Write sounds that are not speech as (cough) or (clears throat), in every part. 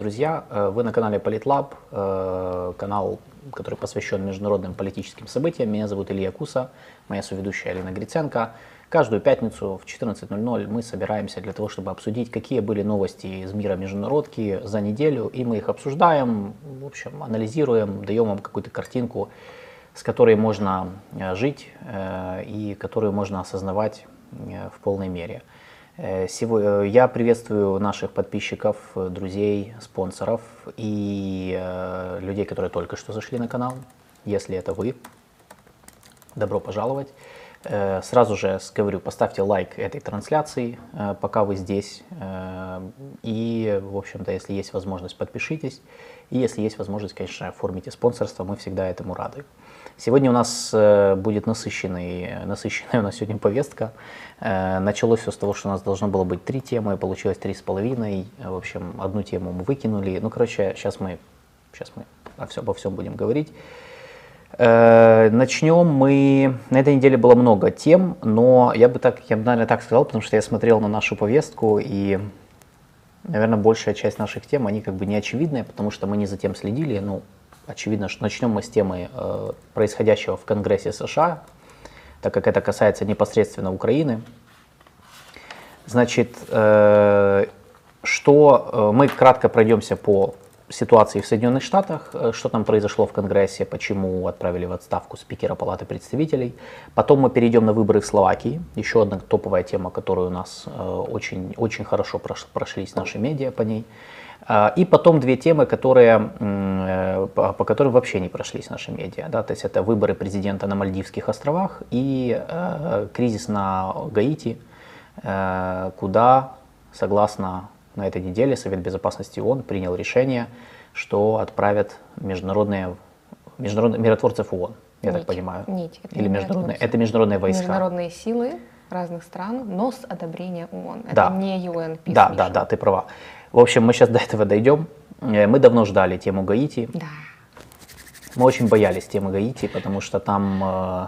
Друзья, э, вы на канале Политлаб, э, канал, который посвящен международным политическим событиям. Меня зовут Илья Куса, моя соведущая Алина Гриценко. Каждую пятницу в 14.00 мы собираемся для того, чтобы обсудить, какие были новости из мира международки за неделю, и мы их обсуждаем, в общем, анализируем, даем вам какую-то картинку, с которой можно э, жить и которую можно осознавать в полной мере. Э, э, я приветствую наших подписчиков, друзей, спонсоров и э, людей, которые только что зашли на канал. Если это вы, добро пожаловать. Сразу же говорю, поставьте лайк этой трансляции, пока вы здесь. И, в общем-то, если есть возможность, подпишитесь. И если есть возможность, конечно, оформите спонсорство, мы всегда этому рады. Сегодня у нас э, будет насыщенный, насыщенная у нас сегодня повестка. Э, началось все с того, что у нас должно было быть три темы, получилось три с половиной. В общем, одну тему мы выкинули. Ну, короче, сейчас мы, сейчас мы обо всем, обо всем будем говорить. Э, начнем мы... На этой неделе было много тем, но я бы так, я бы, наверное, так сказал, потому что я смотрел на нашу повестку, и, наверное, большая часть наших тем, они как бы не очевидные, потому что мы не за тем следили. Ну, очевидно, что начнем мы с темы э, происходящего в Конгрессе США, так как это касается непосредственно Украины. Значит, э, что э, мы кратко пройдемся по ситуации в Соединенных Штатах, э, что там произошло в Конгрессе, почему отправили в отставку спикера Палаты представителей. Потом мы перейдем на выборы в Словакии, еще одна топовая тема, которую у нас э, очень, очень хорошо прошлись наши медиа по ней. А, и потом две темы, которые, э, по которым вообще не прошлись наши медиа. Да? То есть это выборы президента на Мальдивских островах и э, кризис на Гаити, э, куда, согласно на этой неделе, Совет Безопасности ООН принял решение, что отправят международные, международные миротворцев ООН, я нить, так понимаю. Нить. Это Или международные, это международные войска. Международные силы разных стран, но с одобрения ООН. Да. Это не UN Peace Да, да, да, ты права. В общем, мы сейчас до этого дойдем. Э, мы давно ждали тему Гаити. Да. Мы очень боялись темы Гаити, потому что там э,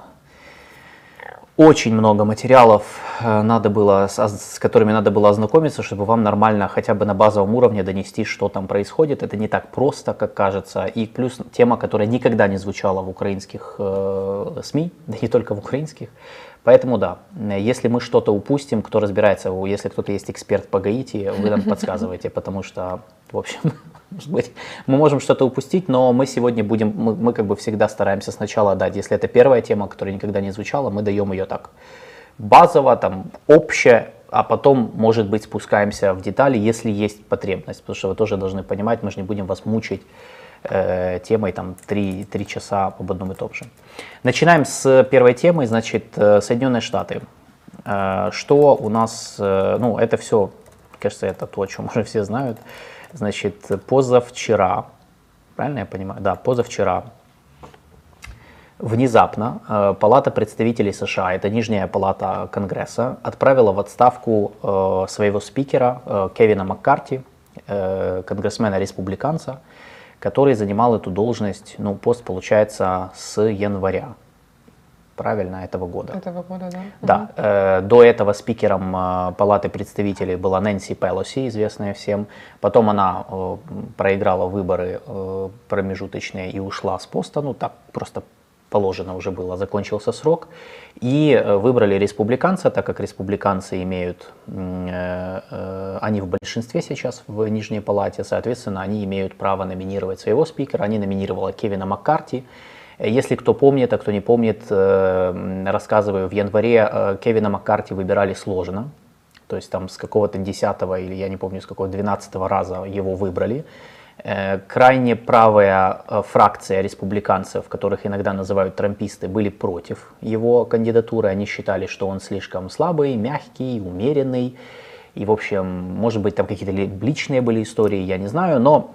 очень много материалов, э, надо было, с, с которыми надо было ознакомиться, чтобы вам нормально хотя бы на базовом уровне донести, что там происходит. Это не так просто, как кажется. И плюс тема, которая никогда не звучала в украинских э, СМИ, да не только в украинских. Поэтому да, если мы что-то упустим, кто разбирается, если кто-то есть эксперт по Гаити, вы нам (laughs) подсказывайте, потому что, в общем, (laughs) может быть, мы можем что-то упустить, но мы сегодня будем, мы, мы как бы всегда стараемся сначала дать, если это первая тема, которая никогда не звучала, мы даем ее так базово, там, общее, а потом, может быть, спускаемся в детали, если есть потребность, потому что вы тоже должны понимать, мы же не будем вас мучить э, темой там 3, 3 часа об одном и том же. Начинаем с первой темы, значит, э, Соединенные Штаты. Э, что у нас, э, ну, это все, кажется, это то, о чем уже все знают. Значит, позавчера, правильно я понимаю? Да, позавчера внезапно э, Палата представителей США, это нижняя палата Конгресса, отправила в отставку э, своего спикера э, Кевина Маккарти, э, конгрессмена-республиканца, который занимал эту должность, ну, пост, получается, с января правильно, этого года. Этого года, да. Да. Э, до этого спикером э, Палаты представителей была Нэнси Пелоси, известная всем. Потом она э, проиграла выборы э, промежуточные и ушла с поста. Ну, так просто положено уже было, закончился срок. И э, выбрали республиканца, так как республиканцы имеют, э, э, они в большинстве сейчас в Нижней Палате, соответственно, они имеют право номинировать своего спикера. Они номинировали Кевина Маккарти. Если кто помнит, а кто не помнит, рассказываю, в январе Кевина Маккарти выбирали сложно. То есть там с какого-то 10 или я не помню, с какого 12 раза его выбрали. Э, крайне правая э, фракция республиканцев, которых иногда называют трамписты, были против его кандидатуры. Они считали, что он слишком слабый, мягкий, умеренный. И, в общем, может быть, там какие-то личные были истории, я не знаю, но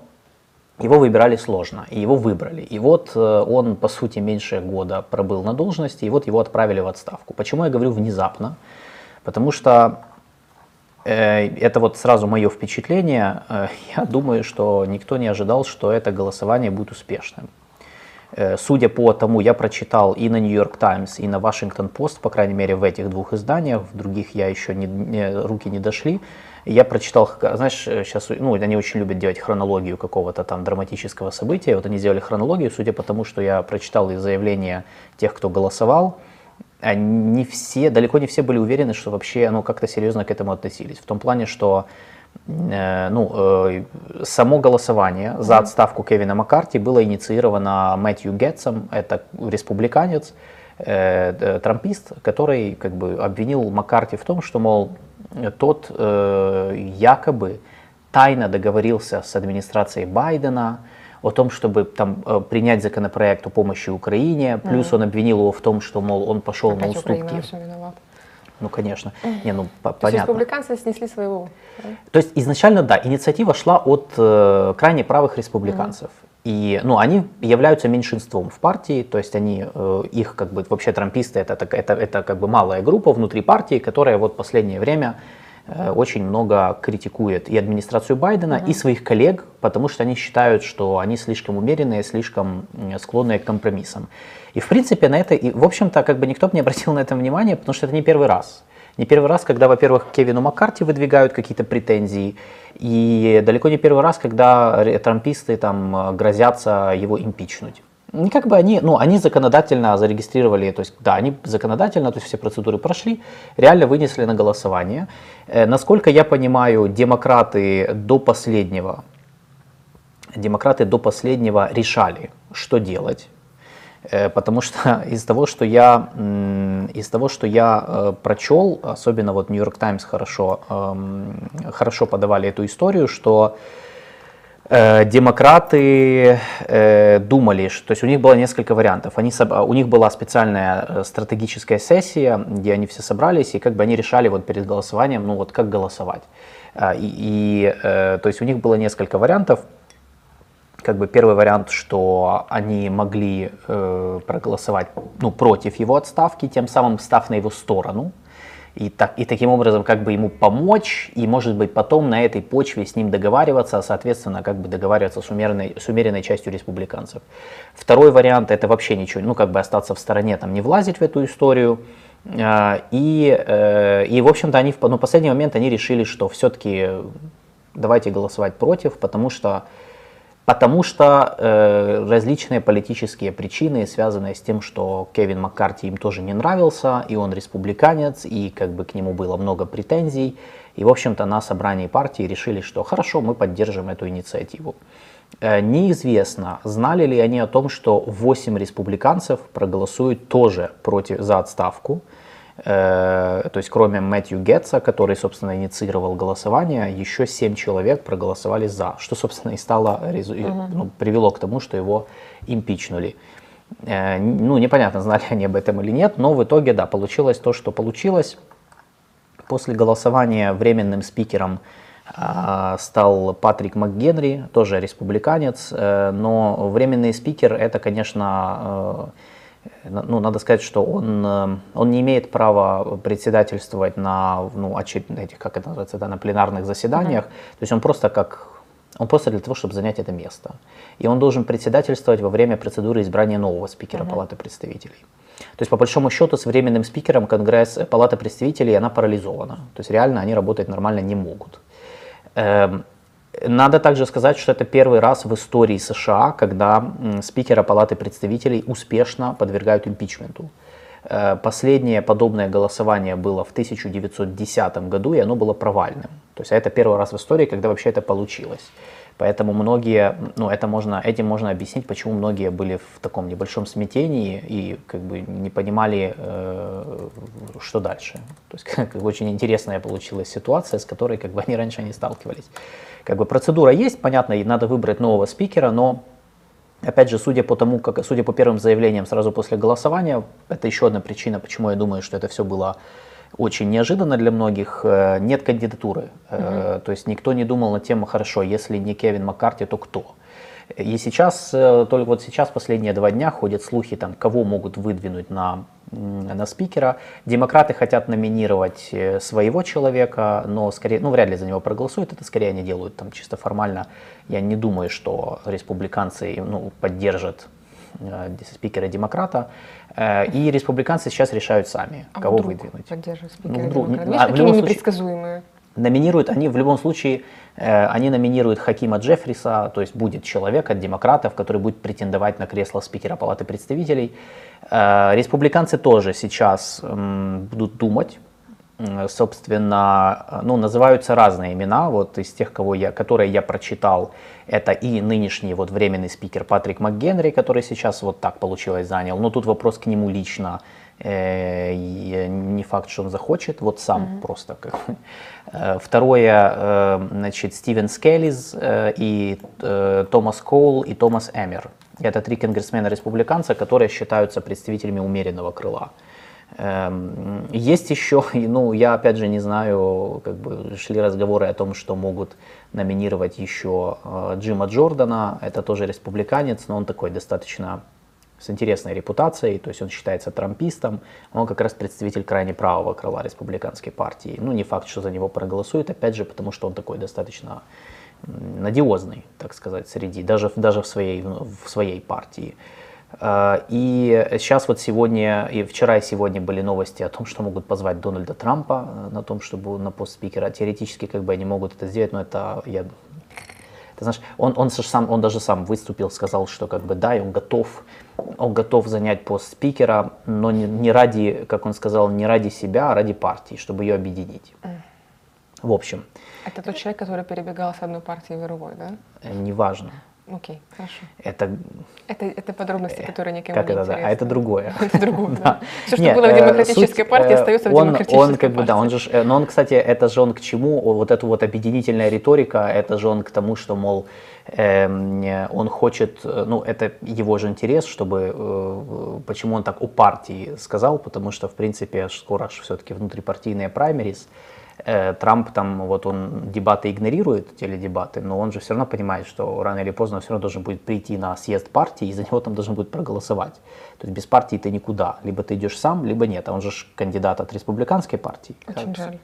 его выбирали сложно, и его выбрали. И вот э, он, по сути, меньше года пробыл на должности, и вот его отправили в отставку. Почему я говорю внезапно? Потому что это вот сразу мое впечатление. Э, я думаю, что никто не ожидал, что это голосование будет успешным. Э, судя по тому, я прочитал и на York Times, и на Washington Post, по крайней мере в этих двух изданиях, в других я еще не, не, руки не дошли, Я прочитал, знаешь, сейчас, ну, они очень любят делать хронологию какого-то там драматического события. Вот они сделали хронологию, судя по тому, что я прочитал из заявления тех, кто голосовал, не все, далеко не все были уверены, что вообще ну, как-то серьезно к этому относились. В том плане, что э, ну, э, само голосование за отставку Кевина Маккарти было инициировано Мэтью Гетсом, это республиканец, э, трампист, который как бы обвинил Маккарти в том, что, мол, тот якобы тайно договорился с администрацией Байдена, о том, чтобы там э, принять законопроект о помощи Украине. Плюс mm-hmm. он обвинил его в том, что, мол, он пошел Опять на уступки. Ну, конечно. Не, ну, по- То понятно. республиканцы снесли своего. Да? То есть изначально, да, инициатива шла от э, крайне правых республиканцев. Mm-hmm. И, ну, они являются меньшинством в партии, то есть они, э, их как бы вообще трамписты это, это, это, это как бы малая группа внутри партии, которая вот последнее время очень много критикует и администрацию Байдена, угу. и своих коллег, потому что они считают, что они слишком умеренные, слишком склонные к компромиссам. И в принципе на это, и в общем-то, как бы никто бы не обратил на это внимание, потому что это не первый раз. Не первый раз, когда, во-первых, Кевину Маккарти выдвигают какие-то претензии, и далеко не первый раз, когда трамписты там грозятся его импичнуть не как бы они, ну, они законодательно зарегистрировали, то есть, да, они законодательно, то есть все процедуры прошли, реально вынесли на голосование. Э, насколько я понимаю, демократы до последнего, демократы до последнего решали, что делать. Э, потому что (laughs) из того, что я, из того, что я э, прочел, особенно вот Нью-Йорк Таймс хорошо, эм, хорошо подавали эту историю, что демократы э, думали, что то есть у них было несколько вариантов. Они, у них была специальная э, стратегическая сессия, где они все собрались, и как бы они решали вот перед голосованием, ну вот как голосовать. И, и то есть у них было несколько вариантов. Как бы первый вариант, что они могли э, проголосовать ну, против его отставки, тем самым став на его сторону и, так, и таким образом как бы ему помочь, и может быть потом на этой почве с ним договариваться, соответственно, как бы договариваться с умеренной, с умеренной частью республиканцев. Второй вариант это вообще ничего, ну как бы остаться в стороне, там не влазить в эту историю. А, и, э, и в общем-то, они в ну, последний момент они решили, что все-таки давайте голосовать против, потому что Потому что э, различные политические причины, связанные с тем, что Кевин Маккарти им тоже не нравился, и он республиканец, и как бы к нему было много претензий. И, в общем-то, на собрании партии решили, что хорошо, мы поддержим эту инициативу. Э, неизвестно, знали ли они о том, что 8 республиканцев проголосуют тоже против, за отставку. Э, то есть кроме Мэтью Гетца, который, собственно, инициировал голосование, еще семь человек проголосовали за, что, собственно, и стало, ну, привело к тому, что его импичнули. Э, ну, непонятно, знали они об этом или нет, но в итоге, да, получилось то, что получилось. После голосования временным спикером э, стал Патрик МакГенри, тоже республиканец, но временный спикер это, конечно, ну, надо сказать, что он, э, он не имеет права председательствовать на, ну, этих, как это называется, да, на пленарных заседаниях. Mm-hmm. То есть он просто как он просто для того, чтобы занять это место. И он должен председательствовать во время процедуры избрания нового спикера uh-huh. Палаты представителей. То есть, по большому счету, с временным спикером Конгресс, э, Палата представителей, она парализована. То есть, реально они работать нормально не могут. Эм, надо также сказать, что это первый раз в истории США, когда спикера Палаты представителей успешно подвергают импичменту. Э, последнее подобное голосование было в 1910 году, и оно было провальным. То есть это первый раз в истории, когда вообще это получилось. Поэтому многие, ну, это можно, этим можно объяснить, почему многие были в таком небольшом смятении и как бы не понимали, э, что дальше. То есть как очень интересная получилась ситуация, с которой как бы они раньше не сталкивались. Как бы процедура есть, понятно, и надо выбрать нового спикера, но Опять же, судя по тому, как, судя по первым заявлениям сразу после голосования, это еще одна причина, почему я думаю, что это все было очень неожиданно для многих, э, нет кандидатуры. Угу. То есть никто не думал на тему, хорошо, если не Кевин Маккарти, то кто? И сейчас, э, только вот сейчас, последние два дня ходят слухи, там, кого могут выдвинуть на, на спикера. Демократы хотят номинировать своего человека, но скорее, ну, вряд ли за него проголосуют, это скорее они делают там чисто формально. Я не думаю, что республиканцы ну, поддержат спикера демократа. Э, и республиканцы сейчас решают сами, а кого выдвинуть. Поддерживают спикера ну, вдруг, демократа. Видишь, а, какие непредсказуемые. Номинируют они в любом случае, э, они номинируют Хакима Джеффриса, то есть будет человек от демократов, который будет претендовать на кресло спикера Палаты представителей. Э, республиканцы тоже сейчас будут думать, собственно, ну, называются разные имена, вот из тех, кого я, которые я прочитал, это и нынешний вот временный спикер Патрик МакГенри, который сейчас вот так получилось занял, но тут вопрос к нему лично, э, и не факт, что он захочет, вот сам mm-hmm. просто как. Э, Второе, э, значит, Стивен Скеллиз э, и э, Томас Коул и Томас Эмер. Это три конгрессмена-республиканца, которые считаются представителями умеренного крыла. Есть еще, (laughs) ну, я опять же не знаю, как бы шли разговоры о том, что могут номинировать еще э, Джима Джордана, это тоже республиканец, но он такой достаточно с интересной репутацией, то есть он считается трампистом, он как раз представитель крайне правого крыла республиканской партии. Ну, не факт, что за него проголосуют, опять же, потому что он такой достаточно надиозный, так сказать, среди, даже, даже в, своей, в своей партии. Э, И сейчас вот сегодня, и вчера и сегодня были новости о том, что могут позвать Дональда Трампа э, на том, чтобы на пост спикера. Теоретически как бы они могут это сделать, но это я ты знаешь, он, он, сам, он даже сам выступил, сказал, что как бы да, и он готов, он готов занять пост спикера, но не, не ради, как он сказал, не ради себя, а ради партии, чтобы ее объединить. В общем, Это тот человек, который перебегал с одной партии в другой, да? э, неважно. Окей, хорошо. Это Это, это подробности, которые никому как не это, да, а это интересны. другое. (laughs) Это другое, Да. (laughs) Все, что было в э, демократической партии, э, остается в демократической он как бы, да, он же, э, но он, кстати, это же он к чему, вот эту вот объединительная риторика, это же он к тому, что, мол, эм, э, он хочет, э, ну, это его же интерес, чтобы, э, почему он так у партии сказал, потому что, в принципе, скоро же все-таки внутрипартийные праймерис, Э, Трамп там, вот он дебаты игнорирует, теледебаты, но он же все равно понимает, что рано или поздно он все равно должен будет прийти на съезд партии, и за него там должны будут проголосовать. То есть без партии ты никуда. Либо ты идешь сам, либо нет. А он же кандидат от республиканской партии. Очень жаль.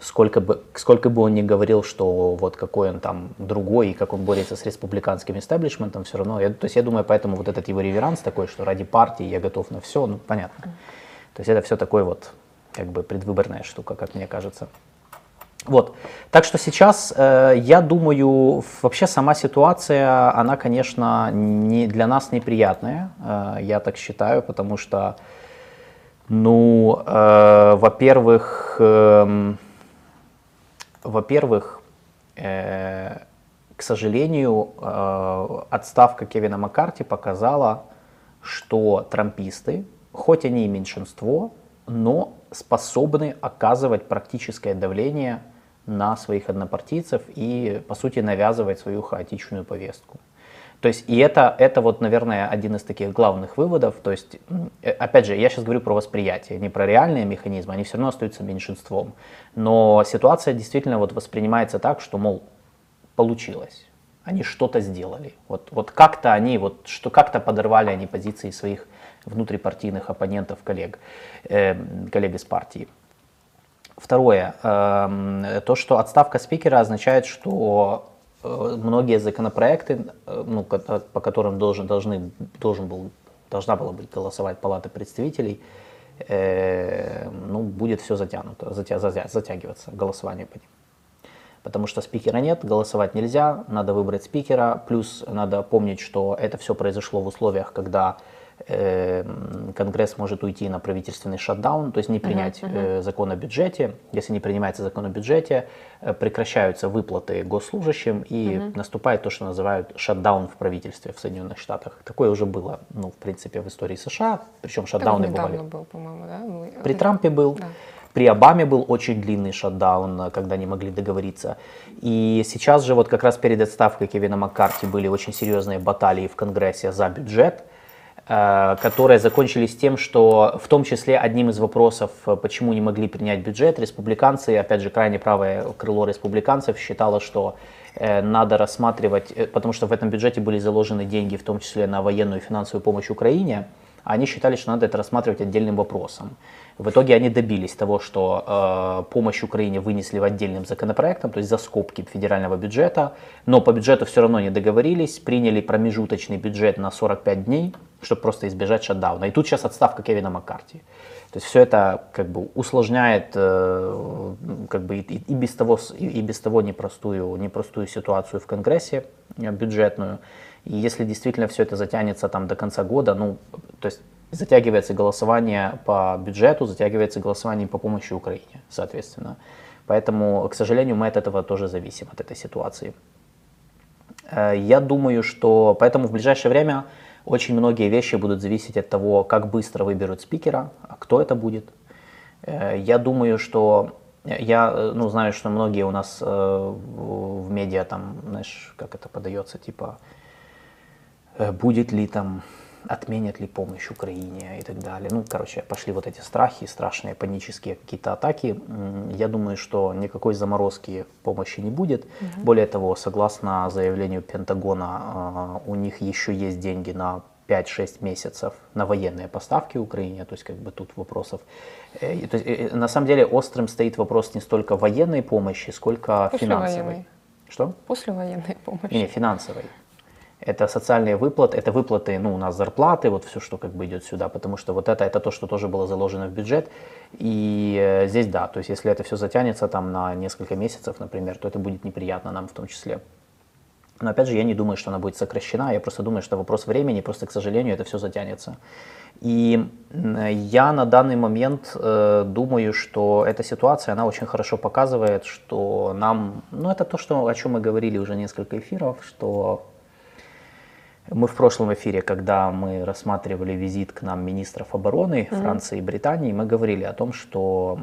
Сколько бы, сколько бы он ни говорил, что вот какой он там другой, и как он борется с республиканским истеблишментом, все равно, я, то есть я думаю, поэтому вот этот его реверанс такой, что ради партии я готов на все, ну понятно. То есть это все такой вот как бы предвыборная штука, как мне кажется. Вот. Так что сейчас, э, я думаю, вообще сама ситуация, она, конечно, не, для нас неприятная, э, я так считаю, потому что, ну, э, во-первых, эм, во-первых, э, к сожалению, э, отставка Кевина Маккарти показала, что трамписты, хоть они и меньшинство, но способны оказывать практическое давление на своих однопартийцев и, по сути, навязывать свою хаотичную повестку. То есть, и это, это вот, наверное, один из таких главных выводов. То есть, э, опять же, я сейчас говорю про восприятие, не про реальные механизмы, они все равно остаются меньшинством. Но ситуация действительно вот воспринимается так, что, мол, получилось. Они что-то сделали. Вот, вот как-то они, вот что как-то подорвали они позиции своих внутрипартийных оппонентов, коллег, э, коллег из партии. Второе. эм, То, что отставка спикера означает, что э, многие законопроекты, э, ну, по которым должен, должны, должен был, должна была быть голосовать Палата представителей, э, ну, будет все затянуто, затя- затя- затягиваться голосование по ним. Потому что спикера нет, голосовать нельзя, надо выбрать спикера. Плюс надо помнить, что это все произошло в условиях, когда Конгресс может уйти на правительственный шатдаун, то есть не принять э, закон о бюджете. Если не принимается закон о бюджете, э, прекращаются выплаты госслужащим и наступает то, что называют шатдаун в правительстве в Соединенных Штатах. Такое уже было, ну, в принципе, в истории США, причем Так шатдауны недавно бывали. был, по-моему, да? Ну, При Трампе был, Да. при Обаме был очень длинный шатдаун, э, когда не могли договориться. И сейчас же вот как раз перед отставкой Кевина Маккарти были очень серьезные баталии в Конгрессе за бюджет, э, которые закончились тем, что в том числе одним из вопросов, э, почему не могли принять бюджет, республиканцы, опять же крайне правое крыло республиканцев считало, что э, надо рассматривать, э, потому что в этом бюджете были заложены деньги, в том числе на военную и финансовую помощь Украине, они считали, что надо это рассматривать отдельным вопросом. В итоге они добились того, что э, помощь Украине вынесли в отдельным законопроектом, то есть за скобки федерального бюджета, но по бюджету все равно не договорились, приняли промежуточный бюджет на 45 дней, чтобы просто избежать шатдауна. И тут сейчас отставка Кевина Маккарти. То есть все это как бы усложняет э, как бы и, и без того и, и без того непростую непростую ситуацию в Конгрессе э, бюджетную. И если действительно все это затянется там до конца года, ну то есть затягивается голосование по бюджету, затягивается голосование по помощи Украине, соответственно. Поэтому, к сожалению, мы от этого тоже зависим, от этой ситуации. Э, я думаю, что поэтому в ближайшее время очень многие вещи будут зависеть от того, как быстро выберут спикера, а кто это будет. Э, я думаю, что я э, ну, знаю, что многие у нас в медиа там, знаешь, как это подается, типа, будет ли там отменят ли помощь Украине и так далее. Ну, короче, пошли вот эти страхи, страшные панические какие-то атаки. Я думаю, что никакой заморозки помощи не будет. Угу. Более того, согласно заявлению Пентагона, а, у них еще есть деньги на 5-6 месяцев на военные поставки Украине, то есть как бы тут вопросов. Э, то есть, э, э, на самом деле острым стоит вопрос не столько военной помощи, сколько После финансовой. Военной. Что? После военной помощи. Не, финансовой это социальные выплаты, это выплаты, ну, у нас зарплаты, вот все, что как бы идет сюда, потому что вот это, это то, что тоже было заложено в бюджет, и э, здесь да, то есть если это все затянется там на несколько месяцев, например, то это будет неприятно нам в том числе. Но опять же, я не думаю, что она будет сокращена, я просто думаю, что вопрос времени, просто, к сожалению, это все затянется. И я на данный момент э, думаю, что эта ситуация, она очень хорошо показывает, что нам, ну это то, что, о чем мы говорили уже несколько эфиров, что мы в прошлом эфире, когда мы рассматривали визит к нам министров обороны mm-hmm. Франции и Британии, мы говорили о том, что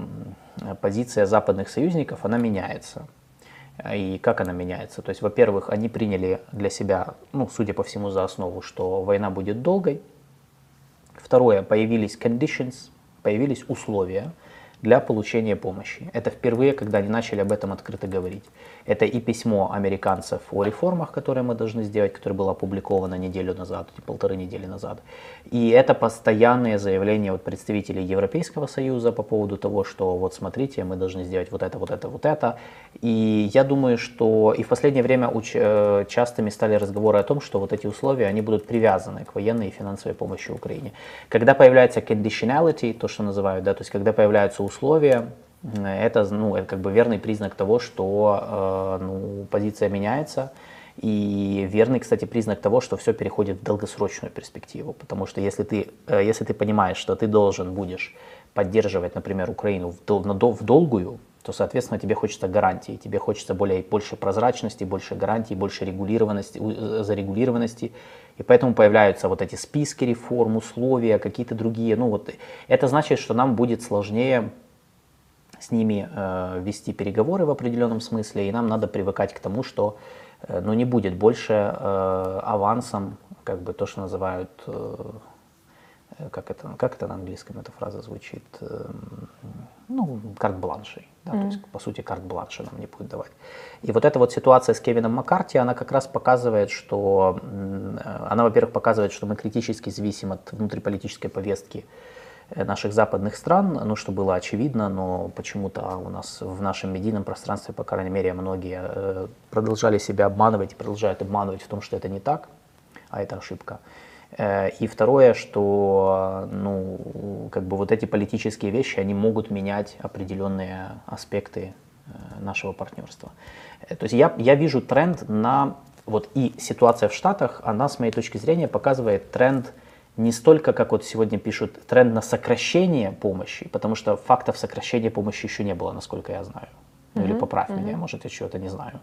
позиция западных союзников, она меняется. И как она меняется? То есть, во-первых, они приняли для себя, ну, судя по всему, за основу, что война будет долгой. Второе, появились conditions, появились условия для получения помощи. Это впервые, когда они начали об этом открыто говорить. Это и письмо американцев о реформах, которые мы должны сделать, которое было опубликовано неделю назад, полторы недели назад. И это постоянные заявления от представителей Европейского Союза по поводу того, что вот смотрите, мы должны сделать вот это, вот это, вот это. И я думаю, что и в последнее время уч- э, частыми стали разговоры о том, что вот эти условия, они будут привязаны к военной и финансовой помощи Украине. Когда появляется conditionality, то, что называют, да, то есть когда появляются условия, это, ну, это как бы верный признак того, что э, ну, позиция меняется. И верный, кстати, признак того, что все переходит в долгосрочную перспективу. Потому что если ты, э, если ты понимаешь, что ты должен будешь поддерживать, например, Украину в, дол, в долгую, то, соответственно, тебе хочется гарантии, тебе хочется более, больше прозрачности, больше гарантий, больше регулированности, э, зарегулированности. И поэтому появляются вот эти списки реформ, условия, какие-то другие. Ну, вот, это значит, что нам будет сложнее с ними э, вести переговоры в определенном смысле, и нам надо привыкать к тому, что э, ну, не будет больше э, авансом, как бы то, что называют, э, как, это, как это на английском эта фраза звучит, э, ну, карт-бланшей, да, mm-hmm. то есть, по сути, карт-бланши нам не будет давать. И вот эта вот ситуация с Кевином Маккарти, она как раз показывает, что, э, она, во-первых, показывает, что мы критически зависим от внутриполитической повестки Э, наших западных стран, ну, что было очевидно, но почему-то у нас в нашем медийном пространстве, по крайней мере, многие э, продолжали себя обманывать и продолжают обманывать в том, что это не так, а это ошибка. Э, и второе, что ну, как бы вот эти политические вещи, они могут менять определенные аспекты нашего партнерства. То есть я, я вижу тренд на, вот и ситуация в Штатах, она с моей точки зрения показывает тренд не столько, как вот сегодня пишут, тренд на сокращение помощи, потому что фактов сокращения помощи еще не было, насколько я знаю. Ну, или поправь меня, может, я чего-то не знаю.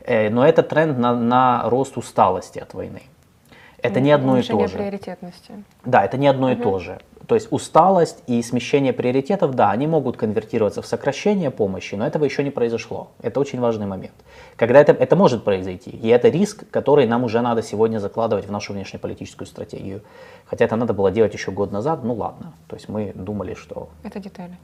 Э, но это тренд на, на рост усталости от войны. Это не одно и то же. приоритетности. Да, это не одно угу. и то же. То есть усталость и смещение приоритетов, да, они могут конвертироваться в сокращение помощи, но этого еще не произошло. Это очень важный момент. Когда это, это может произойти, и это риск, который нам уже надо сегодня закладывать в нашу внешнеполитическую стратегию. Хотя это надо было делать еще год назад, ну ладно. То есть мы думали, что... Это детали.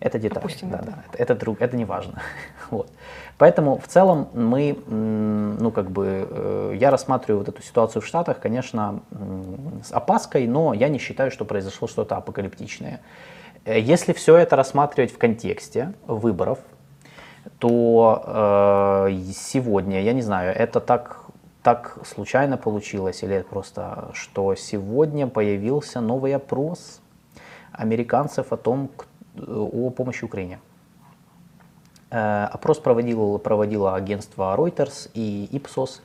Это детали. Опустим да, это. да. Это, это, друг, это не важно. (laughs) вот. Поэтому в целом мы, ну как бы, э, я рассматриваю вот эту ситуацию в Штатах, конечно, с опаской, но я не считаю, что произошло что-то апокалиптичное. Э, если все это рассматривать в контексте выборов, то э, сегодня, я не знаю, это так так случайно получилось, или просто, что сегодня появился новый опрос американцев о том, о помощи Украине. Э, опрос проводил, проводило агентство Reuters и Ipsos.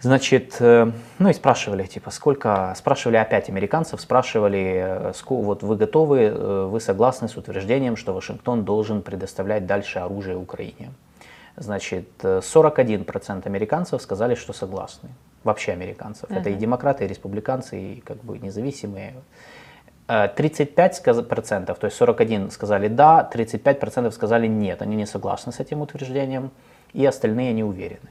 Значит, э, ну и спрашивали, типа, сколько, спрашивали опять американцев, спрашивали, э, вот вы готовы, вы согласны с утверждением, что Вашингтон должен предоставлять дальше оружие Украине? Значит, 41% американцев сказали, что согласны. Вообще американцев. Uh-huh. Это и демократы, и республиканцы, и как бы независимые. 35%, то есть 41 сказали да, 35% сказали нет, они не согласны с этим утверждением, и остальные не уверены.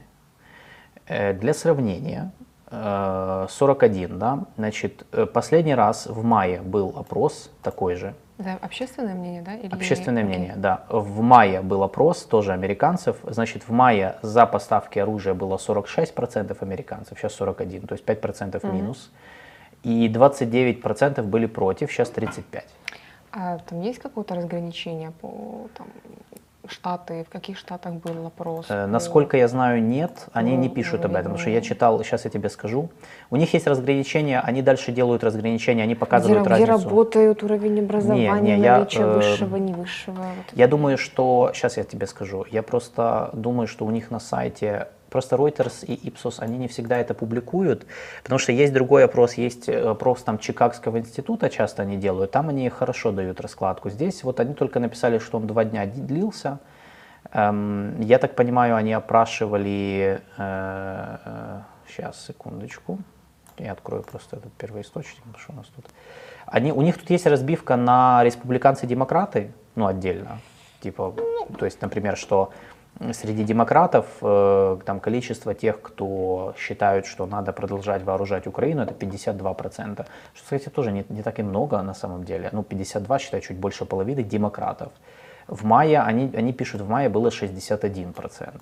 Э, для сравнения, 41, э, да, значит, э, последний раз в мае был опрос такой же. Да, общественное мнение, да? Или... Общественное мнение, да. В мае был опрос, тоже американцев. Значит, в мае за поставки оружия было 46% американцев, сейчас 41, то есть 5% угу. И 29% были против, сейчас 35%. А там есть какое-то разграничение по там, штаты, в каких штатах был опрос? Э, насколько я знаю, нет, они не пишут об этом, потому что я читал, сейчас я тебе скажу. У них есть разграничения, они дальше делают разграничения, они показывают где, разницу. Где работают уровень образования, не, не, наличие я, э, высшего, не высшего? Вот я думаю, что, сейчас я тебе скажу, я просто думаю, что у них на сайте Просто Reuters и Ipsos, они не всегда это публикуют, потому что есть другой опрос, есть опрос там Чикагского института, часто они делают, там они хорошо дают раскладку. Здесь вот они только написали, что он два дня длился. Эм, я так понимаю, они опрашивали, э, сейчас, э, секундочку, я открою просто этот первоисточник, что у нас тут. Они, у них тут есть разбивка на республиканцы-демократы, ну, отдельно. Типа, то есть, например, что среди демократов э, там количество тех, кто считают, что надо продолжать вооружать Украину, это 52%. Что, кстати, тоже не, не так и много на самом деле. Ну, 52, считаю, чуть больше половины демократов. В мае, они, они пишут, в мае было 61%,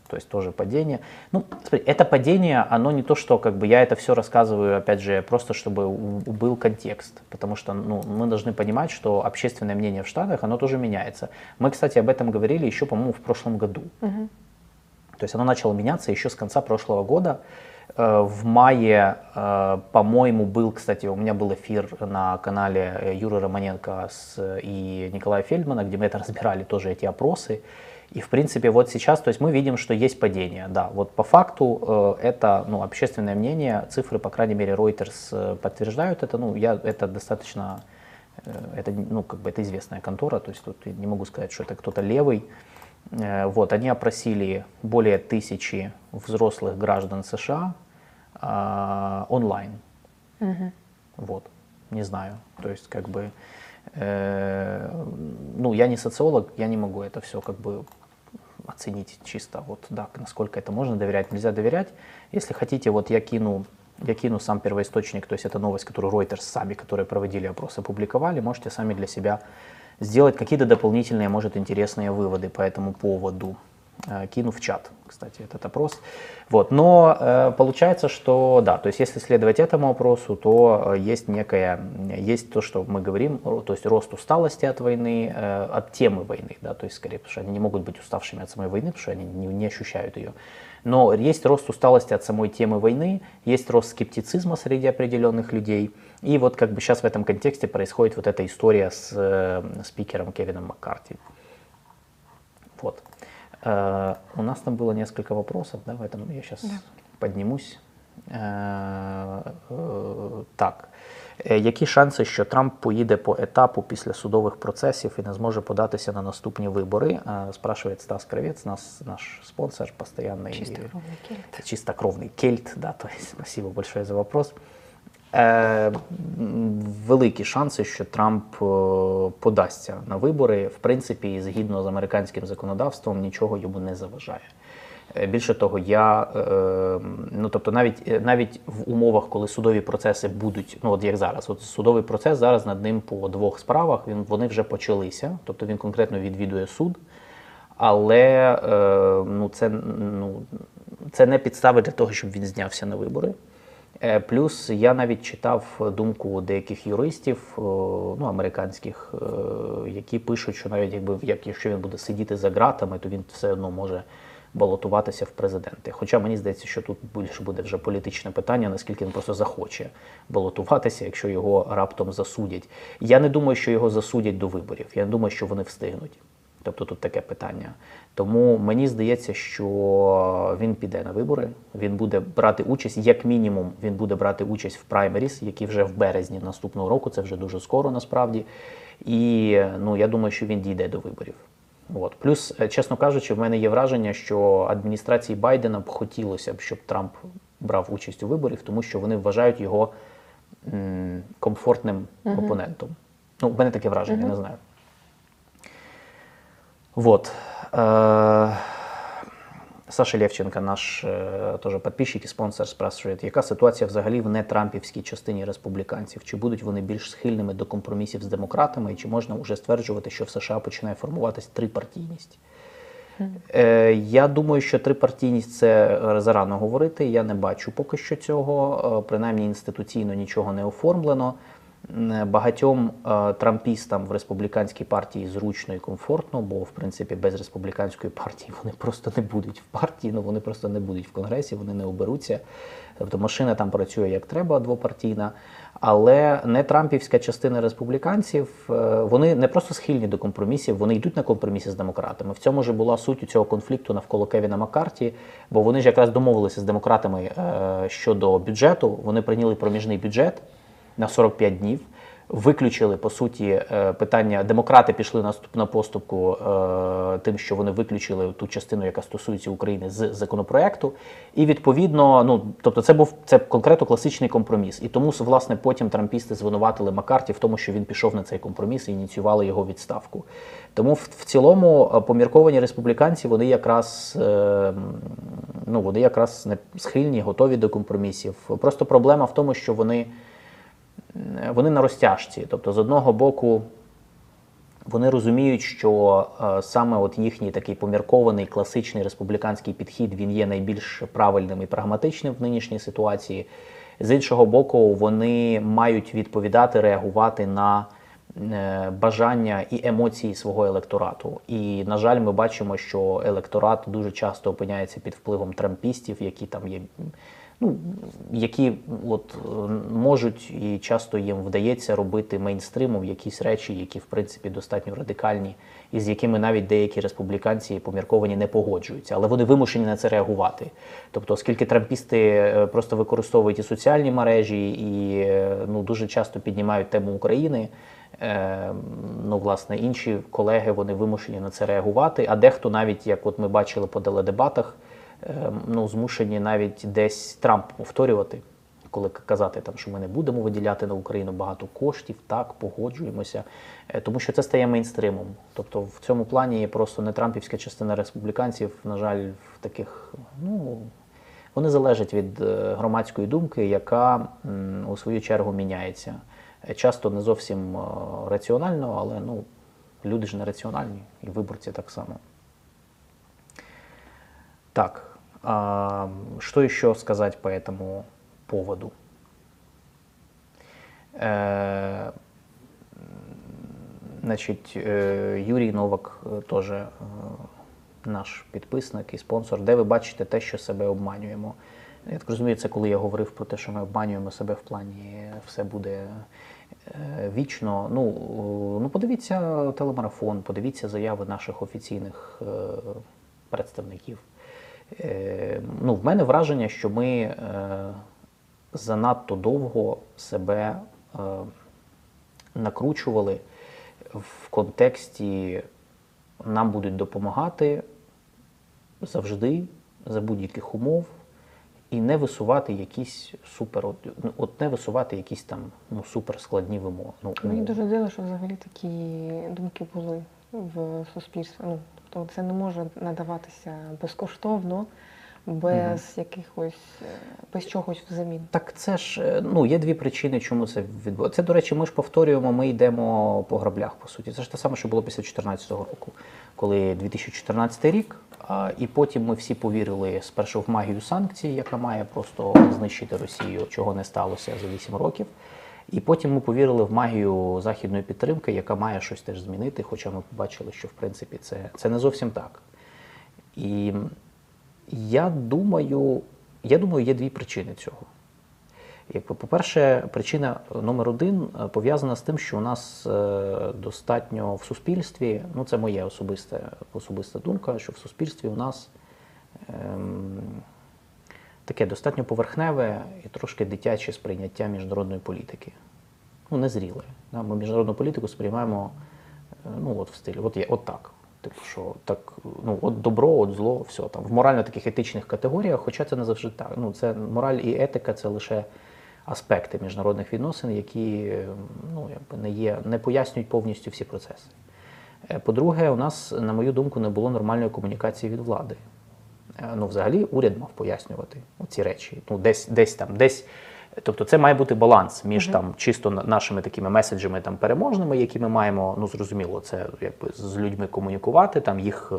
то есть тоже падение. Ну, смотри, это падение, оно не то, что как бы я это все рассказываю, опять же, просто чтобы был контекст, потому что ну, мы должны понимать, что общественное мнение в Штатах, оно тоже меняется. Мы, кстати, об этом говорили еще, по-моему, в прошлом году. Угу. То есть оно начало меняться еще с конца прошлого года. Э, в мае, э, по-моему, был, кстати, у меня был эфир на канале э, Юры Романенко с, и Николая Фельдмана, где мы это разбирали, тоже эти опросы. И, в принципе, вот сейчас, то есть мы видим, что есть падение. Да, вот по факту это ну, общественное мнение, цифры, по крайней мере, Reuters подтверждают это. Ну, я, это достаточно, это, ну, как бы это известная контора, то есть тут не могу сказать, что это кто-то левый. Э, вот, они опросили более тысячи взрослых граждан США э, онлайн. Угу. Вот, не знаю. То есть, как бы, э, ну, я не социолог, я не могу это все как бы оценить чисто, вот, да, насколько это можно доверять, нельзя доверять. Если хотите, вот я кину, я кину сам первоисточник, то есть это новость, которую Reuters сами, которые проводили опрос, опубликовали, можете сами для себя сделать какие-то дополнительные, может, интересные выводы по этому поводу. Э, кину в чат, кстати, этот опрос. Вот. Но э, получается, что да, то есть если следовать этому опросу, то э, есть некое, есть то, что мы говорим, то есть рост усталости от войны, э, от темы войны, да, то есть скорее, потому что они не могут быть уставшими от самой войны, потому что они не, не ощущают ее. Но есть рост усталости от самой темы войны, есть рост скептицизма среди определенных людей. И вот как бы сейчас в этом контексте происходит вот эта история с э, спикером Кевином Маккарти. Вот. Э, у нас там было несколько вопросов, да, в этом я сейчас да. поднимусь. Э, э, так. Е, які шанси, що Трамп поїде по етапу після судових процесів і не зможе податися на наступні вибори? Е, спрашиває Стас Кравець, нас, наш спонсор, постоянный чистокровный кельт. Чистокровный кельт, да, то есть спасибо большое за вопрос. Е, Великі шанси, що Трамп е, подасться на вибори. В принципі, згідно з американським законодавством, нічого йому не заважає. Е, більше того, я е, ну тобто, навіть навіть в умовах, коли судові процеси будуть, ну от як зараз, от судовий процес зараз над ним по двох справах він вони вже почалися, тобто він конкретно відвідує суд, але ну це ну це не підстави для того, щоб він знявся на вибори. Е, плюс я навіть читав думку деяких юристів, ну американських, які пишуть, що навіть якби як якщо він буде сидіти за ґратами, то він все одно може балотуватися в президенти. Хоча мені здається, що тут більше буде вже політичне питання, наскільки він просто захоче балотуватися, якщо його раптом засудять. Я не думаю, що його засудять до виборів. Я не думаю, що вони встигнуть. Тобто тут таке питання. Тому мені здається, що він піде на вибори, він буде брати участь, як мінімум, він буде брати участь в праймеріс, які вже в березні наступного року, це вже дуже скоро насправді. І ну, я думаю, що він дійде до виборів. От. Плюс, е, чесно кажучи, в мене є враження, що адміністрації Байдена б хотілося б, щоб Трамп брав участь у виборів, тому що вони вважають його м, комфортним опонентом. Ну, в мене таке враження, не знаю. Вот. Э, Саша Левченко, наш е, теж підписчик і спонсор, спрашує, яка ситуація взагалі в нетрампівській частині республіканців? Чи будуть вони більш схильними до компромісів з демократами, і чи можна вже стверджувати, що в США починає формуватись трипартійність? Е, я думаю, що трипартійність це е, зарано говорити. Я не бачу поки що цього. Е, принаймні інституційно нічого не оформлено. М, Багатьом е, трампістам в республіканській партії зручно і комфортно, бо в принципі без республіканської партії вони просто не будуть в партії, ну вони просто не будуть в конгресі, вони не оберуться. Тобто машина там працює як треба, двопартійна. Але не трампівська частина республіканців, е, вони не просто схильні до компромісів, вони йдуть на компроміси з демократами. В цьому ж була суть цього конфлікту навколо Кевіна Маккарті, бо вони ж якраз домовилися з демократами е, щодо бюджету. Вони прийняли проміжний бюджет на 45 днів. Виключили по суті е, питання. Демократи пішли на на поступку е, тим, що вони виключили ту частину, яка стосується України з законопроекту. І відповідно, ну тобто, це був це конкретно класичний компроміс. І тому власне потім трампісти звинуватили Маккарті в тому, що він пішов на цей компроміс і ініціювали його відставку. Тому в, в цілому е, помірковані республіканці вони якраз ну вони якраз не схильні, готові до компромісів. Просто проблема в тому, що вони вони на розтяжці. Тобто, з одного боку, вони розуміють, що е, саме от їхній такий поміркований класичний республіканський підхід він є найбільш правильним і прагматичним в нинішній ситуації. З іншого боку, вони мають відповідати, реагувати на е, бажання і емоції свого електорату. І, на жаль, ми бачимо, що електорат дуже часто опиняється під впливом трампістів, які там є ну, які от, е, можуть і часто їм вдається робити мейнстримом якісь речі, які в принципі достатньо радикальні, і з якими навіть деякі республіканці помірковані не погоджуються, але вони вимушені на це реагувати. Тобто, оскільки трампісти е, просто використовують і соціальні мережі, і е, ну, дуже часто піднімають тему України. Ну, власне, інші колеги вони вимушені на це реагувати. А дехто навіть, як от ми бачили по теледебатах, Ем, ну, змушені навіть десь Трамп повторювати, коли казати, там, що ми не будемо виділяти на Україну багато коштів, так, погоджуємося, е, тому що це стає мейнстримом. Тобто в цьому плані просто не Трампівська частина республіканців, на жаль, в таких, ну. Вони залежать від е, громадської думки, яка у свою чергу міняється. Е, часто не зовсім раціонально, але ну, люди ж не раціональні, і виборці так само. Так. А, что еще сказать по этому поводу? Э, значить, э, Юрій Новак э, теж наш підписник і спонсор, де ви бачите те, що себе обманюємо. Я так розумію, це коли я говорив про те, що ми обманюємо себе в плані все буде е, вічно. Ну, ну подивіться телемарафон, подивіться заяви наших офіційних е, представників. Е, ну, в мене враження, що ми е, занадто довго себе е, накручували в контексті нам будуть допомагати завжди, за будь-яких умов, і не висувати якісь супер, от, от не висувати якісь там ну, суперскладні вимоги. Ну, Мені дуже дивно, що взагалі такі думки були в суспільстві. Ну, Тобто це не може надаватися безкоштовно, без угу. якихось е, без чогось взамін. Так це ж е, ну є дві причини, чому це відбувається. Це, до речі, ми ж повторюємо, ми йдемо по граблях, по суті. Це ж те саме, що було після 2014 року, коли 2014 рік, а, і потім ми всі повірили спершу в магію санкцій, яка має просто знищити Росію, чого не сталося за 8 років. І потім ми повірили в магію західної підтримки, яка має щось теж змінити, хоча ми побачили, що в принципі це це не зовсім так. І Я думаю, я думаю, є дві причини цього. Якби, по-перше, причина номер один е, пов'язана з тим, що у нас е, достатньо в суспільстві, ну це моя особиста, особиста думка, що в суспільстві у нас ем, таке достатньо поверхневе і трошки дитяче сприйняття міжнародної політики. Ну, незріле. Да? Ми міжнародну політику сприймаємо е, ну, от в стилі, от, є, от так. Типу, що так, ну от добро, от зло, все там в морально таких етичних категоріях, хоча це не завжди так. Ну, це мораль і етика це лише аспекти міжнародних відносин, які е, ну, якби не є, не пояснюють повністю всі процеси. Е, По-друге, у нас, на мою думку, не було нормальної комунікації від влади. Е, Ну, взагалі, уряд мав пояснювати ці речі. Ну, десь, десь там, десь. Тобто це має бути баланс між там чисто нашими такими меседжами там переможними, які ми маємо, ну зрозуміло, це якби з людьми комунікувати, там їх е,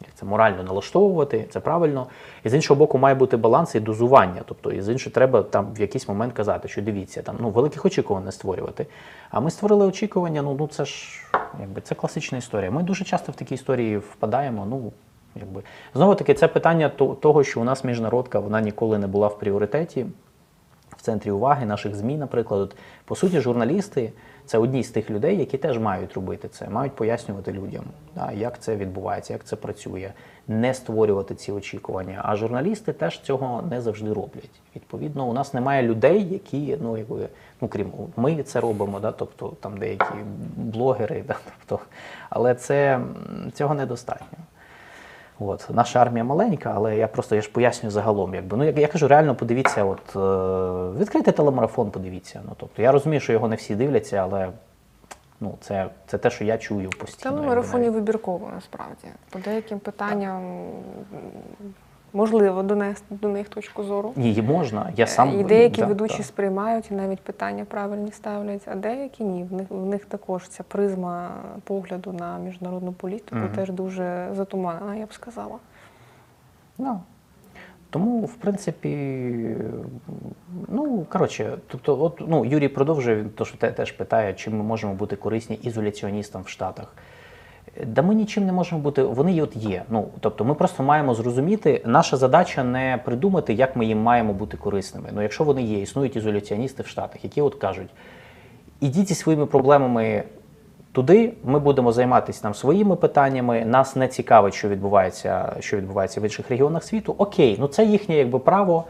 як це морально налаштовувати, це правильно. І з іншого боку, має бути баланс і дозування. Тобто, і з іншого треба там в якийсь момент казати, що дивіться, там ну великих очікувань не створювати. А ми створили очікування. Ну ну це ж якби це класична історія. Ми дуже часто в такі історії впадаємо. Ну якби знову таки, це питання того, що у нас міжнародка вона ніколи не була в пріоритеті в центрі уваги наших ЗМІ, наприклад. От, по суті, журналісти це одні з тих людей, які теж мають робити це, мають пояснювати людям, да, як це відбувається, як це працює, не створювати ці очікування. А журналісти теж цього не завжди роблять. Відповідно, у нас немає людей, які, ну якби, ну крім ми це робимо, да, тобто там деякі блогери, (laughs) да, тобто, але це цього недостатньо. От наша армія маленька, але я просто я ж пояснюю загалом. Якби ну я, я кажу, реально подивіться, от е, відкрийте телемарафон, подивіться. Ну тобто я розумію, що його не всі дивляться, але ну це, це те, що я чую постійно. Телемарафоні вибірково насправді. По деяким питанням м, можливо донести до них точку зору. Ні, можна. Я сам і деякі да, ведучі да. сприймають і навіть питання правильні ставлять, а деякі ні. В них в них також ця призма погляду на міжнародну політику Мгм. теж дуже затуманена, я б сказала. Да. Тому, в принципі, ну коротше, тобто, от ну Юрій продовжує він то, що те теж питає, чим ми можемо бути корисні ізоляціоністам в Штатах. Да ми нічим не можемо бути, вони от є. Ну тобто, ми просто маємо зрозуміти, наша задача не придумати, як ми їм маємо бути корисними. Ну, якщо вони є, існують ізоляціоністи в Штатах, які от кажуть, ідіть зі своїми проблемами туди, ми будемо займатися там своїми питаннями. Нас не цікавить, що відбувається, що відбувається в інших регіонах світу. Окей, ну це їхнє якби право.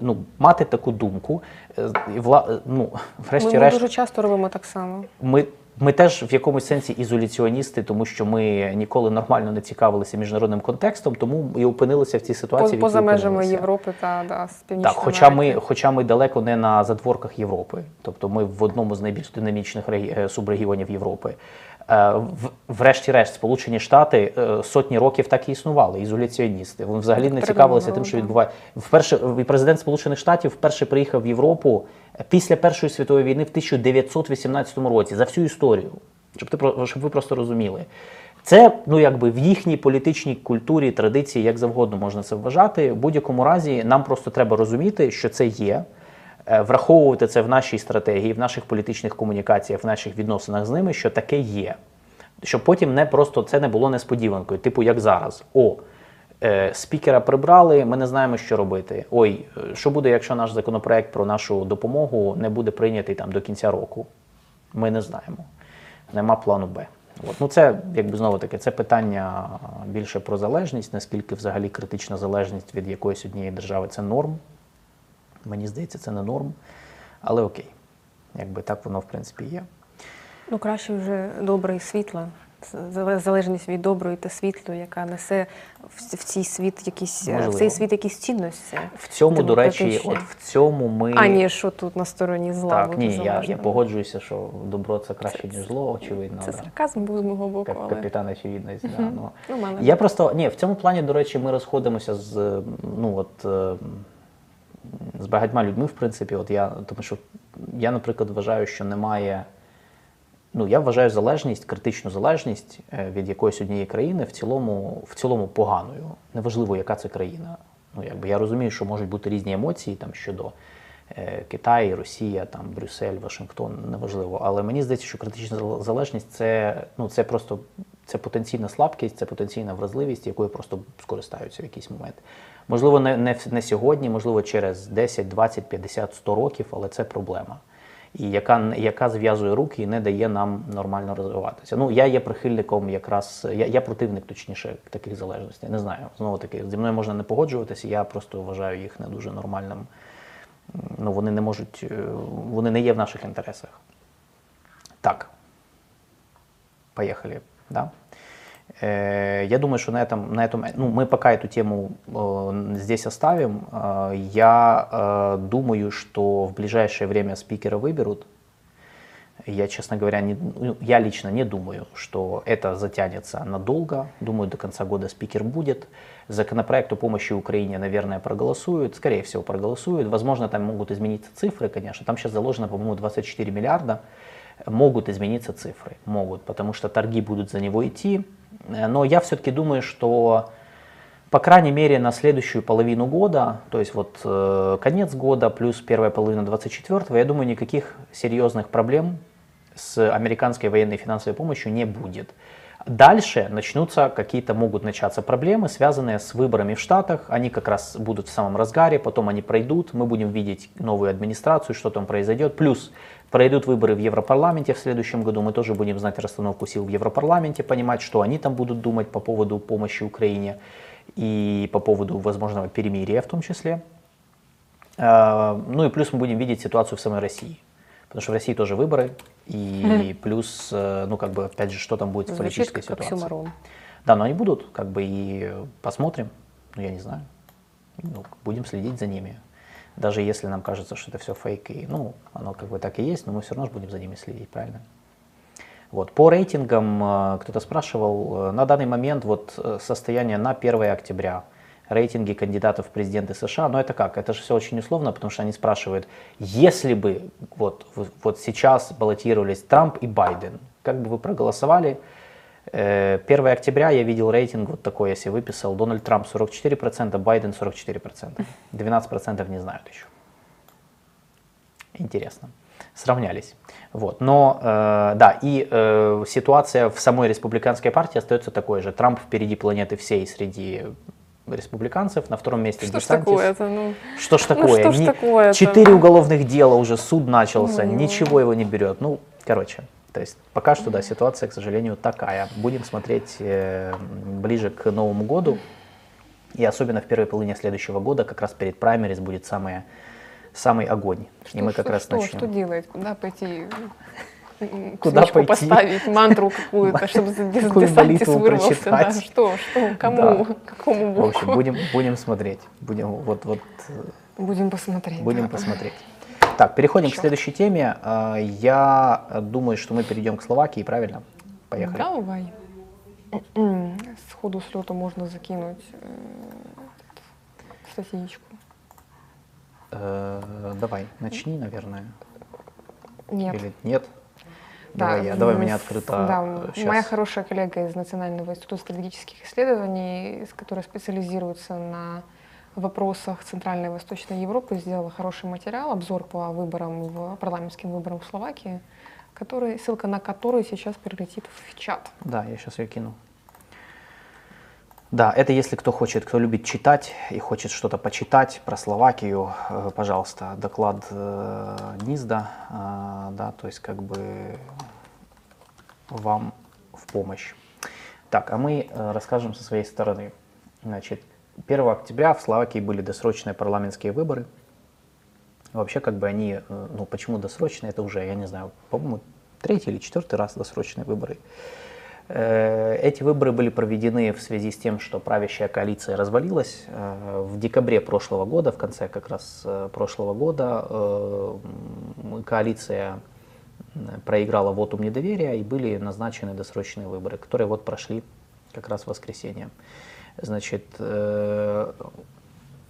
Ну, мати таку думку, Е, і вла... ну, Ми, (laughs) ми врешті-решт, дуже часто робимо так само. ми, ми теж в якомусь сенсі ізоляціоністи, тому що ми ніколи нормально не цікавилися міжнародним контекстом, тому і опинилися в цій ситуації. Поза межами. Європи та да, північної Так, хоча ми, хоча ми далеко не на задворках Європи, тобто ми в одному з найбільш динамічних е, субрегіонів Європи. Е, в- Врешті-решт, Сполучені Штати е, сотні років так і існували, ізоляціоністи. Вони взагалі не цікавилися тим, що да. відбувається. Вперше президент Сполучених Штатів вперше приїхав в Європу після Першої світової війни в 1918 році за всю історію. Щоб ти щоб ви просто розуміли. Це ну якби в їхній політичній культурі, традиції, як завгодно можна це вважати. В будь-якому разі нам просто треба розуміти, що це є, враховувати це в нашій стратегії, в наших політичних комунікаціях, в наших відносинах з ними, що таке є. Щоб потім не просто це не було несподіванкою, типу як зараз. О, е, спікера прибрали, ми не знаємо, що робити. Ой, е, що буде, якщо наш законопроект про нашу допомогу не буде прийнятий там до кінця року? Ми не знаємо. Нема плану Б. От. Ну, це, якби знову таки, це питання більше про залежність, наскільки взагалі критична залежність від якоїсь однієї держави це норм. Мені здається, це не норм. Але окей, якби так воно в принципі є. Ну, краще вже добре і світло. Залежність від доброї та світлої, яка несе в цій світ якісь е, в цей світ якісь цінності. В цьому, до речі, от в цьому ми. А ні, що тут на стороні зла. так, ні, я, я погоджуюся, що добро це краще, ніж зло, очевидно. Це да. сарказм був з мого боку, але капітан очевидність. Да, ну. ну, Я просто ні, в цьому плані, до речі, ми розходимося з ну от е, з багатьма людьми, в принципі. От я, тому що я, наприклад, вважаю, що немає. Ну, я вважаю залежність, критичну залежність е, від якоїсь однієї країни в цілому, в цілому поганою. Неважливо, яка це країна. Ну, якби я розумію, що можуть бути різні емоції там щодо Е, Китай, Росія, там, Брюссель, Вашингтон, неважливо. Але мені здається, що критична залежність це, ну, це просто це потенційна слабкість, це потенційна вразливість, якою просто скористаються в якийсь момент. Можливо, не, не, не сьогодні, можливо, через 10, 20, 50, 100 років, але це проблема. І яка яка зв'язує руки і не дає нам нормально розвиватися. Ну, я є прихильником якраз, я я противник, точніше, таких залежностей. Не знаю. Знову таки, зі мною можна не погоджуватися, я просто вважаю їх не дуже нормальним ну, вони не можуть, е, вони не є в наших інтересах. Так. Поехали. Да? Э, я думаю, что на этом, на этом ну, мы пока эту тему э, здесь оставим. Э, я э, думаю, что в ближайшее время спикера выберут. Я, честно говоря, не, ну, я лично не думаю, что это затянется надолго. Думаю, до конца года спикер будет. Законопроект о помощи Украине, наверное, проголосуют. Скорее всего, проголосуют. Возможно, там могут измениться цифры, конечно. Там сейчас заложено, по-моему, 24 миллиарда. Могут измениться цифры. Могут, потому что торги будут за него идти. Но я все-таки думаю, что по крайней мере, на следующую половину года, то есть вот э, конец года плюс первая половина 24 я думаю, никаких серьезных проблем с американской военной финансовой помощью не будет. Дальше начнутся какие-то, могут начаться проблемы, связанные с выборами в Штатах. Они как раз будут в самом разгаре, потом они пройдут, мы будем видеть новую администрацию, что там произойдет. Плюс пройдут выборы в Европарламенте в следующем году, мы тоже будем знать расстановку сил в Европарламенте, понимать, что они там будут думать по поводу помощи Украине и по поводу возможного перемирия в том числе. А, ну и плюс мы будем видеть ситуацию в самой России. Потому что в России тоже выборы, и плюс, э, ну как бы, опять же, что там будет Звучит в политической как ситуации. оксюморон. Да, но они будут, как бы, и посмотрим, ну я не знаю, ну, будем следить за ними. Даже если нам кажется, что это все фейк, и, ну, оно как бы так и есть, но мы все равно будем за ними следить, правильно? Вот. По рейтингам э, кто-то спрашивал, э, на данный момент вот состояние на 1 октября – рейтинги кандидатов в президенты США. Но это как? Это же все очень условно, потому что они спрашивают, если бы вот, вот сейчас баллотировались Трамп и Байден, как бы вы проголосовали? 1 э, октября я видел рейтинг вот такой, если выписал, Дональд Трамп 44%, Байден 44%. 12% не знают еще. Интересно. Сравнялись. Вот. Но, э, да, и э, ситуация в самой республиканской партии остается такой же. Трамп впереди планеты всей среди республиканцев, на втором месте что Десантис. Что ж такое-то? Ну, что ж такое? Ну, что ж такое Четыре уголовных дела уже, суд начался, ну. ничего его не берет. Ну, короче, то есть пока что, да, ситуация, к сожалению, такая. Будем смотреть э, ближе к Новому году. И особенно в первой половине следующего года, как раз перед праймерис, будет самое, самый огонь. Что, и мы как что, раз что, начнем. Что делать? Куда пойти? Куда пойти? поставить, мантру какую-то, (laughs) чтобы Десантис вырвался. Да, что, что, кому, Да. какому В богу? общем, будем, будем смотреть. Будем, вот, вот, э, Будем посмотреть. Будем да. посмотреть. Так, переходим к Чёрт. следующей теме. А, Я думаю, что мы перейдем к Словакии, правильно? Поехали. Давай. Сходу с лету можно закинуть э, статейку. Э, Давай, начни, наверное. Нет. Или нет? Да, Давай, я, давай м, меня с- открыто. Да, э, щас. моя хорошая коллега из Национального института стратегических исследований, с- которая специализируется на вопросах Центральной и Восточной Европы, сделала хороший материал, обзор по выборам, в, парламентским выборам в Словакии, который, ссылка на который сейчас прилетит в чат. Да, я сейчас ее кину. Да, это если кто хочет, кто любит читать и хочет что-то почитать про Словакию, э, пожалуйста, доклад э, НИЗДа, э, да, то есть как бы вам в помощь. Так, а мы расскажем со своей стороны. Значит, 1 октября в Словакии были досрочные парламентские выборы. Вообще, как бы они, э, ну почему досрочные, это уже, я не знаю, по-моему, третий или четвертый раз досрочные выборы. Э, Эти выборы были проведены в связи с тем, что правящая коалиция развалилась. Э, В декабре прошлого года, в конце как раз прошлого года, коалиция проиграла вотум недоверия и были назначены досрочные выборы, которые вот прошли как раз в воскресенье. Значит, э,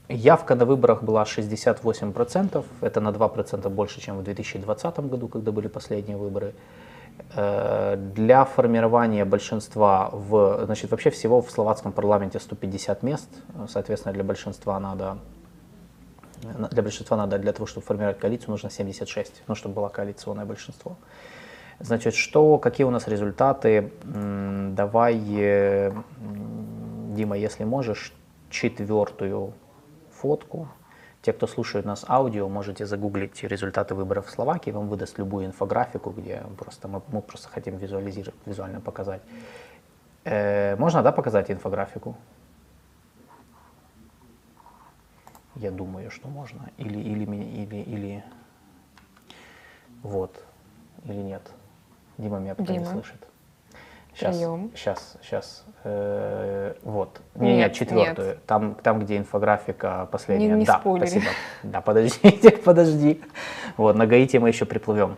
явка на выборах была 68%, это на 2% больше, чем в 2020 году, когда были последние выборы. Э, Для формирования большинства в, значит, вообще всего в словацком парламенте 150 мест, соответственно, для большинства надо для большинства надо, для того, чтобы формировать коалицию, нужно 76, ну, чтобы было коалиционное большинство. Значит, что, какие у нас результаты? Давай, э, Дима, если можешь, четвертую фотку. Те, кто слушает нас аудио, можете загуглить результаты выборов в Словакии, вам выдаст любую инфографику, где просто мы, мы просто хотим визуализировать, визуально показать. Э, можно, да, показать инфографику? Я думаю, что можно. Или, или, или, или... Вот. Или нет. Дима меня пока Дима. не слышит. Сейчас, Прием. сейчас, сейчас. Э, вот. Не, Нет, нет, четвертую. нет. Там, там, где инфографика последняя. Не- не да, спойлери. спасибо. Да, подождите, (laughs) подожди. Вот, на Гаити мы еще приплывем.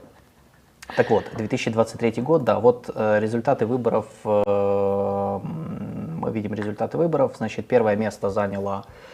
Так вот, 2023 год, да, вот э, результаты выборов, э, мы видим результаты выборов, значит, первое место заняло э,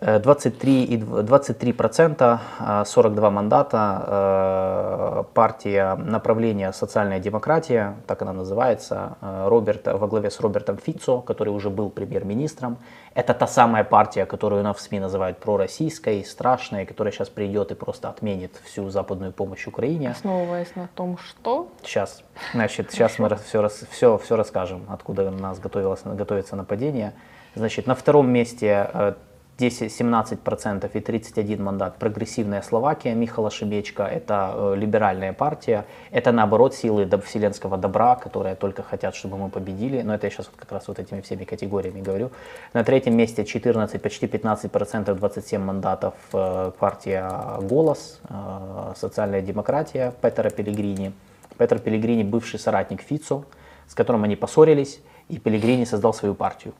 23, и дв- 23 процента, э, 42 мандата, э, партия направления «Социальная демократия», так она называется, э, Роберт, во главе с Робертом Фицо, который уже был премьер-министром. Это та самая партия, которую нам в СМИ называют пророссийской, страшной, которая сейчас придет и просто отменит всю западную помощь Украине. Основываясь на том, что Сейчас, значит, сейчас мы все, все, все расскажем, откуда у нас готовилось, готовится нападение. Значит, на втором месте э, 10, 17% и 31 мандат прогрессивная Словакия Михала Шебечка, это э, либеральная партия, это наоборот силы доб- вселенского добра, которые только хотят, чтобы мы победили, но это я сейчас вот как раз вот этими всеми категориями говорю. На третьем месте 14, почти 15%, 27 мандатов э, партия «Голос», э, социальная демократия Петера Пелегрини. Петр Пелегрини бывший соратник Фицо, с которым они поссорились, и Пелегрини создал свою партию.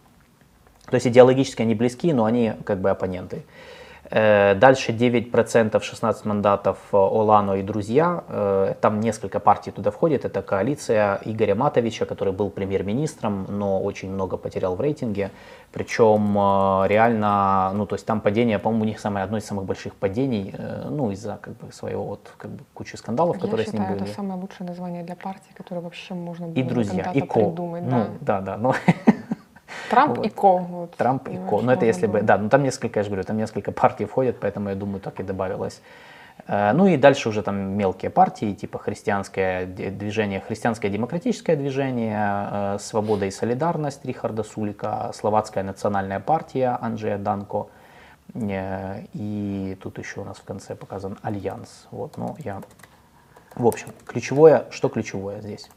То есть идеологически они близки, но они как бы оппоненты. Э, Дальше 9%, 16 мандатов э, Олано и друзья. Э, Там несколько партий туда входит. Это коалиция Игоря Матовича, который был премьер-министром, но очень много потерял в рейтинге. Причем реально, ну то есть там падение, по-моему, у них самое, одно из самых больших падений, ну из-за как бы своего вот как бы кучи скандалов, я которые с ним считаю, были. это самое лучшее название для партии, которое вообще можно было И друзья, и ко. придумать. Ну, да. да, да. Ну, (laughs) Трамп вот. и ко. Вот, Трамп и понимаешь, Ко. Ну, это можно если бы, было. да, ну там несколько, я же говорю, там несколько партий входят, поэтому я думаю, так и добавилось. Э, Ну и дальше уже там мелкие партии, типа христианское движение, христианское демократическое движение, э, Свобода и солидарность Рихарда Сулика, Словацкая национальная партия Анджея Данко, э, и тут еще у нас в конце показан Альянс. Вот, ну я, в общем, ключевое, что ключевое здесь?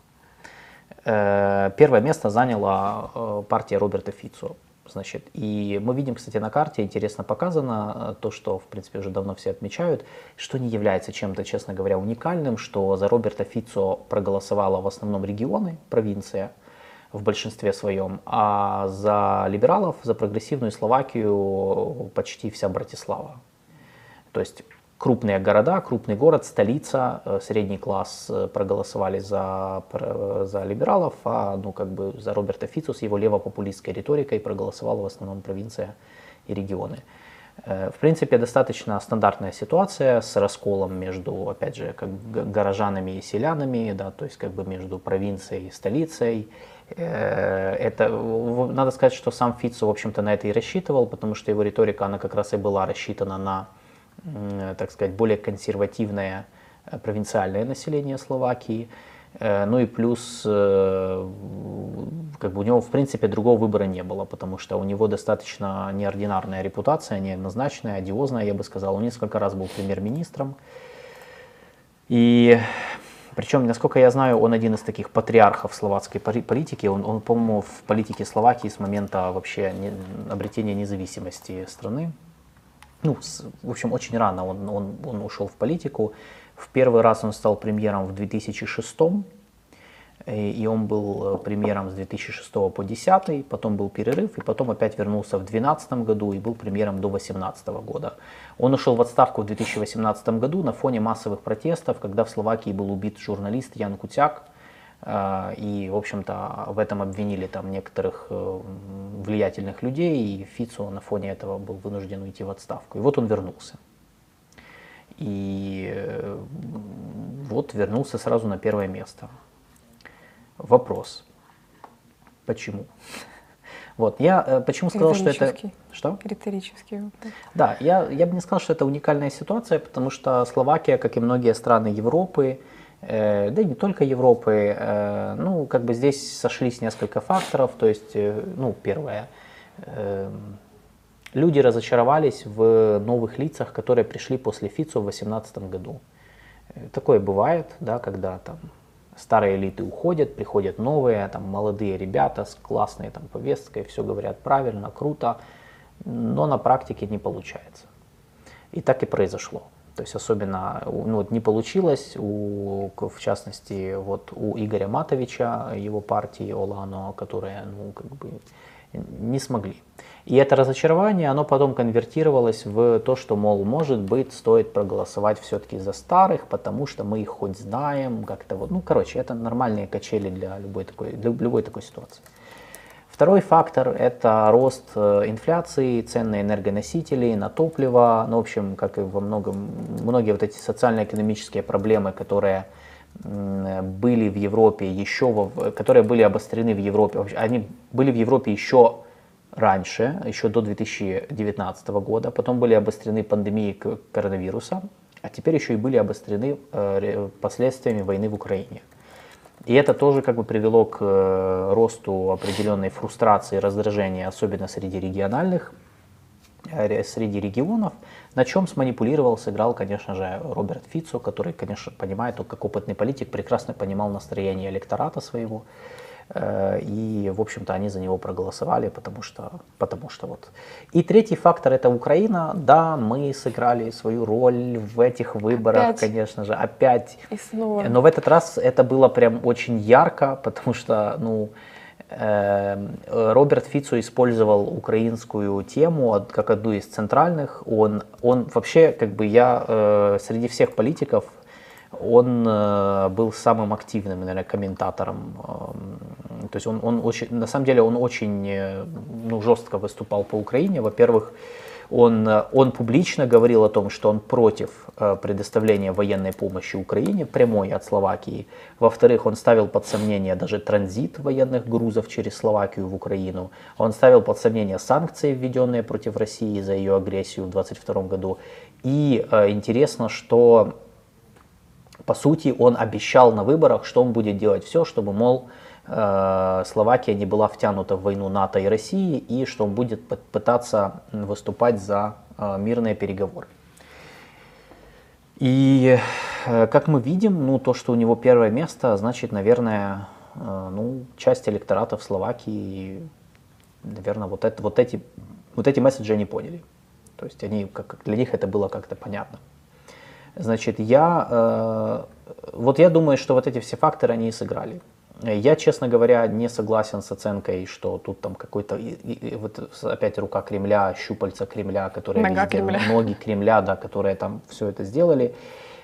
Э, Первое место заняла э, партия Роберта Фицо. Значит, и мы видим, кстати, на карте интересно показано э, то, что, в принципе, уже давно все отмечают, что не является чем-то, честно говоря, уникальным, что за Роберта Фицо проголосовало в основном регионы, провинция в большинстве своем, а за либералов, за прогрессивную Словакию почти вся Братислава. То есть крупные города, крупный город, столица, э, средний класс э, проголосовали за, пр- за либералов, а ну, как бы за Роберта Фицу с его левопопулистской риторикой проголосовала в основном провинция и регионы. Э, В принципе, достаточно стандартная ситуация с расколом между, опять же, как горожанами и селянами, да, то есть как бы между провинцией и столицей. Э, Это, надо сказать, что сам Фицо, в общем-то, на это и рассчитывал, потому что его риторика, она как раз и была рассчитана на так сказать, более консервативное э, провинциальное население Словакии. Э, Ну и плюс, э, как бы у него, в принципе, другого выбора не было, потому что у него достаточно неординарная репутация, неоднозначная, одиозная, я бы сказал. Он несколько раз был премьер-министром. И причем, насколько я знаю, он один из таких патриархов словацкой политики. Он, он по-моему, в политике Словакии с момента вообще не- обретения независимости страны ну, с- в общем, очень рано он, он, он ушел в политику. В первый раз он стал премьером в 2006, э, и он был э, премьером с 2006 по 2010, потом был перерыв, и потом опять вернулся в 2012 году и был премьером до 2018 года. Он ушел в отставку в 2018 году на фоне массовых протестов, когда в Словакии был убит журналист Ян Кутяк, И, в общем-то, в этом обвинили там некоторых э, влиятельных людей, и Фицо на фоне этого был вынужден уйти в отставку. И вот он вернулся. И э, вот вернулся сразу на первое место. Вопрос. Почему? Вот, я э, почему сказал, что это... Что? Риторический вопрос. Да, я, я бы не сказал, что это уникальная ситуация, потому что Словакия, как и многие страны Европы, да и не только Европы, э, ну, как бы здесь сошлись несколько факторов. То есть, э, ну, первое, э, люди разочаровались в новых лицах, которые пришли после Фицо в 2018 году. Э, Такое бывает, да, когда там старые элиты уходят, приходят новые, там молодые ребята с классной там повесткой, все говорят правильно, круто, но на практике не получается. И так и произошло. То есть особенно ну, вот не получилось, у, в частности, вот у Игоря Матовича, его партии Олано, которые ну, как бы не смогли. И это разочарование, оно потом конвертировалось в то, что, мол, может быть, стоит проголосовать все-таки за старых, потому что мы их хоть знаем, как-то вот, ну, короче, это нормальные качели для любой такой, для любой такой ситуации. Второй фактор – это рост э, инфляции, цен на энергоносители, на топливо. Ну, в общем, как и во многом, многие вот эти социально-экономические проблемы, которые были в Европе еще, во- которые были обострены в Европе, они были в Европе еще раньше, еще до 2019 года, потом были обострены пандемией коронавируса, а теперь еще и были обострены э, последствиями войны в Украине. И это тоже как бы привело к э, росту определенной фрустрации, раздражения, особенно среди региональных, э, ре- среди регионов, на чем сманипулировал, сыграл, конечно же, Роберт Фицо, который, конечно, понимает, он как опытный политик, прекрасно понимал настроение электората своего. Э, И, в общем-то, они за него проголосовали, потому что, потому что вот. И третий фактор – это Украина. Да, мы сыграли свою роль в этих выборах, Опять. конечно же, опять И снова. но в этот раз это было прям очень ярко, потому что, ну, э, Роберт Фицо использовал украинскую тему как одну из центральных. Он, он вообще, как бы я э, среди всех политиков, он э, был самым активным, наверное, комментатором. эм, То есть он, он очень, на самом деле он очень э, ну, жестко выступал по Украине. Во-первых, он, э, он публично говорил о том, что он против предоставления военной помощи Украине, прямой от Словакии. Во-вторых, он ставил под сомнение даже транзит военных грузов через Словакию в Украину. Он ставил под сомнение санкции, введенные против России за ее агрессию в 2022 году. И интересно, что по сути, он обещал на выборах, что он будет делать все, чтобы, мол, э, Словакия не была втянута в войну НАТО и России, и что он будет пы- пытаться выступать за э, мирные переговоры. И э, как мы видим, ну, то, что у него первое место, значит, наверное, ну, часть электората в Словакии, наверное, вот, это, вот, эти, вот эти месседжи они поняли. То есть они, как, для них это было как-то понятно. Значит, я, э, вот я думаю, что вот эти все факторы, они и сыграли. Я, честно говоря, не согласен с оценкой, что тут там какой-то, вот опять рука Кремля, щупальца Кремля, которые Нога везде, Кремля. ноги Кремля, да, которые там все это сделали.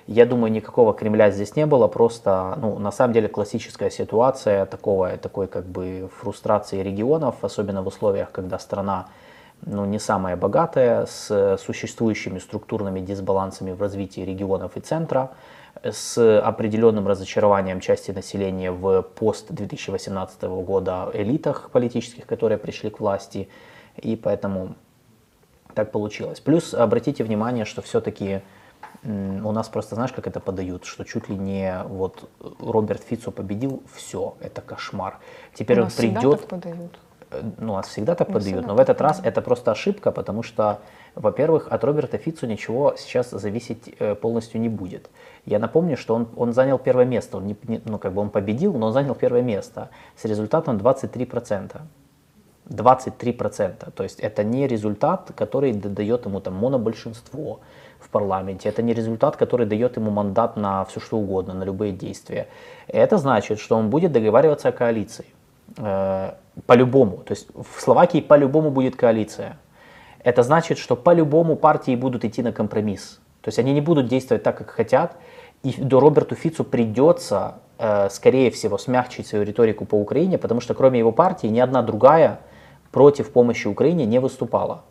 Я думаю, никакого Кремля здесь не было, просто, ну, на самом деле классическая ситуация такого, такой как бы фрустрации регионов, особенно в условиях, когда страна ну, не самая богатая, с существующими структурными дисбалансами в развитии регионов и центра, с определенным разочарованием части населения в пост 2018 года элитах политических, которые пришли к власти, и поэтому так получилось. Плюс обратите внимание, что все-таки у нас просто, знаешь, как это подают, что чуть ли не вот Роберт Фицо победил, все, это кошмар. Теперь У он придет, так подают. Э, ну, нас всегда так Ну, подают, но в этот раз это просто ошибка, потому что, во-первых, от Роберта Фицу ничего сейчас зависеть э, полностью не будет. Я напомню, что он, он занял первое место, он не, ну, как бы он победил, но он занял первое место с результатом 23%. 23%. То есть это не результат, который дает ему там монобольшинство в парламенте. Это не результат, который дает ему мандат на все что угодно, на любые действия. Это значит, что он будет договариваться о коалиции. По-любому. То есть в Словакии по-любому будет коалиция. Это значит, что по-любому партии будут идти на компромисс. То есть они не будут действовать так, как хотят. И до Роберту Фицу придется, э, скорее всего, смягчить свою риторику по Украине, потому что кроме его партии ни одна другая против помощи Украине не выступала.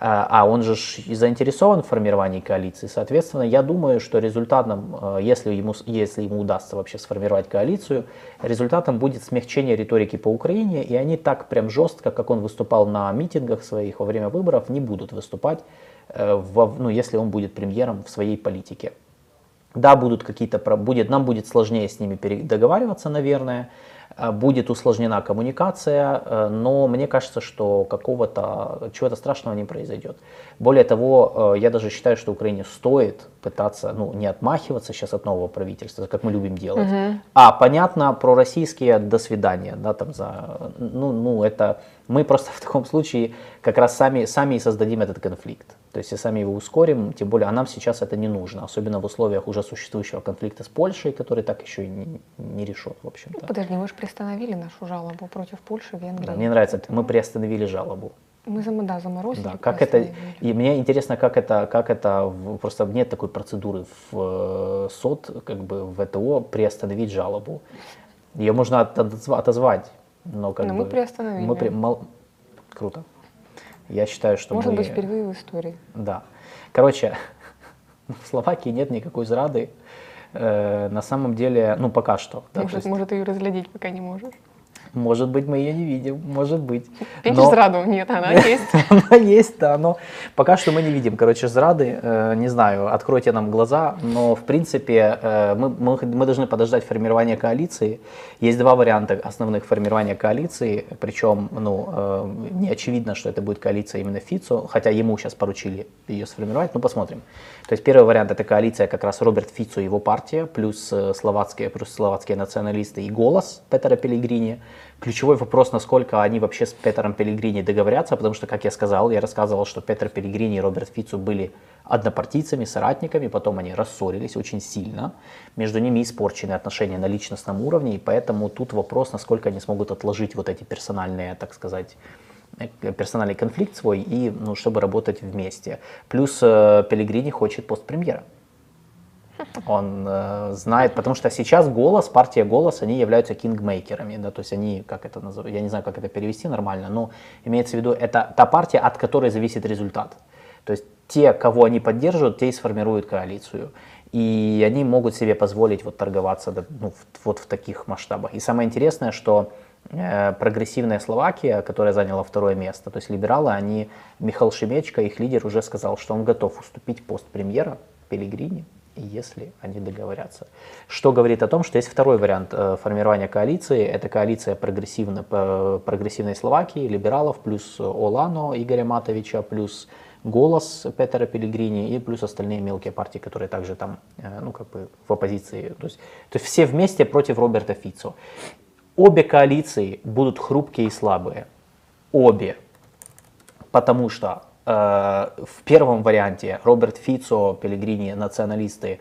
А он же заинтересован в формировании коалиции. Соответственно, я думаю, что результатом, э, если ему, если ему удастся вообще сформировать коалицию, результатом будет смягчение риторики по Украине, и они так прям жестко, как он выступал на митингах своих во время выборов, не будут выступать, э, во, ну, если он будет премьером в своей политике. Да, будут какие-то, будет, нам будет сложнее с ними договариваться, наверное, будет усложнена коммуникация, э, но мне кажется, что какого-то чего-то страшного не произойдет. Более того, э, я даже считаю, что Украине стоит пытаться, ну, не отмахиваться сейчас от нового правительства, как мы любим делать, угу. а понятно, про российские до свидания, да, там за, ну, ну, это мы просто в таком случае как раз сами, сами и создадим этот конфликт. То есть, и сами его ускорим, тем более, а нам сейчас это не нужно, особенно в условиях уже существующего конфликта с Польшей, который так еще и не, не решен, в общем-то. Ну, подожди, мы же приостановили нашу жалобу против Польши, Венгрии. Да, мне нравится, мы приостановили жалобу. Мы да, заморозили. Да, как это, и мне интересно, как это, как это, просто нет такой процедуры в э, СОД, как бы в ВТО приостановить жалобу. Ее можно отозвать, но как но бы... мы приостановили. Мы при... Мол... Круто. Я считаю, что Может мы... быть, впервые в истории. Да. Короче, (laughs) в Словакии нет никакой зрады. Э, на самом деле, ну, пока что. Да, может, есть... может, ее разглядеть пока не можешь. Может быть, мы ее не видим, может быть. Но... зраду? Нет, она (laughs) есть. она есть, да, но пока что мы не видим. Короче, зрады, э, не знаю, откройте нам глаза, но в принципе э, мы, мы, мы должны подождать формирования коалиции. Есть два варианта основных формирования коалиции, причем, ну, э, не очевидно, что это будет коалиция именно Фицо, хотя ему сейчас поручили ее сформировать, ну, посмотрим. То есть первый вариант это коалиция как раз Роберт Фицо и его партия, плюс словацкие, плюс словацкие националисты и голос Петера Пелигрини. Ключевой вопрос, насколько они вообще с Петером Пелигрини договорятся, потому что, как я сказал, я рассказывал, что Петер Пелигрини и Роберт Фицу были однопартийцами, соратниками, потом они рассорились очень сильно, между ними испорчены отношения на личностном уровне, и поэтому тут вопрос, насколько они смогут отложить вот эти персональные, так сказать, э, персональный конфликт свой, и ну, чтобы работать вместе. Плюс э, Пелигрини хочет пост премьера. Он э, знает, потому что сейчас голос, партия голос, они являются кингмейкерами, да, то есть они, как это называют, я не знаю, как это перевести нормально, но имеется в виду, это та партия, от которой зависит результат. То есть те, кого они поддерживают, те и сформируют коалицию. И они могут себе позволить вот торговаться ну, вот в таких масштабах. И самое интересное, что э, прогрессивная Словакия, которая заняла второе место, то есть либералы, они, Михаил Шемечко, их лидер, уже сказал, что он готов уступить пост премьера Пелигрини если они договорятся. Что говорит о том, что есть второй вариант э, формирования коалиции. Это коалиция прогрессивно, прогрессивной Словакии, либералов, плюс Олано Игоря Матовича, плюс Голос Петера Пелигрини и плюс остальные мелкие партии, которые также там, э, ну, как бы в оппозиции. То есть, то есть все вместе против Роберта Фицо. Обе коалиции будут хрупкие и слабые. Обе. Потому что Э, в первом варианте Роберт Фицо, Пелегрини, националисты,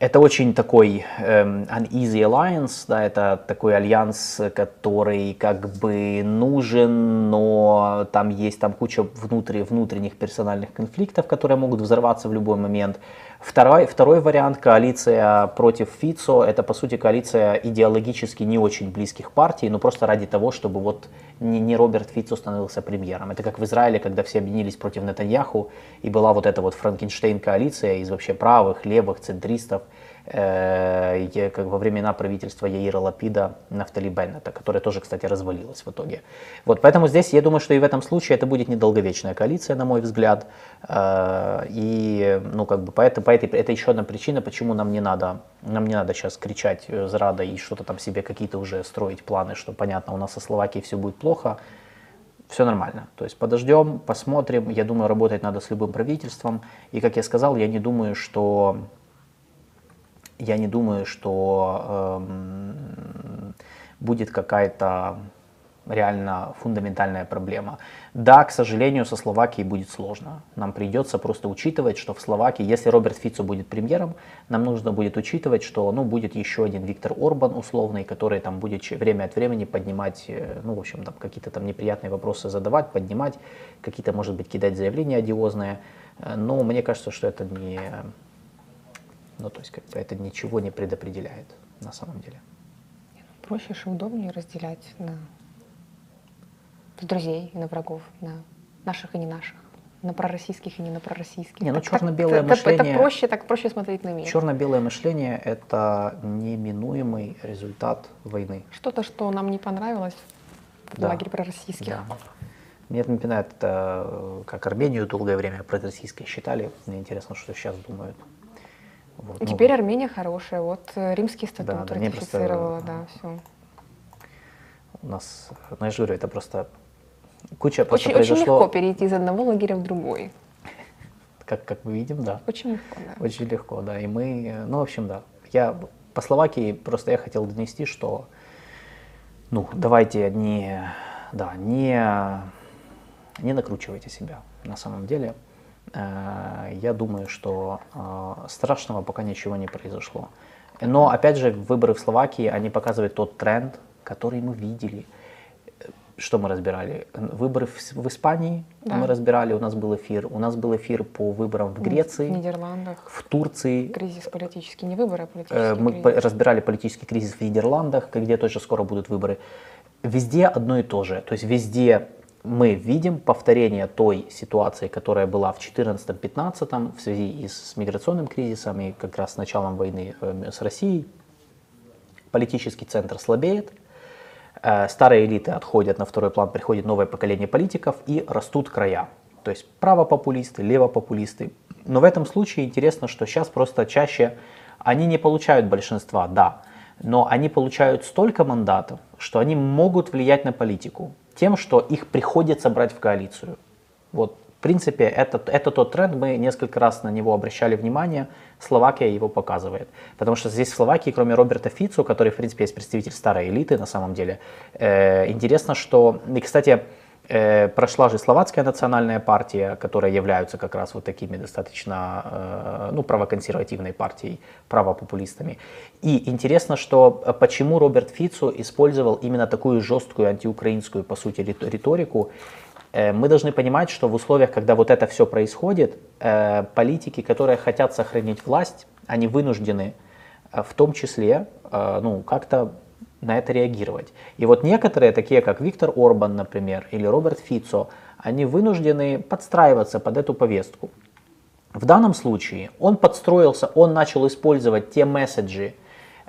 это очень такой эм, uneasy alliance, да, это такой альянс, который как бы нужен, но там есть там куча внутри, внутренних персональных конфликтов, которые могут взорваться в любой момент. Второй, второй вариант, коалиция против Фицо, это по сути коалиция идеологически не очень близких партий, но просто ради того, чтобы вот не, не Роберт Фицо становился премьером. Это как в Израиле, когда все объединились против Нетаньяху, и была вот эта вот Франкенштейн-коалиция из вообще правых, левых, центристов, э, как во времена правительства Яира Лапида Нафтали Беннета, которая тоже, кстати, развалилась в итоге. Вот, поэтому здесь я думаю, что и в этом случае это будет недолговечная коалиция, на мой взгляд. Э, и, ну, как бы, поэтому, по этой, это еще одна причина, почему нам не надо, нам не надо сейчас кричать с Радой и что-то там себе какие-то уже строить планы, что, понятно, у нас со Словакией все будет плохо все нормально. То есть подождем, посмотрим. Я думаю, работать надо с любым правительством. И, как я сказал, я не думаю, что я не думаю, что эм, будет какая-то реально фундаментальная проблема. Да, к сожалению, со Словакией будет сложно. Нам придется просто учитывать, что в Словакии, если Роберт Фицо будет премьером, нам нужно будет учитывать, что ну, будет еще один Виктор Орбан условный, который там будет время от времени поднимать, э, ну, в общем, там какие-то там неприятные вопросы задавать, поднимать, какие-то, может быть, кидать заявления одиозные. Э, но мне кажется, что это не, ну, то есть как бы это ничего не предопределяет на самом деле. Проще и удобнее разделять на друзей и на врагов, на наших и не наших. на пророссийских и не на пророссийских. Не, ну Так- так- черно-белое мышление- Это проще, так проще смотреть на мир. Черно-белое мышление – это неминуемый результат войны. Что-то, что нам не понравилось в Да. лагере пророссийских. Да. Мне это напоминает, это, э, как Армению долгое время пророссийской считали. Мне интересно, что сейчас думают. Вот, И ну, теперь Армения хорошая. Вот э, римский статут Да, просто, ратифицировала, э, да, все. у нас, же говорю, это просто куча просто Очень, очень произошло, легко перейти из одного лагеря в другой. (laughs) как, как мы видим, да. Очень легко, да. Очень легко, да. И мы, э, ну, в общем, да. Я по Словакии просто я хотел донести, что, ну, давайте не, да, не, не накручивайте себя на самом деле. Э, Я думаю, что э, страшного пока ничего не произошло. Но, опять же, выборы в Словакии, они показывают тот тренд, который мы видели. Э, Что мы разбирали? Выборы в, Испании Да. мы разбирали, у нас был эфир. У нас был эфир по выборам в Греции В Нидерландах в Турции. кризис политический, не выборы, а Э, политический Мы по- кризис. разбирали политический кризис в Нидерландах, где тоже скоро будут выборы. Везде одно и то же. То есть везде мы видим повторение той ситуации, которая была в 2014-2015 в связи и с миграционным кризисом, и как раз с началом войны э, с Россией. Политический центр слабеет, э, старые элиты отходят на второй план, приходит новое поколение политиков и растут края. То есть правопопулисты, левопопулисты. Но в этом случае интересно, что сейчас просто чаще они не получают большинства, да, но они получают столько мандатов, что они могут влиять на политику тем, что их приходится брать в коалицию. Вот, в принципе, это, это тот тренд, мы несколько раз на него обращали внимание, Словакия его показывает. Потому что здесь в Словакии, кроме Роберта Фицу, который, в принципе, есть представитель старой элиты на самом деле, э, интересно, что, и, кстати, прошла же Словацкая национальная партия, которая являются как раз вот такими достаточно, э, ну, правоконсервативной партией, правопопулистами. И интересно, что э, почему Роберт Фицу использовал именно такую жесткую антиукраинскую, по сути, рит- риторику, Э, мы должны понимать, что в условиях, когда вот это все происходит, э, политики, которые хотят сохранить власть, они вынуждены э, в том числе э, ну, как-то на это реагировать. И вот некоторые, такие как Виктор Орбан, например, или Роберт Фицо, они вынуждены подстраиваться под эту повестку. В данном случае он подстроился, он начал использовать те месседжи,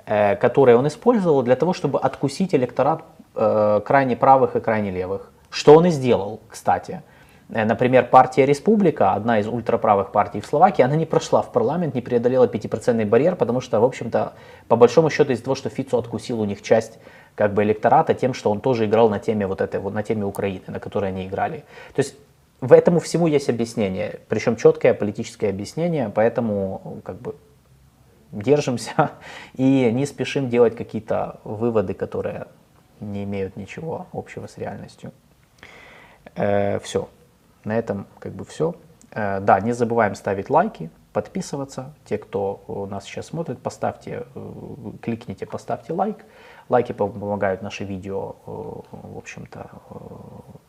э, которые он использовал для того, чтобы откусить электорат э, крайне правых и крайне левых. Что он и сделал, кстати. Э, Например, партия Республика, одна из ультраправых партий в Словакии, она не прошла в парламент, не преодолела 5% барьер, потому что, в общем-то, по большому счету из-за того, что Фицу откусил у них часть как бы электората тем, что он тоже играл на теме вот этой вот, на теме Украины, на которой они играли. То есть в этому всему есть объяснение, причем четкое политическое объяснение, поэтому как бы держимся (laughs) и не спешим делать какие-то выводы, которые не имеют ничего общего с реальностью. все. На этом как бы все. да, не забываем ставить лайки, подписываться. Те, кто у нас сейчас смотрит, поставьте, э, кликните, поставьте лайк. Лайки пом- помогают наши видео, э, в общем-то, э,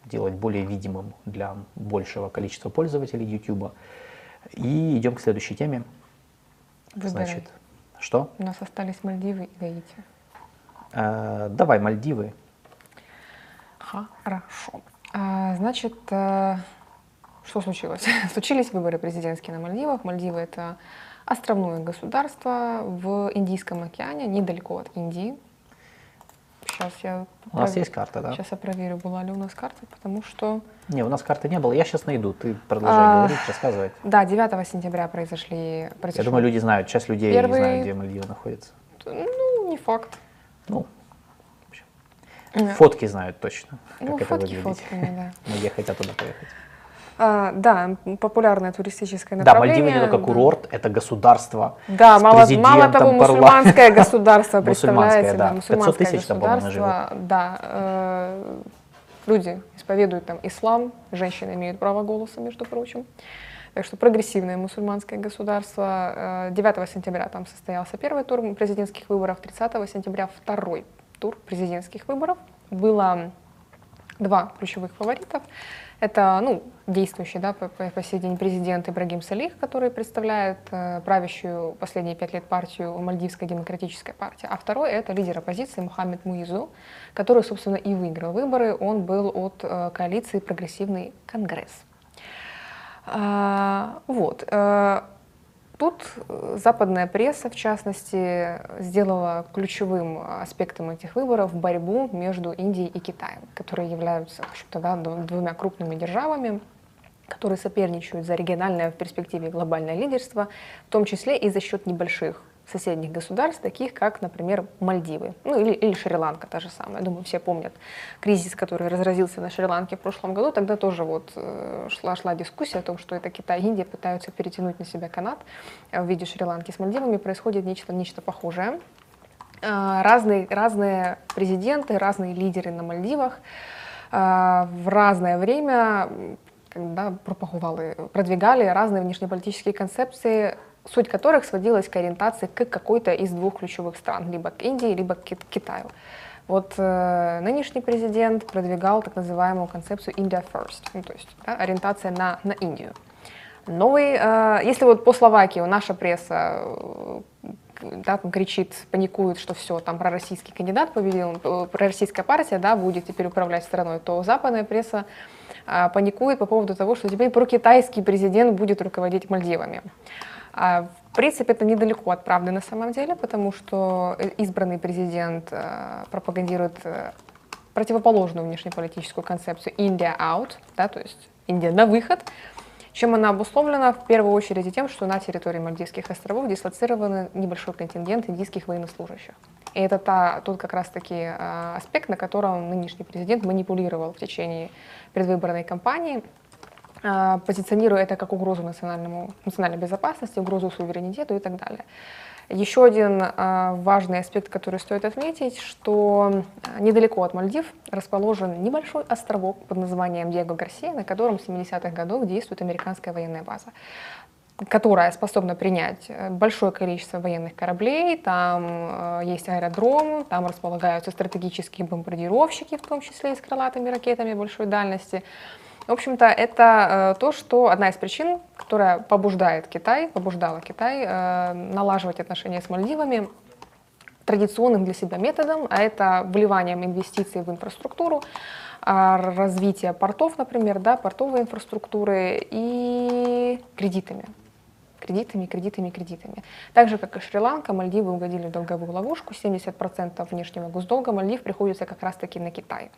делать более видимым для большего количества пользователей YouTube. И идем к следующей теме. Выбирай. Значит, что? У нас остались Мальдивы и Гаити. Э, давай Мальдивы. Хорошо. А, значит, э, что случилось? (laughs) Случились выборы президентские на Мальдивах. Мальдивы это островное государство в Индийском океане, недалеко от Индии. Сейчас я У нас есть карта, да? Сейчас я проверю, была ли у нас карта, потому что Не, у нас карты не было. Я сейчас найду. Ты продолжай А, говорить, рассказывать. да, 9 сентября произошли. Я думаю, люди знают. Часть людей Первый- не знают, где Мальдивы находятся. Ну, не факт. Ну, в общем, Э, фотки знают точно, как Ну, это фотки выглядит. фотками, да. (laughs) Многие хотят туда поехать. А, да, популярное туристическое Да, направление. Мальдивы не только да. курорт, это государство. Да, с мало, мало президентом, того, парла- мусульманское (laughs) государство, Мусульманское, представляете, да. да, 500 мусульманское тысяч там, по-моему, государство, да, э, люди исповедуют там ислам, женщины имеют право голоса, между прочим. Так что прогрессивное мусульманское государство. Э, 9 сентября там состоялся первый тур президентских выборов, 30 сентября второй тур президентских выборов. Было два ключевых фаворитов. Это ну, действующий да, по, по- сей день президент Ибрагим Салих, который представляет э, правящую последние пять лет партию Мальдивская демократическая партия. А второй это лидер оппозиции Мухаммед Муизу, который, собственно, и выиграл выборы. Он был от э, коалиции «Прогрессивный Конгресс». А, вот. Э, тут западная пресса, в частности, сделала ключевым аспектом этих выборов борьбу между Индией и Китаем, которые являются, в общем-то, да, двумя крупными державами, которые соперничают за региональное в перспективе глобальное лидерство, в том числе и за счет небольших соседних государств, таких как, например, Мальдивы, ну или, или Шри-Ланка та же самая. Думаю, все помнят кризис, который разразился на Шри-Ланке в прошлом году. Тогда тоже вот э, шла, шла дискуссия о том, что это Китай и Индия пытаются перетянуть на себя канат в виде Шри-Ланки. С Мальдивами происходит нечто, нечто похожее. А, разные, разные президенты, разные лидеры на Мальдивах а, в разное время да, пропагували, продвигали разные внешнеполитические концепции, суть которых сводилась к ориентации к какой-то из двух ключевых стран, либо к Индии, либо к Китаю. Вот э, нынешний президент продвигал так называемую концепцию India First, ну, то есть да, ориентация на, на Индию. Новый, э, если вот по Словакии наша пресса э, да, там кричит, паникует, что все, там пророссийский кандидат победил, э, пророссийская партия да, будет теперь управлять страной, то западная пресса э, паникует по поводу того, что теперь прокитайский президент будет руководить Мальдивами. А, в принципе, это недалеко от правды на самом деле, потому что избранный президент э, пропагандирует э, противоположную внешнеполитическую концепцию «India out», да, то есть Индия на выход, чем она обусловлена в первую очередь тем, что на территории Мальдивских островов дислоцирован небольшой контингент индийских военнослужащих. И это та, тот как раз-таки э, аспект, на котором нынешний президент манипулировал в течение предвыборной кампании, а, позиционируя это как угрозу национальному, национальной безопасности, угрозу суверенитету и так далее. Еще один э, важный аспект, который стоит отметить, что недалеко от Мальдив расположен небольшой островок под названием Диего Гарсия, на котором в 70-х годах действует американская военная база которая способна принять большое количество военных кораблей, там э, есть аэродром, там располагаются стратегические бомбардировщики, в том числе и с крылатыми ракетами большой дальности. В общем-то, это э, то, что одна из причин, которая побуждает Китай, побуждала Китай э, налаживать отношения с Мальдивами традиционным для себя методом, а это вливанием инвестиций в инфраструктуру, а, развитие портов, например, да, портовой инфраструктуры и кредитами кредитами, кредитами, кредитами. Так же, как и Шри-Ланка, Мальдивы угодили в долговую ловушку. 70% внешнего госдолга Мальдив приходится как раз-таки на Китай.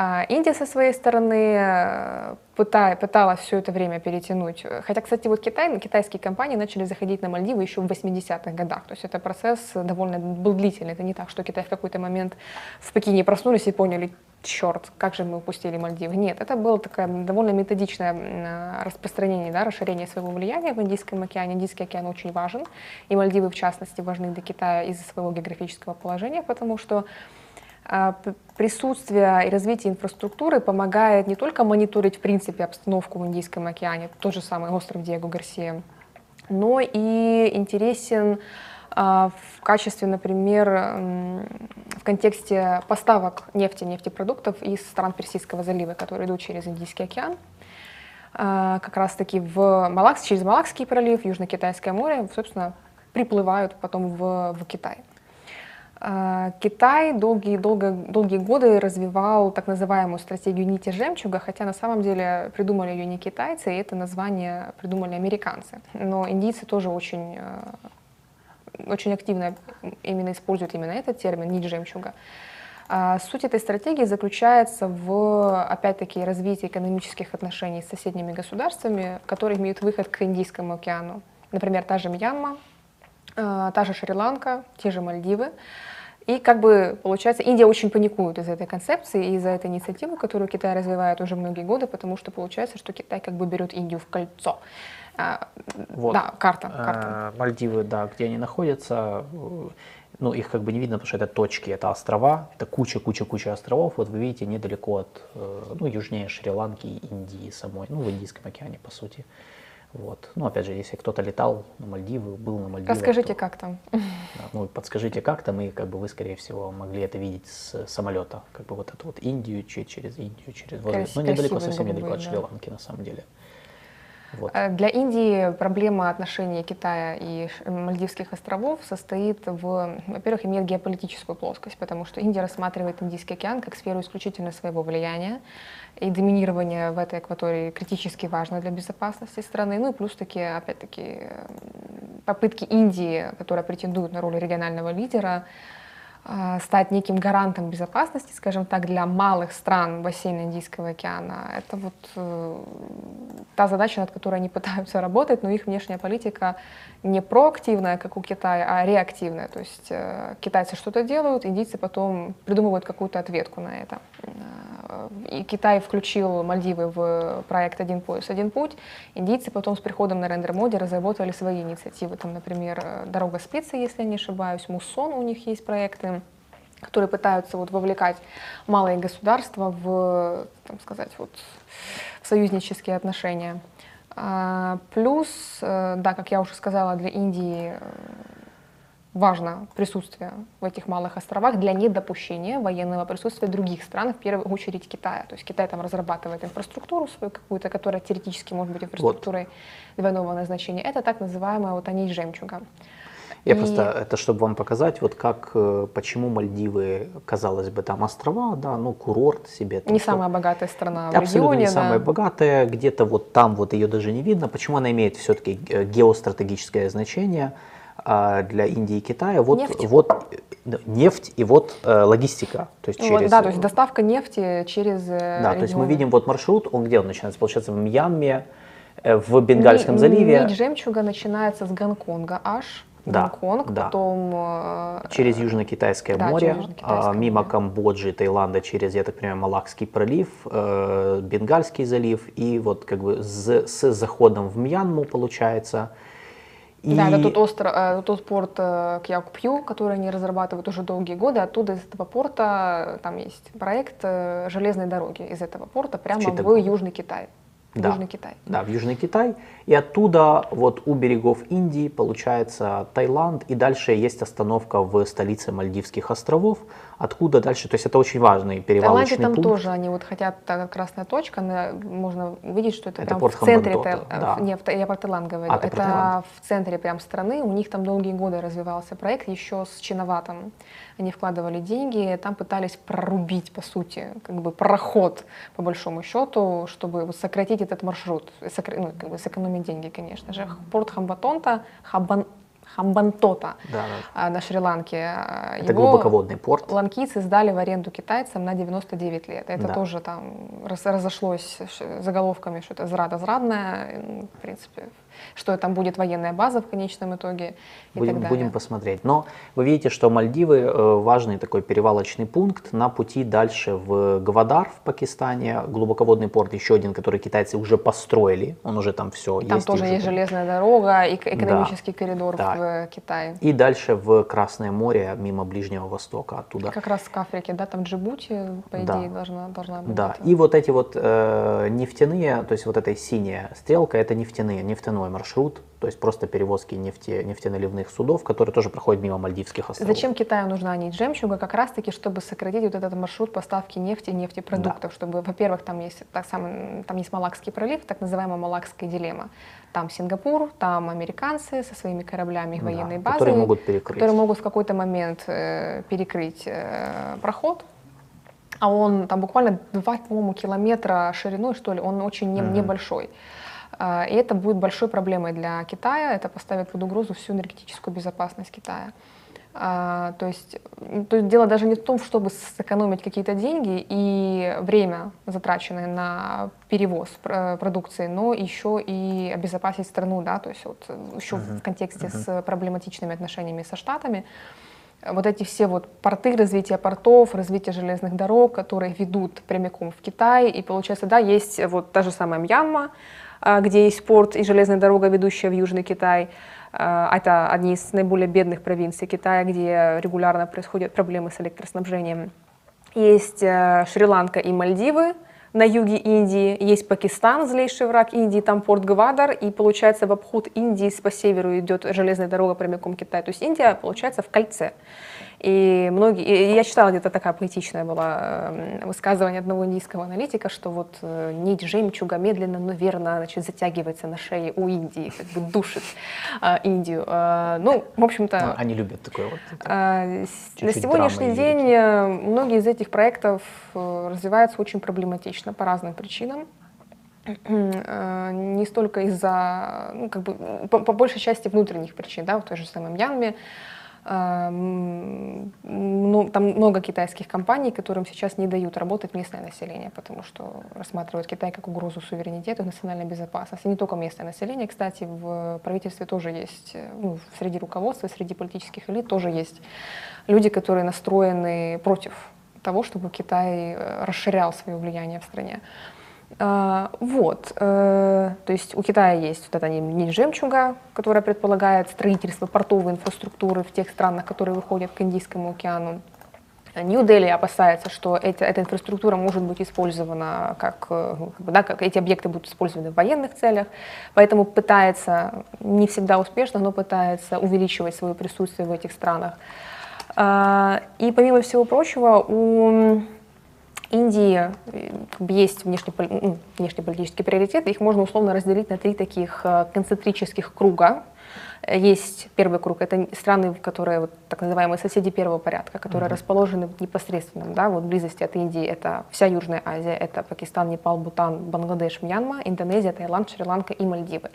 А Индия со своей стороны э, пыталась все это время перетянуть. Хотя, кстати, вот Китай, китайские компании начали заходить на Мальдивы еще в 80-х годах. То есть это процесс довольно был длительный. Это не так, что Китай в какой-то момент в Пекине проснулись и поняли, черт, как же мы упустили Мальдивы. Нет, это было такое довольно методичное э, распространение, да, расширение своего влияния в Индийском океане. Индийский океан очень важен, и Мальдивы, в частности, важны для Китая из-за своего географического положения, потому что присутствие и развитие инфраструктуры помогает не только мониторить в принципе обстановку в Индийском океане, тот же самый остров Диего Гарсия, но и интересен а, в качестве, например, в контексте поставок нефти, нефтепродуктов из стран Персидского залива, которые идут через Индийский океан, а, как раз-таки в Малакс, через Малакский пролив, Южно-Китайское море, собственно, приплывают потом в, в Китай. А, Китай долгие, долго, долгие годы развивал так называемую стратегию нити жемчуга, хотя на самом деле придумали ее не китайцы, и это название придумали американцы. Но индийцы тоже очень, э, очень активно именно используют именно этот термин нить жемчуга. А суть этой стратегии заключается в, опять-таки, развитии экономических отношений с соседними государствами, которые имеют выход к Индийскому океану. Например, та же Мьянма, та же Шри-Ланка, те же Мальдивы. И как бы получается, Индия очень паникует из этой концепции и из-за этой инициативы, которую Китай развивает уже многие годы, потому что получается, что Китай как бы берет Индию в кольцо. А, вот. Да, карта, карта. А, Мальдивы, да, где они находятся, ну, их как бы не видно, потому что это точки, это острова, это куча-куча-куча островов. Вот вы видите недалеко от, э, ну, южнее Шри-Ланки и Индии самой, ну, в Индийском океане, по сути. Вот. Ну, опять же, если кто-то летал на Мальдивы, был на Мальдивах. Расскажите, то, как там. Да, ну, подскажите, как там, и как бы вы, скорее всего, могли это видеть с самолета. Как бы вот эту вот Индию, через Индию, через воздух. Ну, недалеко, совсем недалеко от Шри-Ланки, на самом деле. Вот. Э, Для Индии проблема отношений Китая и Мальдивских островов состоит в, во-первых, имеет геополитическую плоскость, потому что Индия рассматривает Индийский океан как сферу исключительно своего влияния, и доминирование в этой акватории критически важно для безопасности страны. Ну и плюс таки, опять-таки, попытки Индии, которая претендует на роль регионального лидера, стать неким гарантом безопасности, скажем так, для малых стран бассейна Индийского океана. Это вот э, та задача, над которой они (laughs) пытаются работать, но их внешняя политика не проактивная, как у Китая, а реактивная. То есть э, китайцы что-то делают, индийцы потом придумывают какую-то ответку на это. Э, И Китай включил Мальдивы в проект «Один пояс, один путь». Индийцы потом с приходом на рендер моде разработали свои инициативы. Там, например, «Дорога спицы», если я не ошибаюсь, «Муссон» у них есть проекты которые пытаются вот вовлекать малые государства в, там сказать, вот, в союзнические отношения. А, Плюс, э, да, как я уже сказала, для Индии э, важно присутствие в этих малых островах для недопущения военного присутствия других стран, в первую очередь Китая. То есть Китай там разрабатывает инфраструктуру свою какую-то, которая теоретически может быть инфраструктурой двойного назначения. Это так называемая вот нить жемчуга. Я И- просто, это чтобы вам показать, вот как, э, почему Мальдивы, казалось бы, там острова, да, ну, курорт себе. там Не всё. самая богатая страна в Абсолютно регионе. не да. самая богатая, где-то вот там вот ее даже не видно. Почему она имеет все-таки геостратегическое значение а, для Индии и Китая? Вот Нефть. вот э, нефть и вот э, логистика, то есть вот, через. да, то есть доставка нефти через э, Да, то есть мы регионы. видим вот маршрут, он где он начинается? Получается в Мьянме, э, в Бенгальском заливе, Нить жемчуга начинается с Гонконга аж. Да, Гонконг, да. потом э, через Южно-Китайское Да, море, через Южно-Китайское а, мимо море. Камбоджи, Таиланда, через, я так понимаю, Малакский пролив, э, Бенгальский залив, и вот как бы с, с заходом в Мьянму получается. И Да, это тот, остров, э, тот порт э, Кьяукпью, который они разрабатывают уже долгие годы. Оттуда из этого порта э, там есть проект э, железной дороги из этого порта прямо в Читтагонг. Южный Китай. Да. Южный Китай. да, в Южный Китай, и оттуда вот у берегов Индии получается Таиланд, и дальше есть остановка в столице Мальдивских островов, откуда дальше, то есть это очень важный В Таиланде перевалочный там пункт. тоже они вот хотят, так, красная точка, она- можно увидеть, что это, Это прям порт в центре, Хамбантота, Таил- да. э, не, в Та- я про Таиланд говорю, А, это Таиланд. в центре прям страны, у них там долгие годы развивался проект еще с Чиноватом, они вкладывали деньги, там пытались прорубить, по сути, как бы проход, по большому счету, чтобы сократить этот маршрут, сокра- ну, как бы сэкономить деньги, конечно же. Порт Хамбатонта, Хабан, Хамбантота Да, да. а, на Шри-Ланке, а, Это его- глубоководный порт. Ланкийцы сдали в аренду китайцам на 99 лет. Это Да. тоже там раз- разошлось заголовками, что это зрада зрадная, ну, в принципе, что там будет военная база в конечном итоге и Будем, так далее. будем посмотреть. Но вы видите, что Мальдивы э, важный такой перевалочный пункт на пути дальше в Гвадар в Пакистане, глубоководный порт, еще один, который китайцы уже построили, он уже там все Там есть. тоже уже есть там. железная дорога и экономический коридор Да. в Китае. И дальше в Красное море, мимо Ближнего Востока, оттуда. Как раз к Африке, да, там Джибути, по Да. идее, должна, должна быть. Да, и вот эти вот э, нефтяные, то есть вот эта синяя стрелка, это нефтяные, нефтяной маршрут, то есть просто перевозки нефти, нефтеналивных судов, которые тоже проходят мимо Мальдивских островов. Зачем Китаю нужна нить жемчуга? Как раз-таки, чтобы сократить вот этот маршрут поставки нефти и нефтепродуктов. Чтобы, во-первых, там есть, так самый, там есть Малакский пролив, так называемая Малакская дилемма. Там Сингапур, там американцы со своими кораблями и Да, военной базой. которые могут перекрыть. Которые могут в какой-то момент э, перекрыть э, проход. А он там буквально 2, по-моему, километра шириной, что ли, он очень не- Мгм. небольшой. А, И это будет большой проблемой для Китая, это поставит под угрозу всю энергетическую безопасность Китая. А, то, есть, то есть дело даже не в том, чтобы сэкономить какие-то деньги и время, затраченное на перевоз пр- продукции, но еще и обезопасить страну, да, то есть вот э, еще в контексте с проблематичными отношениями со Штатами. Вот эти все вот порты, развитие портов, развитие железных дорог, которые ведут прямиком в Китай. И получается, да, есть вот та же самая Мьянма, где есть порт и железная дорога, ведущая в Южный Китай. А, Это одни из наиболее бедных провинций Китая, где регулярно происходят проблемы с электроснабжением. Есть э, Шри-Ланка и Мальдивы на юге Индии, есть Пакистан, злейший враг Индии, там порт Гвадар, и получается в обход Индии по северу идет железная дорога прямиком к Китаю. То есть Индия получается в кольце. И многие, и я читала где-то такая поэтичная была э, высказывание одного индийского аналитика, что вот э, нить жемчуга медленно, но верно значит, затягивается на шее у Индии, как бы душит э, Индию. Э, ну, в общем-то... Ну, они любят такое вот. Э, на сегодняшний день э, многие из этих проектов развиваются очень проблематично по разным причинам не столько из-за, ну, как бы, по, по большей части внутренних причин, да, в той же самой Мьянме, ну, там много китайских компаний, которым сейчас не дают работать местное население, потому что рассматривают Китай как угрозу суверенитету и национальной безопасности. Не только местное население, кстати, в правительстве тоже есть, ну, среди руководства, среди политических элит тоже есть люди, которые настроены против того, чтобы Китай э, расширял свое влияние в стране. А, вот, э, то есть у Китая есть вот эта нить жемчуга, которая предполагает строительство портовой инфраструктуры в тех странах, которые выходят к Индийскому океану. Нью-Дели опасается, что эти, эта инфраструктура может быть использована как, э, да, как эти объекты будут использованы в военных целях, поэтому пытается, не всегда успешно, но пытается увеличивать свое присутствие в этих странах. А, и помимо всего прочего, у Индии э, есть ну, внешнеполитические приоритеты, их можно условно разделить на три таких э, концентрических круга. Есть первый круг, это страны, которые вот, так называемые соседи первого порядка, которые mm-hmm. расположены непосредственно, да, вот близости от Индии. Это вся Южная Азия, это Пакистан, Непал, Бутан, Бангладеш, Мьянма, Индонезия, Таиланд, Шри-Ланка и Мальдивы.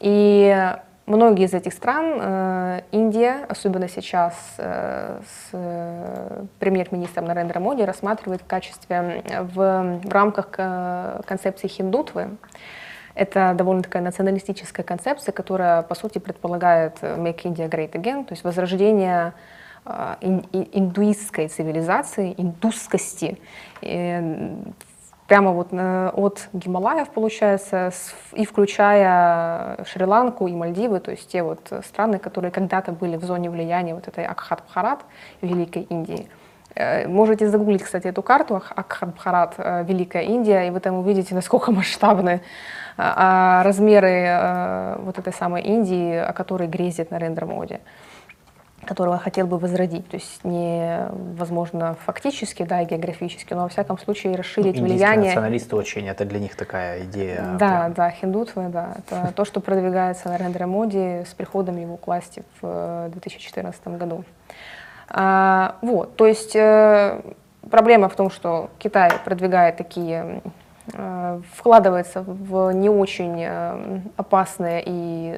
И Многие из этих стран, э, Индия, особенно сейчас э, с э, премьер-министром Нарендра Моди, рассматривает в качестве, в, в рамках концепции хиндутвы, это довольно такая националистическая концепция, которая, по сути, предполагает «make India great again», то есть возрождение индуистской цивилизации, индусскости прямо вот э, от Гималаев, получается, и включая Шри-Ланку и Мальдивы, то есть те вот страны, которые когда-то были в зоне влияния вот этой Акхат-Бхарат, Великой Индии. Э, можете загуглить, кстати, эту карту Акхат-Бхарат, э, Великая Индия, и вы там увидите, (laughs) насколько масштабны а, размеры вот этой самой Индии, о которой грезит Нарендра Моди которого хотел бы возродить. То есть не, возможно, фактически, да, и географически, но во всяком случае расширить ну, влияние. националисты очень, это для них такая идея. Да, прям. да, хиндутвы, да. Это (laughs) то, что продвигается Нарендра Моди с приходом его к власти в 2014 э, году. А, вот, то есть э, проблема в том, что Китай продвигает такие э, вкладывается в не очень опасные и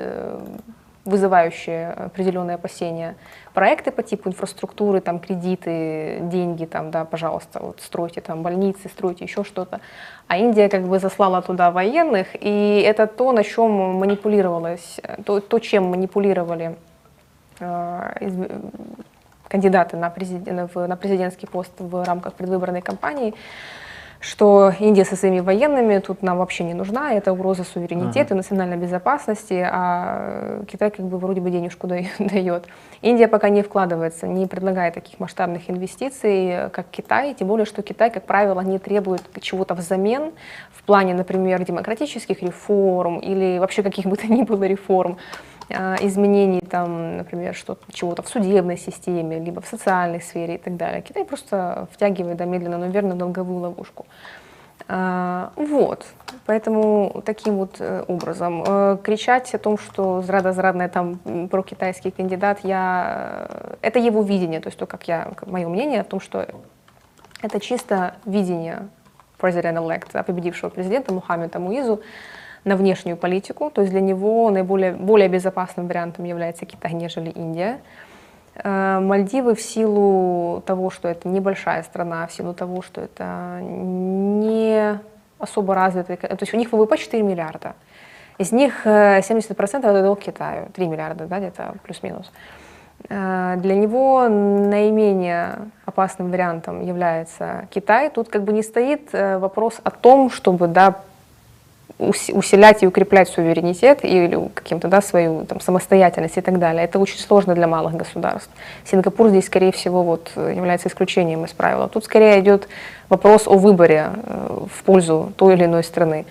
вызывающие определенные опасения проекты по типу инфраструктуры, там кредиты, деньги, там, да, пожалуйста, вот стройте там больницы, стройте еще что-то. А Индия как бы заслала туда военных, и это то, на чем манипулировалось, то, то чем манипулировали э, кандидаты на, президент, на президентский пост в рамках предвыборной кампании что Индия со своими военными тут нам вообще не нужна, это угроза суверенитета, uh-huh. национальной безопасности, а Китай как бы вроде бы денежку (laughs) дает. Индия пока не вкладывается, не предлагает таких масштабных инвестиций, как Китай, тем более, что Китай, как правило, не требует чего-то взамен в плане, например, демократических реформ или вообще каких бы то ни было реформ. А, изменений, там, например, чего-то в судебной системе, либо в социальной сфере и так далее. Китай просто втягивает да, медленно, но верно долговую ловушку. А, вот, поэтому таким вот э, образом. Э, кричать о том, что зрада-зрадная там про китайский кандидат, я... Э, это его видение, то есть то, как я, мое мнение о том, что это чисто видение президента-элект, победившего президента Мухаммеда Муизу, на внешнюю политику, то есть для него наиболее более безопасным вариантом является Китай, нежели Индия. Э, Мальдивы в силу того, что это небольшая страна, в силу того, что это не особо развитая, то есть у них ВВП 4 миллиарда, из них 70% э, это долг Китаю, 3 миллиарда, да, где-то плюс-минус. Э, для него наименее опасным вариантом является Китай. Тут как бы не стоит вопрос о том, чтобы да, усилять и укреплять суверенитет или каким-то, да, свою там, самостоятельность и так далее. Это очень сложно для малых государств. Сингапур здесь, скорее всего, вот, является исключением из правила. Тут скорее идет вопрос о выборе э, в пользу той или иной страны.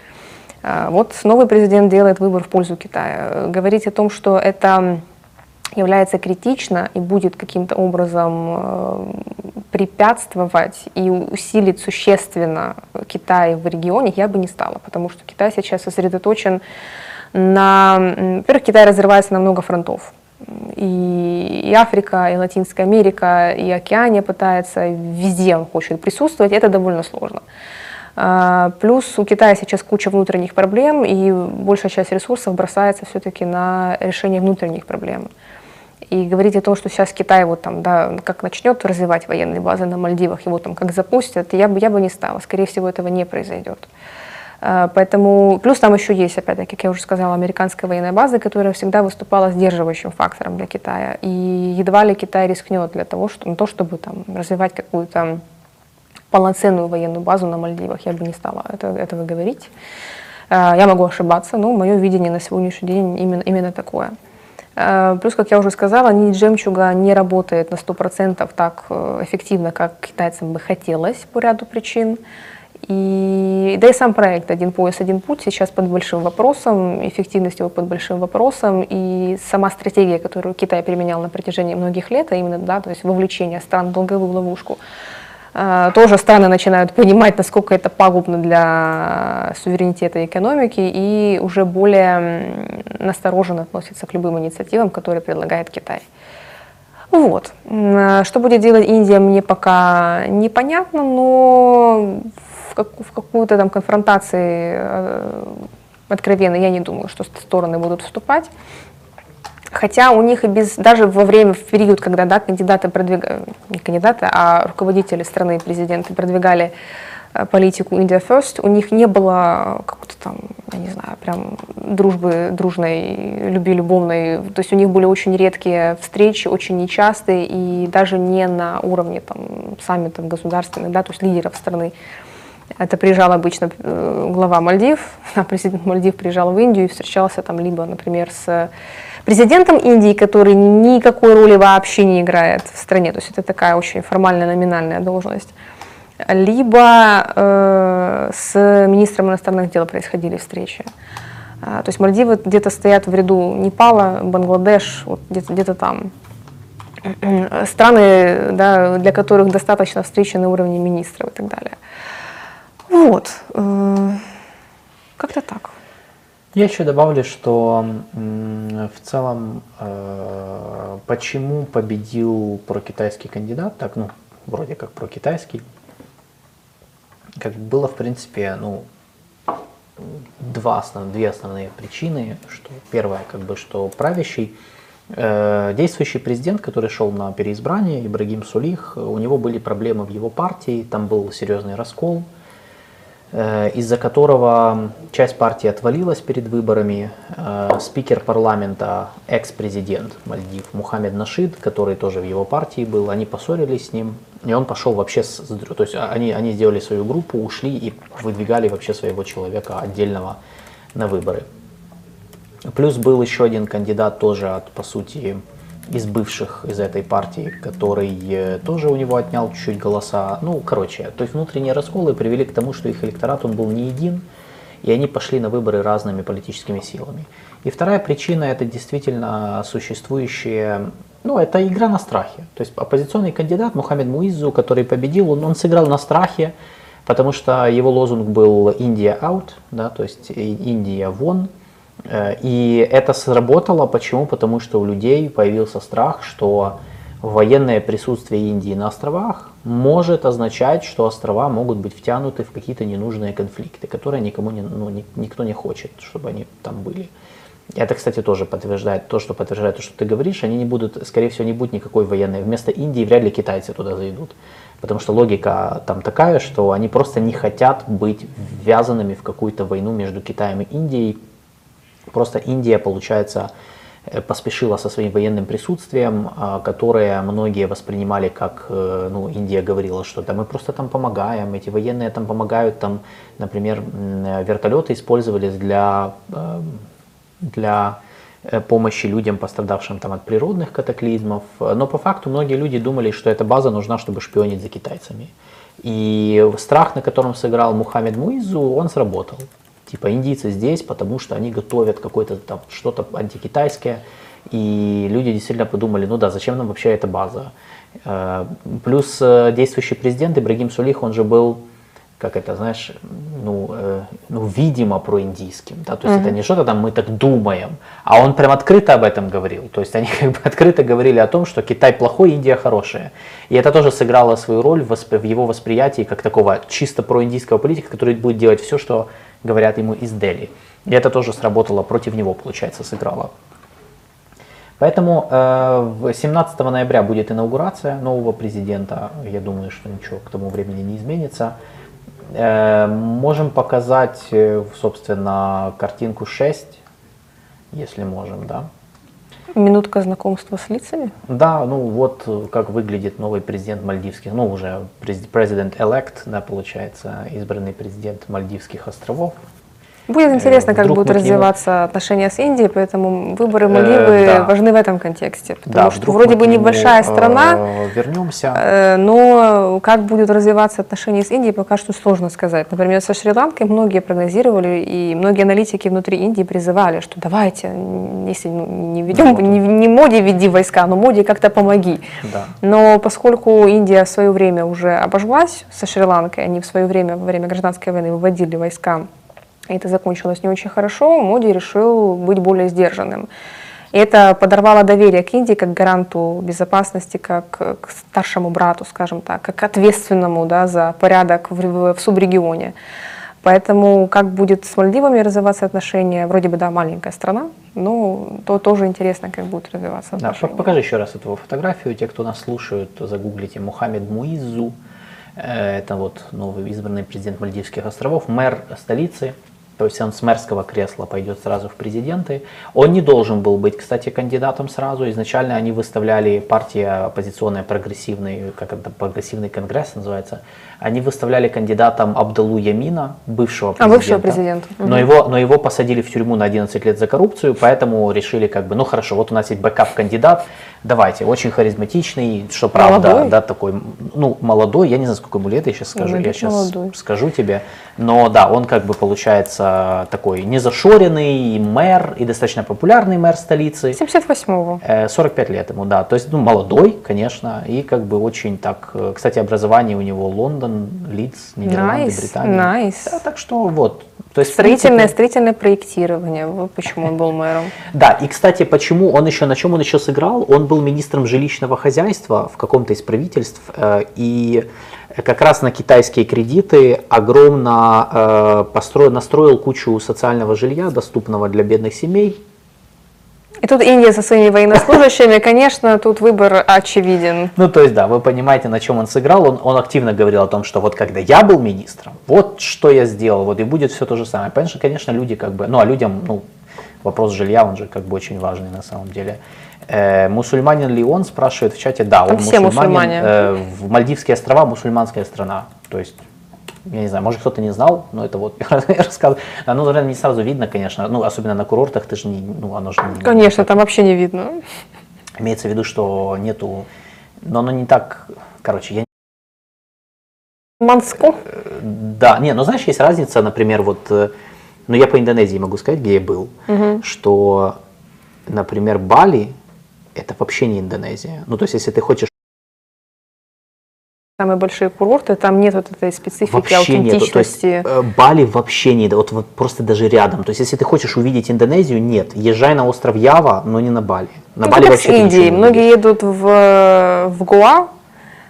А, вот новый президент делает выбор в пользу Китая. Говорить о том, что это является критично и будет каким-то образом э, препятствовать и усилить существенно Китай в регионе, я бы не стала, потому что Китай сейчас сосредоточен на... Во-первых, Китай разрывается на много фронтов. И, и Африка, и Латинская Америка, и Океания пытается, везде он хочет присутствовать, это довольно сложно. А, плюс у Китая сейчас куча внутренних проблем, и большая часть ресурсов бросается все-таки на решение внутренних проблем. И говорить о том, что сейчас Китай вот там, да, как начнет развивать военные базы на Мальдивах, его там как запустят, я бы, я бы не стала. Скорее всего, этого не произойдет. А, поэтому, плюс там еще есть, опять-таки, как я уже сказала, американская военная база, которая всегда выступала сдерживающим фактором для Китая. И едва ли Китай рискнет для того, что, на то, чтобы там, развивать какую-то полноценную военную базу на Мальдивах. Я бы не стала это, этого говорить. А, я могу ошибаться, но мое видение на сегодняшний день именно, именно такое. Э, плюс, как я уже сказала, нить жемчуга не работает на 100% так э, эффективно, как китайцам бы хотелось по ряду причин. И, да и сам проект «Один пояс, один путь» сейчас под большим вопросом, эффективность его под большим вопросом, и сама стратегия, которую Китай применял на протяжении многих лет, а именно да, то есть вовлечение стран в долговую ловушку, тоже страны начинают понимать, насколько это пагубно для суверенитета и экономики, и уже более настороженно относятся к любым инициативам, которые предлагает Китай. Вот. Что будет делать Индия, мне пока непонятно, но в, как, в какую-то там конфронтации э, откровенно я не думаю, что стороны будут вступать. Хотя у них и без, даже во время, в период, когда да, кандидаты продвигали, не кандидаты, а руководители страны президенты продвигали э, политику India First, у них не было какой-то там, я не знаю, прям дружбы дружной, люби любовной. То есть у них были очень редкие встречи, очень нечастые, и даже не на уровне там, саммитов государственных, да, то есть лидеров страны. Это приезжал обычно э, глава Мальдив, (laughs) а президент Мальдив приезжал в Индию и встречался там либо, например, с президентом Индии, который никакой роли вообще не играет в стране, то есть это такая очень формальная, номинальная должность, либо э, с министром иностранных дел происходили встречи. А, то есть Мальдивы где-то стоят в ряду Непала, Бангладеш, вот где-то где там. (clears throat) Страны, да, для которых достаточно встречи на уровне министров и так далее. Вот. Э, как-то так. Я еще добавлю, что в целом, э, почему победил прокитайский кандидат, так, ну, вроде как прокитайский, как было, в принципе, ну, два основ, две основные причины. Что, первое, как бы, что правящий, э, действующий президент, который шел на переизбрание, Ибрагим Сулих, у него были проблемы в его партии, там был серьезный раскол – из-за которого часть партии отвалилась перед выборами. Э, спикер парламента, экс-президент Мальдив Мухаммед Нашид, который тоже в его партии был, они поссорились с ним, и он пошел вообще, с, то есть они, они сделали свою группу, ушли и выдвигали вообще своего человека отдельного на выборы. Плюс был еще один кандидат тоже от, по сути, из бывших из этой партии, который э, тоже у него отнял чуть-чуть голоса. Ну, короче, то есть внутренние расколы привели к тому, что их электорат он был не един, и они пошли на выборы разными политическими силами. И вторая причина это действительно существующие, ну, это игра на страхе. То есть оппозиционный кандидат Мухаммед Муизу, который победил, он, он сыграл на страхе, потому что его лозунг был «Индия out», да, то есть «Индия вон», и это сработало. Почему? Потому что у людей появился страх, что военное присутствие Индии на островах может означать, что острова могут быть втянуты в какие-то ненужные конфликты, которые никому не, ну, никто не хочет, чтобы они там были. Это, кстати, тоже подтверждает то, что подтверждает то, что ты говоришь. Они не будут, скорее всего, не будет никакой военной. Вместо Индии вряд ли китайцы туда зайдут. Потому что логика там такая, что они просто не хотят быть ввязанными в какую-то войну между Китаем и Индией, Просто Индия, получается, э, поспешила со своим военным присутствием, а, которое многие воспринимали как, э, ну, Индия говорила, что да, мы просто там помогаем, эти военные там помогают, там, например, вертолеты использовались для, э, для помощи людям, пострадавшим там от природных катаклизмов. Но по факту многие люди думали, что эта база нужна, чтобы шпионить за китайцами. И страх, на котором сыграл Мухаммед Муизу, он сработал. Типа индийцы здесь, потому что они готовят какое-то там что-то антикитайское, И люди действительно подумали, ну да, зачем нам вообще эта база? Э, Плюс э, действующий президент Ибрагим Сулих, он же был, как это, знаешь, ну, э, ну видимо, проиндийским. Да? То есть это не что-то там мы так думаем, а он прям открыто об этом говорил. То есть они (laughs) как бы открыто говорили о том, что Китай плохой, Индия хорошая. И это тоже сыграло свою роль в, воспри- в его восприятии как такого чисто проиндийского политика, который будет делать все, что говорят ему из Дели. И это тоже сработало против него, получается, сыграло. Поэтому э, в 17 ноября будет инаугурация нового президента. Я думаю, что ничего к тому времени не изменится. Э, можем показать, э, собственно, картинку 6, если можем, да. Минутка знакомства с лицами. Да, ну вот э, как выглядит новый президент мальдивских, ну уже президент-элект, да, получается, избранный президент Мальдивских островов. Будет интересно, как будут развиваться отношения с Индией, поэтому выборы Э, Мальдивы да. важны в этом контексте. Потому Да, что вроде бы небольшая э, страна, вернемся. Э, Но как будут развиваться отношения с Индией, пока что сложно сказать. Например, со Шри-Ланкой многие прогнозировали, и многие аналитики внутри Индии призывали, что давайте, если ну, не ведем, вот. не, не Моди веди войска, но Моди как-то помоги. Да. Но поскольку Индия в свое время уже обожглась со Шри-Ланкой, они в свое время, во время гражданской войны, выводили войска, и это закончилось не очень хорошо, Моди решил быть более сдержанным. И это подорвало доверие к Индии как гаранту безопасности, как к старшему брату, скажем так, как ответственному да, за порядок в, в- субрегионе. Поэтому как будет с Мальдивами развиваться отношения, вроде бы, да, маленькая страна, но то тоже интересно, как будут развиваться Да, отношения. по- покажи еще раз эту фотографию. Те, кто нас слушают, загуглите Мухаммед Муизу. Э, Это вот новый избранный президент Мальдивских островов, мэр столицы. То есть он с мэрского кресла пойдет сразу в президенты. Он не должен был быть, кстати, кандидатом сразу. Изначально они выставляли партия оппозиционная прогрессивный, как это, прогрессивный конгресс называется. Они выставляли кандидатом Абдалу Ямина, бывшего А, президента. бывшего президента. Но его, но его посадили в тюрьму на 11 лет за коррупцию, поэтому решили как бы, ну хорошо, вот у нас есть backup-кандидат, давайте, очень харизматичный, что правда, Молодой. да, такой, ну, молодой, я не знаю, сколько ему лет, я сейчас скажу, Ну, я сейчас молодой. скажу тебе, но да, он как бы получается такой незашоренный мэр и достаточно популярный мэр столицы. 78-го. Э, 45 лет ему, да. То есть, ну, молодой, конечно, и как бы очень так... э, Кстати, образование у него Лондон, Лидс, Нидерланды, Nice, Британия. nice. Да, так что вот. То есть, Строительное, принципе, строительное проектирование. Вот почему он был мэром. Да, и, кстати, почему он еще, на чем он еще сыграл? Он был министром жилищного хозяйства в каком-то из правительств, э, и как раз на китайские кредиты огромно э, построил, настроил кучу социального жилья, доступного для бедных семей, И тут Индия со своими военнослужащими, (laughs) конечно, тут выбор очевиден. Ну, то есть, да, вы понимаете, на чем он сыграл. Он, он активно говорил о том, что вот когда я был министром, вот что я сделал, вот и будет все то же самое. Понятно, что, конечно, люди как бы, ну, а людям, ну, вопрос жилья, он же как бы очень важный на самом деле. Э, мусульманин ли он, спрашивает в чате, да, Там он все мусульманин. Э, в Мальдивские острова мусульманская страна. То есть, я не знаю, может кто-то не знал, но это вот (laughs) я рассказываю. А, Ну, наверное, не сразу видно, конечно, ну, особенно на курортах, ты же не, ну, оно же не- Конечно, там вообще не видно. Имеется в виду, что нету, но оно не так, короче, я Манско. да, не, но знаешь, есть разница, например, вот, э, ну я по Индонезии могу сказать, где я был, что, например, Бали это вообще не Индонезия. Ну то есть, если ты хочешь Самые большие курорты, там нет вот этой специфики, вообще нету, то есть аутентичности. э, Бали вообще не, вот, вот просто даже рядом. То есть, если ты хочешь увидеть Индонезию, нет, езжай на остров Ява, но не на Бали. На Ну, Бали вообще с Индией. Многие едут в, в Гоа,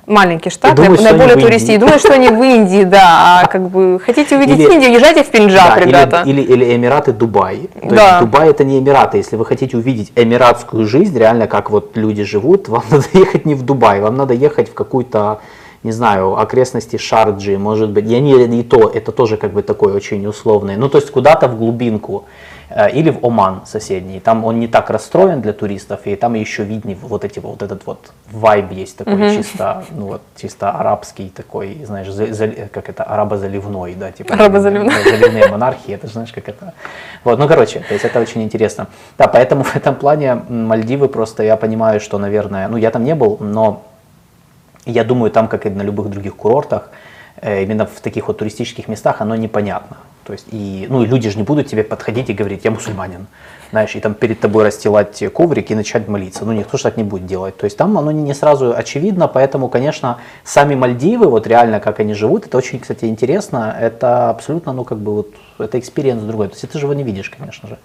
маленький штат, думают, что наиболее туристический, думают, что они в Индии, да. А как бы хотите увидеть Или- Индию, езжайте в Пенджаб, Да, или- ребята. Или, или Эмираты Дубай. То Да. есть Дубай это не Эмираты. Если вы хотите увидеть эмиратскую жизнь, реально как вот люди живут, вам (laughs) надо ехать не в Дубай, вам надо ехать в какую-то, не знаю, окрестности Шарджи, может быть. Я не, не то, это тоже как бы такой очень условный. Ну, то есть куда-то в глубинку. Э, Или в Оман соседний. Там он не так расстроен для туристов, и там еще виднее вот эти вот этот вот вайб есть такой чисто, ну вот чисто арабский такой, знаешь, за- за- как это арабозаливной, да, типа Арабозаливной. (laughs) заливные монархии, это знаешь, как это. Вот, ну короче, то есть это очень интересно. Да, поэтому (laughs) в этом плане Мальдивы просто я понимаю, что, наверное, ну я там не был, но я думаю, там, как и на любых других курортах, э, именно в таких вот туристических местах, оно непонятно. То есть, и, ну, и люди же не будут тебе подходить и говорить, я мусульманин, знаешь, и там перед тобой расстилать коврик и начать молиться. Ну, никто же так не будет делать. То есть там оно не сразу очевидно, поэтому, конечно, сами Мальдивы, вот реально, как они живут, это очень, кстати, интересно. Это абсолютно, ну, как бы вот, это experience другой. То есть ты же его не видишь, конечно же.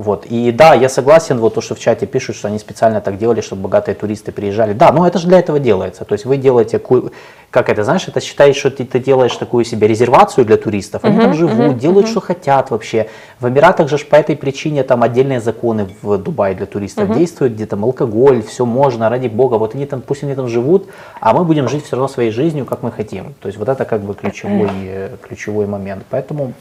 Вот. И да, я согласен, вот то, что в чате пишут, что они специально так делали, чтобы богатые туристы приезжали. Да, но это же для этого делается. То есть вы делаете, как это, знаешь, это считаешь, что ты, ты делаешь такую себе резервацию для туристов. Они uh-huh, там живут, uh-huh, делают, uh-huh. что хотят вообще. В Эмиратах же по этой причине там отдельные законы в Дубае для туристов uh-huh. действуют, где там алкоголь, все можно, ради бога. Вот они там, пусть они там живут, а мы будем жить все равно своей жизнью, как мы хотим. То есть вот это как бы ключевой, (clears throat) ключевой момент. Поэтому,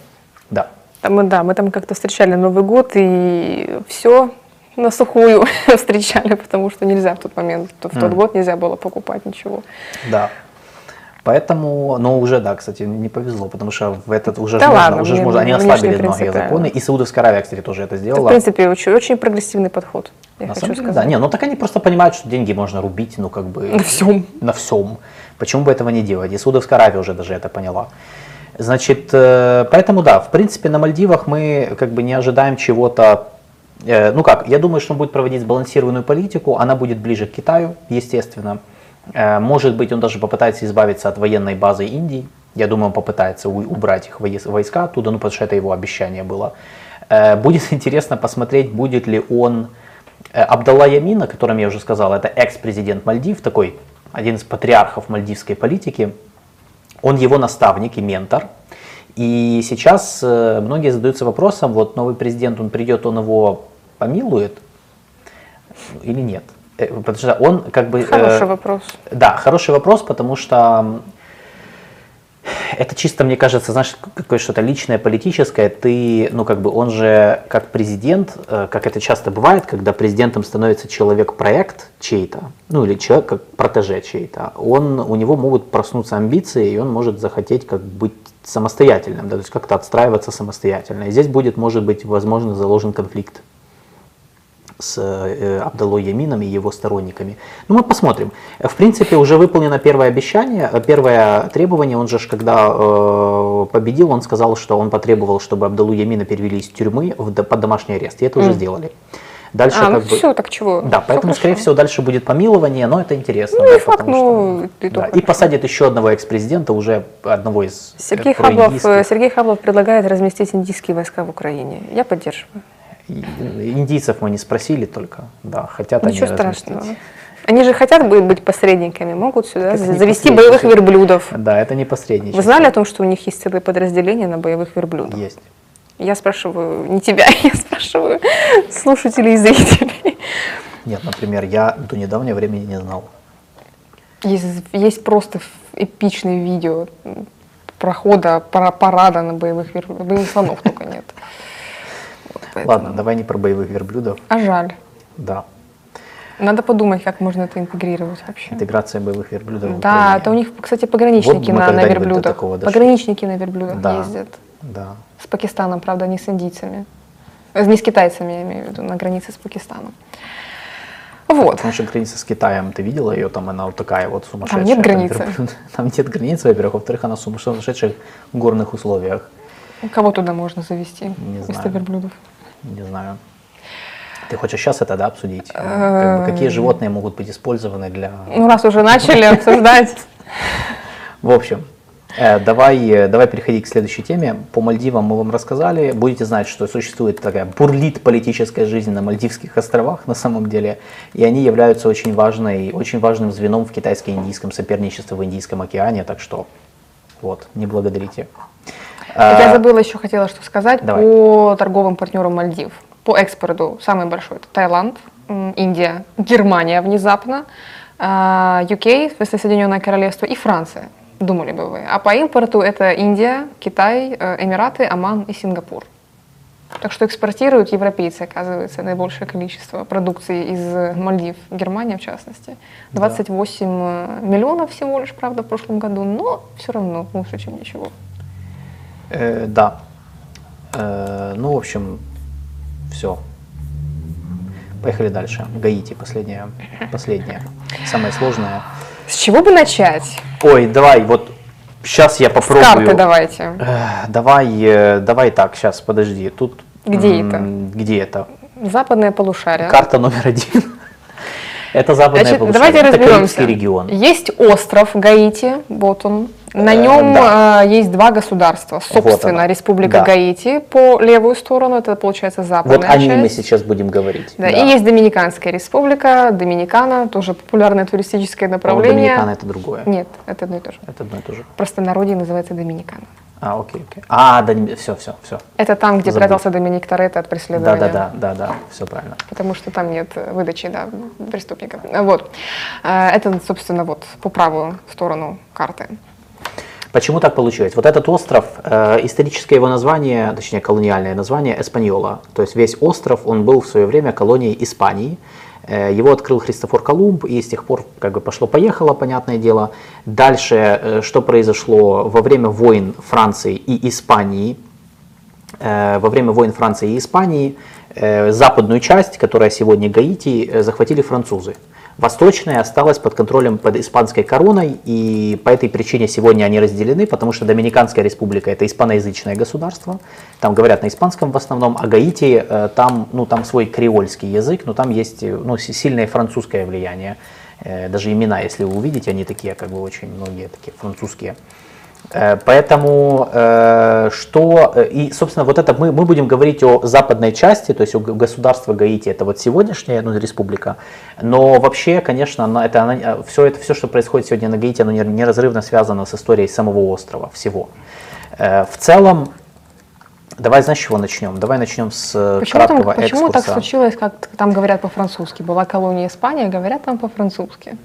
да. Там, да, мы там как-то встречали Новый год, и все на сухую (laughs) встречали, потому что нельзя в тот момент, в тот mm. год нельзя было покупать ничего. Да. Поэтому, но уже, да, кстати, не повезло, потому что в этот уже да можно, ладно, уже можно, они ослабили многие законы, и Саудовская Аравия, кстати, тоже это сделала. Это, в принципе, очень, очень прогрессивный подход. Я на самом деле, сказать. да, не, ну так они просто понимают, что деньги можно рубить, ну как бы на всем, на всем. Почему бы этого не делать? И Саудовская Аравия уже даже это поняла. Значит, э, поэтому да, в принципе, на Мальдивах мы как бы не ожидаем чего-то э, ну как, я думаю, что он будет проводить сбалансированную политику, она будет ближе к Китаю, естественно. Э, может быть, он даже попытается избавиться от военной базы Индии. Я думаю, он попытается убрать их войска оттуда, ну потому что это его обещание было. Будет (laughs) интересно посмотреть, будет ли он... Абдалла Ямин, о котором я уже сказал, это экс-президент Мальдив, такой один из патриархов мальдивской политики. Он его наставник и ментор. И сейчас э, многие задаются вопросом, вот новый президент, он придет, он его помилует или нет? Э, потому что он как бы... Хороший э, вопрос. Да, хороший вопрос, потому что это чисто, мне кажется, знаешь, какое что-то личное, политическое. Ты, ну, как бы, он же, как президент, э, как это часто бывает, когда президентом становится человек-проект чей-то, ну, или человек как протеже чей-то, он, у него могут проснуться амбиции, и он может захотеть как быть самостоятельным, да, то есть как-то отстраиваться самостоятельно. И здесь будет, может быть, возможно, заложен конфликт с э, Абдалой Ямином и его сторонниками. Ну, мы посмотрим. В принципе, уже выполнено первое обещание, первое требование. Он же, когда э, победил, он сказал, что он потребовал, чтобы Абдалу Ямина перевели из тюрьмы в, под домашний арест. И это mm. уже сделали. Дальше а, ну как ну бы... все, так чего? Да, поэтому, все скорее всего, дальше будет помилование, но это интересно. Ну, да, и факт, ну, что, да. И посадят еще одного экс-президента, уже одного из э, Сергей Хаблов, Сергей Хаблов предлагает разместить индийские войска в Украине. Я поддерживаю. Индийцев мы не спросили только, да, хотят Ничего они страшного. Они же хотят быть посредниками, могут сюда это завести боевых верблюдов. Да, это не посредничество. Вы знали о том, что у них есть целые подразделения на боевых верблюдах? Есть. Я спрашиваю не тебя, (laughs) я спрашиваю слушателей и зрителей. Нет, например, я до недавнего времени не знал. Есть, есть просто эпичные видео прохода, парада на боевых верблюдах. Боевых слонов только нет. Поэтому... Ладно, давай не про боевых верблюдов. А жаль. Да. Надо подумать, как можно это интегрировать вообще. Интеграция боевых верблюдов. Да, это у них, кстати, пограничники вот на, на верблюдах. Такого Пограничники на верблюдах да, ездят. Да. С Пакистаном, правда, не с индийцами. Э, не с китайцами, я имею в виду, на границе с Пакистаном. Вот. Потому что граница с Китаем, ты видела ее, там она вот такая вот сумасшедшая. Там нет границы. (laughs) Там нет границы, во-первых, во-вторых, она в сумасшедших горных условиях. Кого туда можно завести не вместо знаю. верблюдов? Не знаю. Ты хочешь сейчас это, да, обсудить? Как бы, какие эм. животные могут быть использованы для... Ну, раз уже начали обсуждать. (laughs) В общем, э, Давай, э, давай переходить к следующей теме. По Мальдивам мы вам рассказали. Будете знать, что существует такая бурлит политическая жизнь на Мальдивских островах на самом деле. И они являются очень, важной, очень важным звеном в китайско-индийском соперничестве в Индийском океане. Так что вот, не благодарите. Я а, забыла еще, хотела что сказать Давай. по торговым партнерам Мальдив. По экспорту самый большой это Таиланд, Индия, Германия внезапно, UK, а, Соединенное Королевство и Франция. Думали бы вы. А по импорту это Индия, Китай, э, Эмираты, Оман и Сингапур. Так что экспортируют европейцы, оказывается, наибольшее количество продукции из Мальдив, Германия в частности. 28 да. миллионов всего лишь, правда, в прошлом году, но все равно лучше, чем ничего. Э, да. Э, ну, в общем, все. Поехали дальше. Гаити, последняя, последняя, самое сложное. С чего бы начать? Ой, давай, вот Сейчас я С попробую. карты давайте. Эх, Давай, э, давай так, сейчас, подожди. Тут Где это? Где это? Западное полушарие. Карта номер один. (laughs) Это западное Значит, полушарие. давайте Это разберемся. Регион. Есть остров Гаити, вот он. На Э, нем да. э, есть два государства. Собственно, оно. Республика Да. Гаити по левую сторону, это получается Вот западная о ней мы сейчас будем говорить. Да, И есть Доминиканская республика, Доминикана, тоже популярное туристическое А вот направление. Доминикана это другое. Нет, это одно и то же. Это одно и то же. Просто народе называется Доминикана. А, окей, окей. А, да, все, все, все. Это там, где Забыл. прятался Доминик Торетто от Да, преследования. да, да, да, да, все правильно. Потому что там нет э, выдачи да, преступников. А, Вот. Э, Это, собственно, вот по правую сторону карты. Почему так получилось? Вот этот остров, э, историческое его название, точнее колониальное название Эспаньола. То есть весь остров, он был в свое время колонией Испании. Э, его открыл Христофор Колумб, и с тех пор как бы пошло-поехало, понятное дело. Дальше, э, что произошло во время войн Франции и Испании, во время войн Франции и Испании западную часть, которая сегодня Гаити, захватили французы. Восточная осталась под контролем под испанской короной, и по этой причине сегодня они разделены, потому что Доминиканская республика это испаноязычное государство, там говорят на испанском в основном, а Гаити э, там, ну, там свой креольский язык, но там есть э, ну, си- сильное французское влияние. Э, Даже имена, если вы увидите, они такие, как бы очень многие такие французские. Э, Поэтому э, что, э, и, собственно, вот это мы, мы будем говорить о западной части, то есть о г- государства Гаити, это вот сегодняшняя ну, республика, но вообще, конечно, она, это, она, все это, все, что происходит сегодня на Гаити, оно нер- неразрывно связано с историей самого острова, всего. Э, В целом, давай, знаешь, с чего начнем? Давай начнем с Почему, там, краткого почему так экскурса. случилось, как там говорят по-французски? Была колония Испания, говорят там по-французски.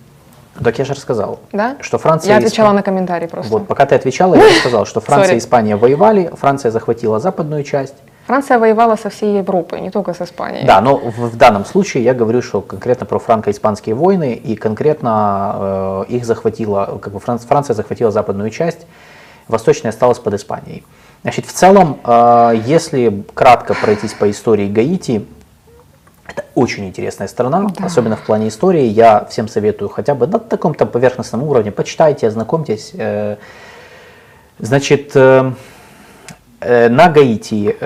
Так я же рассказал, Да? что Франция... Я отвечала Испания- на комментарий просто. Вот, пока ты отвечала, я рассказал, что Франция и Испания воевали, Франция захватила западную часть, Франция воевала со всей Европой, не только с Испанией. Да, но в, в данном случае я говорю, что конкретно про франко-испанские войны, и конкретно э, их захватила, как бы Франц- Франция захватила западную часть, восточная осталась под Испанией. Значит, в целом, э, если кратко пройтись по истории Гаити, это очень интересная страна, Да. особенно в плане истории. Я всем советую хотя бы на таком-то поверхностном уровне, почитайте, ознакомьтесь. Э, Значит, э, э, на Гаити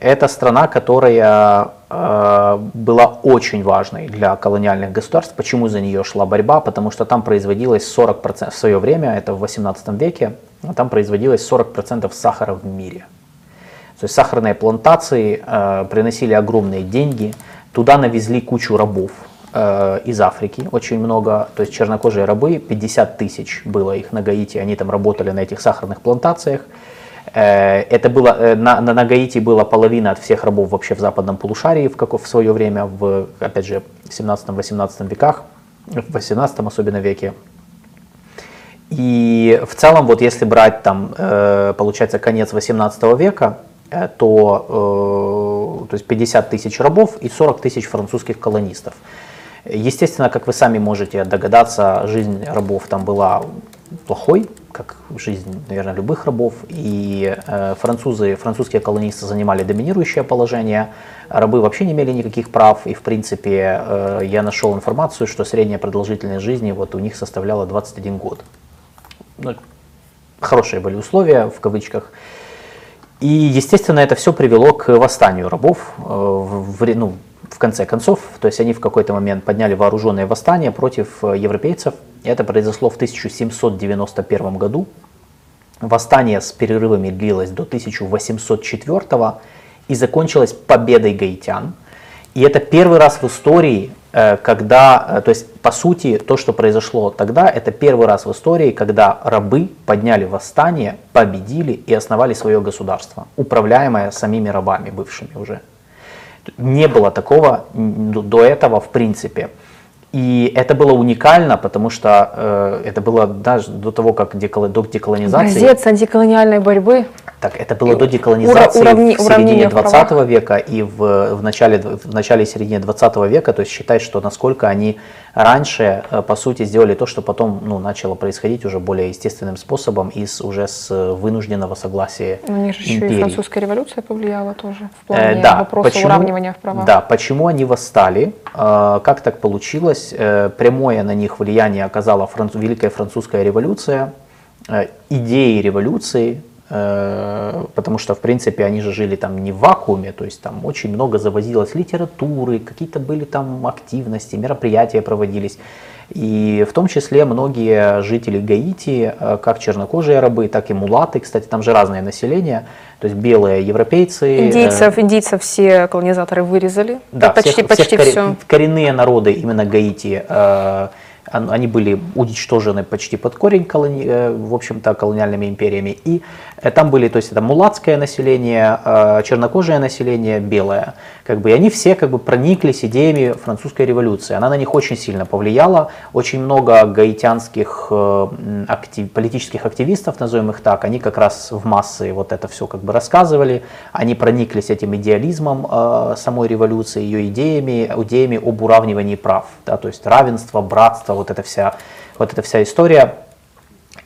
это страна, которая была очень важной для колониальных государств. Почему за нее шла борьба? Потому что там производилось 40%, в свое время, это в 18 веке, там производилось 40% сахара в мире. То есть сахарные плантации э, приносили огромные деньги, туда навезли кучу рабов э, из Африки, очень много, то есть чернокожие рабы, 50 тысяч было их на Гаити, они там работали на этих сахарных плантациях. Э, это было, э, на, на, Гаити была половина от всех рабов вообще в западном полушарии в, како- в свое время, в, опять же, в 17-18 веках, в 18 особенно веке. И в целом, вот если брать там, э, получается, конец 18 века, то, э, то есть 50 тысяч рабов и 40 тысяч французских колонистов. Естественно, как вы сами можете догадаться, жизнь рабов там была плохой, как жизнь, наверное, любых рабов. И э, французы, французские колонисты занимали доминирующее положение, рабы вообще не имели никаких прав. И, в принципе, э, я нашел информацию, что средняя продолжительность жизни вот у них составляла 21 год ну, хорошие были условия, в кавычках. И, естественно, это все привело к восстанию рабов э, в, ну, в конце концов. То есть они в какой-то момент подняли вооруженное восстание против э, европейцев. Это произошло в 1791 году. Восстание с перерывами длилось до 1804 и закончилось победой гаитян. И это первый раз в истории, когда, э, то есть по сути то, что произошло тогда, это первый раз в истории, когда рабы подняли восстание, победили и основали свое государство, управляемое самими рабами бывшими уже. Не было такого до этого в принципе. И это было уникально, потому что э, это было даже до того, как деколо- до деколонизации. Образец антиколониальной борьбы. Так, это было до деколонизации Ура- уравни- в середине уравнение в 20 правах. века и в, в, начале, в начале середине 20 века, то есть считать, что насколько они раньше, э, по сути, сделали то, что потом ну, начало происходить уже более естественным способом и с, уже с э, вынужденного согласия На них же еще и империи. французская революция повлияла тоже в Э, плане да, вопроса почему- уравнивания в правах. Да, почему они восстали, э, как так получилось, э, прямое на них влияние оказала францу- Великая Французская революция, э, идеи революции, э, потому что, в принципе, они же жили там не в вакууме, то есть там очень много завозилось литературы, какие-то были там активности, мероприятия проводились. И в том числе многие жители Гаити, э, как чернокожие рабы, так и мулаты, кстати, там же разное население, то есть белые европейцы. Э, индийцев, индийцев все колонизаторы вырезали. Да, почти, всех, почти всех все. коренные народы именно Гаити э, они были уничтожены почти под корень, колони... Э, в общем-то, колониальными империями. И э, там были, то есть это мулатское население, э, чернокожее население, белое. Как бы, и они все как бы прониклись идеями французской революции. Она на них очень сильно повлияла. Очень много гаитянских актив... политических активистов, назовем их так, они как раз в массы вот это все как бы рассказывали. Они прониклись этим идеализмом самой революции, ее идеями, идеями об уравнивании прав. Да, то есть равенство, братство, вот эта вся, вот эта вся история.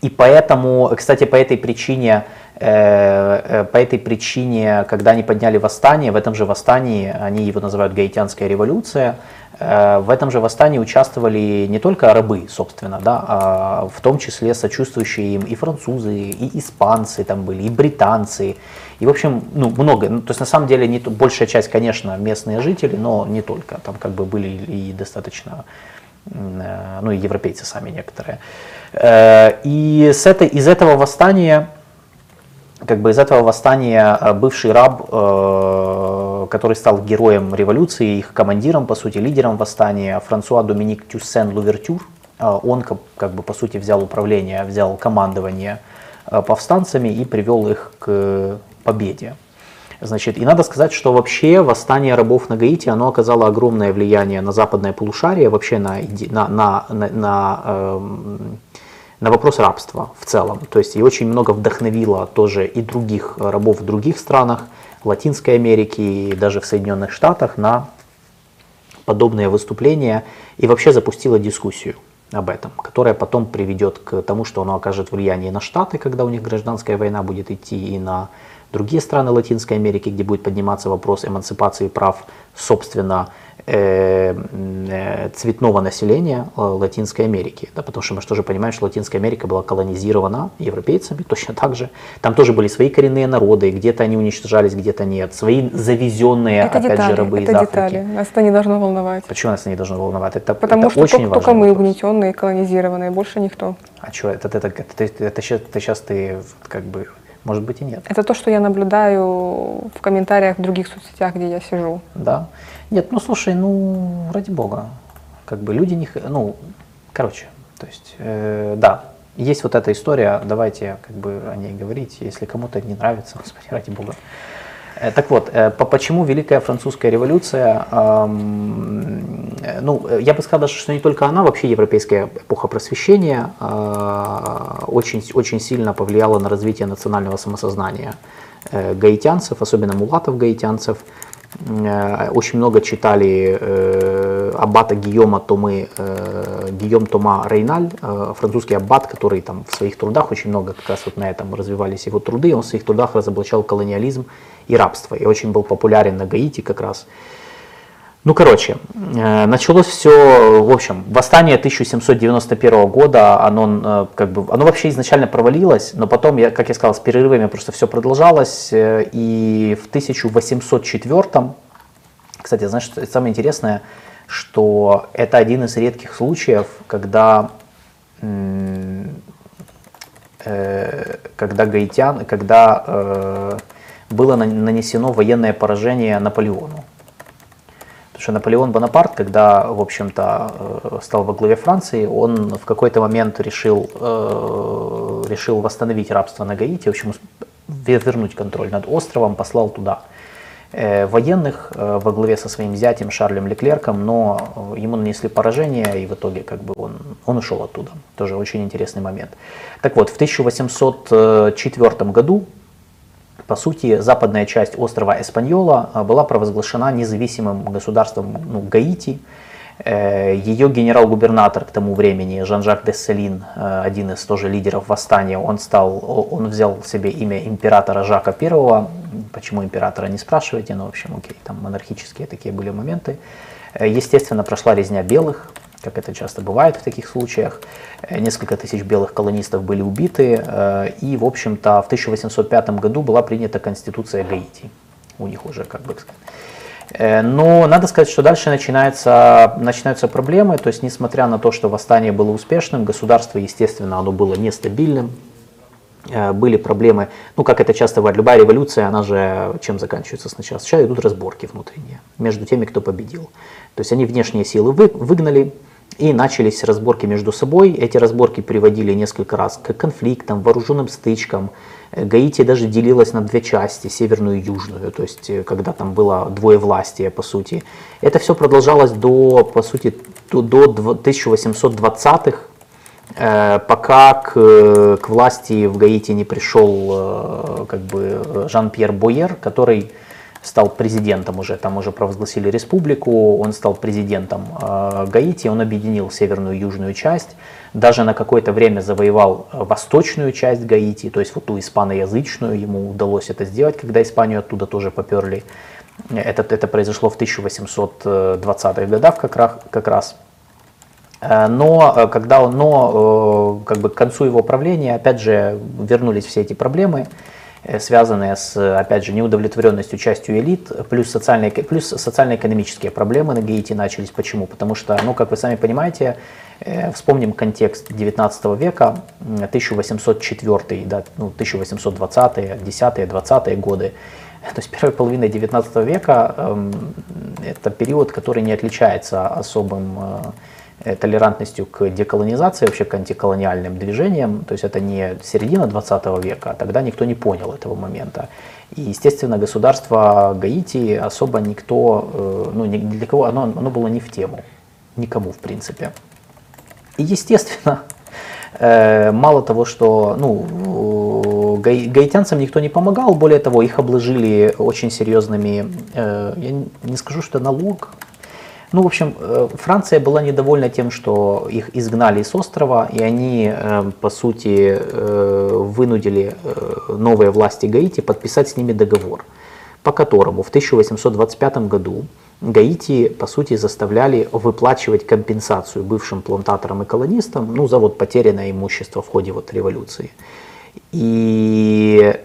И поэтому, кстати, по этой причине, э, э, по этой причине, когда они подняли восстание, в этом же восстании, они его называют гаитянская революция, э, в этом же восстании участвовали не только рабы, собственно, да, а в том числе сочувствующие им и французы, и испанцы там были, и британцы, и в общем, ну, много. Ну, то есть на самом деле не, большая часть, конечно, местные жители, но не только. Там как бы были и достаточно Э, ну и европейцы сами некоторые. Э, и с этой, из этого восстания, как бы из этого восстания э, бывший раб, который стал героем революции, их командиром, по сути, лидером восстания, Франсуа Доминик Тюссен Лувертюр, он как бы по сути взял управление, взял командование повстанцами и привел их к победе. Значит, и надо сказать, что вообще восстание рабов на Гаити, оно оказало огромное влияние на западное полушарие, вообще на, на, на, на, на, э, на вопрос рабства в целом. То есть и очень много вдохновило тоже и других рабов в других странах, Латинской Америки и даже в Соединенных Штатах на подобные выступления и вообще запустила дискуссию об этом, которая потом приведет к тому, что оно окажет влияние на Штаты, когда у них гражданская война будет идти, и на другие страны Латинской Америки, где будет подниматься вопрос эмансипации прав, собственно, э, э, цветного населения э, Латинской Америки. Да, потому что мы тоже понимаем, что Латинская Америка была колонизирована европейцами точно так же. Там тоже были свои коренные народы, где-то они уничтожались, где-то нет. Свои завезенные, это опять детали, же, рабы это из детали. Африки. Нас это не должно волновать. Почему нас это не должно волновать? Это, Потому это что очень только, только мы вопрос. угнетенные, колонизированные, больше никто. А что, это, это, это, это, это, сейчас, это сейчас ты как бы может быть и нет. Это то, что я наблюдаю в комментариях в других соцсетях, где я сижу. Да. Нет, ну слушай, ну ради бога, как бы люди не, ну, короче, то есть, э, да, есть вот эта история, давайте как бы о ней говорить, если кому-то не нравится, (laughs) господи, ради бога. Э, так вот, э, почему Великая Французская революция, ну, я бы сказал даже, что не только она, вообще европейская эпоха просвещения очень, очень сильно повлияла на развитие национального самосознания э, гаитянцев, особенно мулатов-гаитянцев. Очень много читали аббата Гийома Томы, Гийом Тома Рейналь, французский аббат, который там в своих трудах, очень много как раз вот на этом развивались его труды, он в своих трудах разоблачал колониализм и рабство. И очень был популярен на Гаити как раз. Ну, короче, э, началось все, в общем, восстание 1791 года, оно, э, как бы, оно вообще изначально провалилось, но потом, я, как я сказал, с перерывами просто все продолжалось, э, и в 1804, кстати, знаешь, самое интересное, что это один из редких случаев, когда, когда гаитян, когда было нанесено военное поражение Наполеону. Потому что Наполеон Бонапарт, когда, в общем-то, э, стал во главе Франции, он в какой-то момент решил, э, решил восстановить рабство на Гаити, в общем, вернуть контроль над островом, послал туда э, военных во главе со своим зятем Шарлем Леклерком, но ему нанесли поражение, и в итоге как бы он, он ушел оттуда. Тоже очень интересный момент. Так вот, в 1804 году по сути, западная часть острова Эспаньола а, была провозглашена независимым государством ну, Гаити. Э, Ее генерал-губернатор к тому времени, Жан-Жак де Селин, э, один из тоже лидеров восстания, он, стал, он взял себе имя императора Жака I. Почему императора, не спрашивайте, но в общем, окей, там монархические такие были моменты. Э, естественно, прошла резня белых, как это часто бывает в таких случаях. Э, несколько тысяч белых колонистов были убиты, э, и, в общем-то, в 1805 году была принята Конституция Гаити. У них уже, как бы сказать. Э, но надо сказать, что дальше начинается, начинаются проблемы, то есть несмотря на то, что восстание было успешным, государство, естественно, оно было нестабильным, были проблемы, ну как это часто бывает, любая революция, она же чем заканчивается сначала? Сначала идут разборки внутренние между теми, кто победил. То есть они внешние силы вы, выгнали, и начались разборки между собой. Эти разборки приводили несколько раз к конфликтам, вооруженным стычкам. Э, Гаити даже делилась на две части, северную и южную, то есть э, когда там было двое власти, по сути. Это все продолжалось до, по сути, до 1820-х, Э, пока к, к власти в Гаити не пришел как бы Жан-Пьер Бойер, который стал президентом уже, там уже провозгласили республику, он стал президентом э, Гаити, он объединил северную и южную часть, даже на какое-то время завоевал восточную часть Гаити, то есть вот ту испаноязычную, ему удалось это сделать, когда Испанию оттуда тоже поперли. Это, это произошло в 1820-х годах как раз. Как раз. Э, но э, когда но э, как бы к концу его правления, опять же, вернулись все эти проблемы, связанные с, опять же, неудовлетворенностью частью элит, плюс, социальные, плюс социально-экономические проблемы на Гаити начались. Почему? Потому что, ну, как вы сами понимаете, вспомним контекст 19 века, 1804, да, ну, 1820-е, 10-е, 20-е годы, (laughs) то есть первая половина 19 века эм, это период, который не отличается особым Э, толерантностью к деколонизации, вообще к антиколониальным движениям. То есть это не середина 20 века, а тогда никто не понял этого момента. И, естественно, государство Гаити особо никто, э, ну, для кого оно, оно было не в тему. Никому, в принципе. И, естественно, э, мало того, что ну, гаитянцам никто не помогал, более того, их обложили очень серьезными, я не скажу, что налог, ну, в общем, э, Франция была недовольна тем, что их изгнали с острова, и они, э, по сути, э, вынудили новые власти Гаити подписать с ними договор, по которому в 1825 году Гаити, по сути, заставляли выплачивать компенсацию бывшим плантаторам и колонистам ну, за вот потерянное имущество в ходе вот революции. И Э,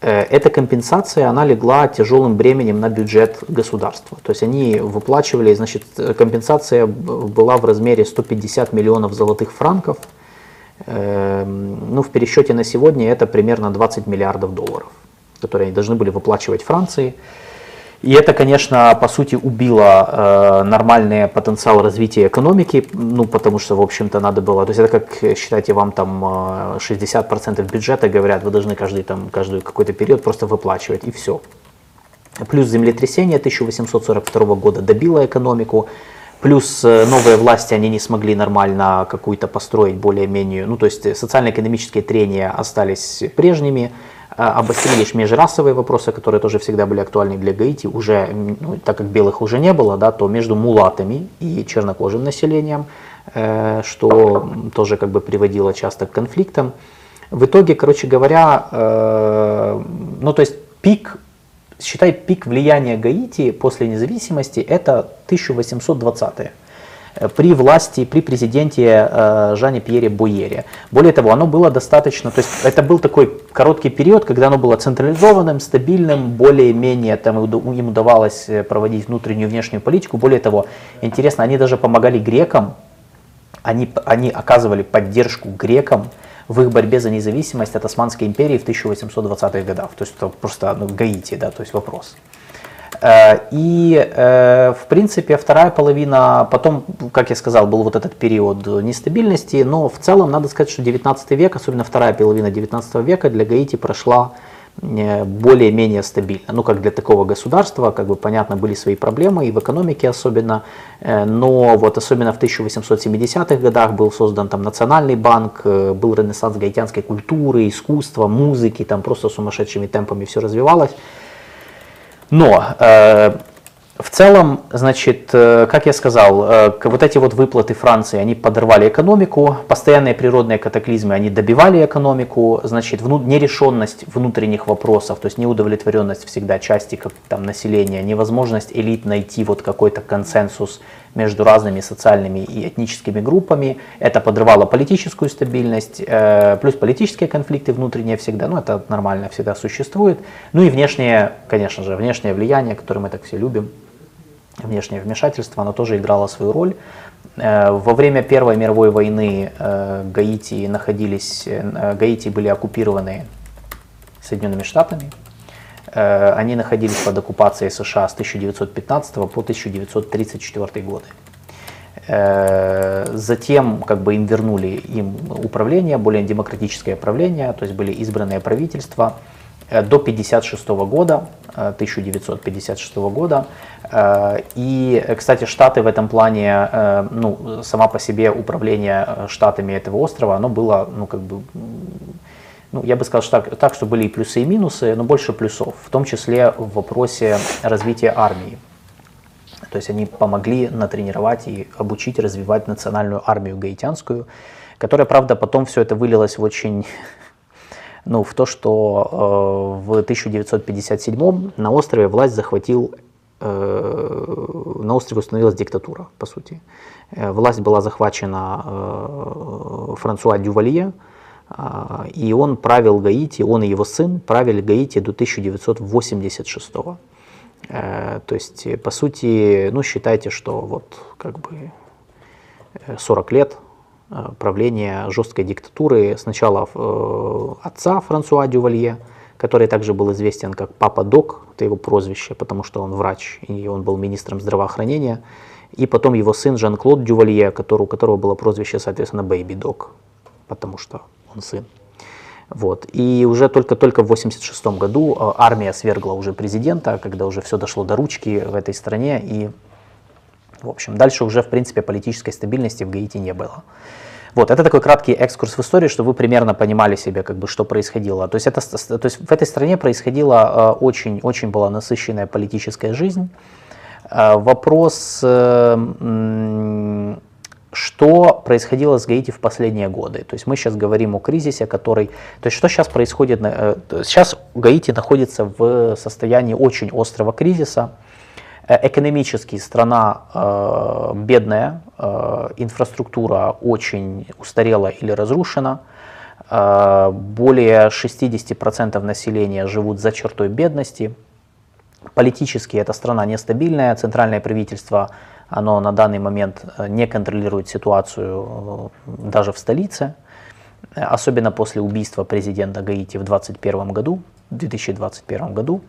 эта компенсация, она легла тяжелым бременем на бюджет государства. То есть они выплачивали, значит, компенсация была в размере 150 миллионов золотых франков. Эм, ну, в пересчете на сегодня это примерно 20 миллиардов долларов, которые они должны были выплачивать Франции. И это, конечно, по сути убило э, нормальный потенциал развития экономики, ну, потому что, в общем-то, надо было, то есть это как, считайте, вам там 60% э, бюджета, говорят, вы должны каждый, там, каждый какой-то период просто выплачивать, и все. Плюс землетрясение 1842 года добило экономику, Плюс э, новые власти, они не смогли нормально какую-то построить более-менее, ну то есть социально-экономические трения остались прежними, обострились межрасовые вопросы, которые тоже всегда были актуальны для Гаити, уже, ну, так как белых уже не было, да, то между мулатами и чернокожим населением, э, что тоже как бы приводило часто к конфликтам. В итоге, короче говоря, э, ну то есть пик, считай пик влияния Гаити после независимости это 1820-е. Э, при власти, при президенте э, Жане Пьере Бойере. Более того, оно было достаточно, то есть это был такой короткий период, когда оно было централизованным, стабильным, более-менее там им удавалось э, проводить внутреннюю и внешнюю политику. Более того, интересно, они даже помогали грекам, они, они оказывали поддержку грекам в их борьбе за независимость от Османской империи в 1820-х годах. То есть это просто ну, Гаити, да, то есть вопрос. Э, и, э, в принципе, вторая половина, потом, как я сказал, был вот этот период нестабильности, но в целом надо сказать, что 19 век, особенно вторая половина 19 века для Гаити прошла э, более-менее стабильно. Ну, как для такого государства, как бы понятно, были свои проблемы и в экономике особенно, но вот особенно в 1870-х годах был создан там Национальный банк, был ренессанс гаитянской культуры, искусства, музыки, там просто сумасшедшими темпами все развивалось. Но э, в целом, значит, э, как я сказал, э, вот эти вот выплаты Франции, они подорвали экономику, постоянные природные катаклизмы, они добивали экономику, значит, вну, нерешенность внутренних вопросов, то есть неудовлетворенность всегда части как, там, населения, невозможность элит найти вот какой-то консенсус между разными социальными и этническими группами. Это подрывало политическую стабильность, э, плюс политические конфликты внутренние всегда, ну это нормально, всегда существует. Ну и внешнее, конечно же, внешнее влияние, которое мы так все любим, внешнее вмешательство, оно тоже играло свою роль. Э, во время Первой мировой войны э, Гаити находились, Гаити были оккупированы Соединенными Штатами, они находились под оккупацией США с 1915 по 1934 годы. Э, затем как бы им вернули им управление, более демократическое правление, то есть были избранные правительства э, до 1956 года, 1956 года. И, кстати, Штаты в этом плане, ну, сама по себе управление штатами этого острова, оно было, ну, как бы ну, я бы сказал что так, так, что были и плюсы, и минусы, но больше плюсов, в том числе в вопросе развития армии. То есть они помогли натренировать и обучить, развивать национальную армию гаитянскую, которая, правда, потом все это вылилось в очень ну, в то, что э, в 1957 на острове власть захватил, э, на острове установилась диктатура, по сути. Э, власть была захвачена э, Франсуа Дювалье, и он правил Гаити, он и его сын правили Гаити до 1986 -го. Э, то есть, по сути, ну, считайте, что вот как бы 40 лет э, правления жесткой диктатуры сначала э, отца Франсуа Дювалье, который также был известен как Папа Док, это его прозвище, потому что он врач, и он был министром здравоохранения, и потом его сын Жан-Клод Дювалье, который, у которого было прозвище, соответственно, Бэйби Док, потому что он сын. Вот. И уже только-только в 1986 году э, армия свергла уже президента, когда уже все дошло до ручки в этой стране. И, в общем, дальше уже, в принципе, политической стабильности в Гаити не было. Вот, это такой краткий экскурс в историю, чтобы вы примерно понимали себе, как бы, что происходило. То есть, это, то есть в этой стране происходила очень-очень э, была насыщенная политическая жизнь. Э, вопрос что происходило с Гаити в последние годы. То есть мы сейчас говорим о кризисе, который... То есть что сейчас происходит? Э, сейчас Гаити находится в состоянии очень острого кризиса. Э, экономически страна э, бедная, э, инфраструктура очень устарела или разрушена. Э, более 60% населения живут за чертой бедности. Политически эта страна нестабильная, центральное правительство оно на данный момент э, не контролирует ситуацию э, даже в столице, особенно после убийства президента Гаити в 2021 году, в 2021 году.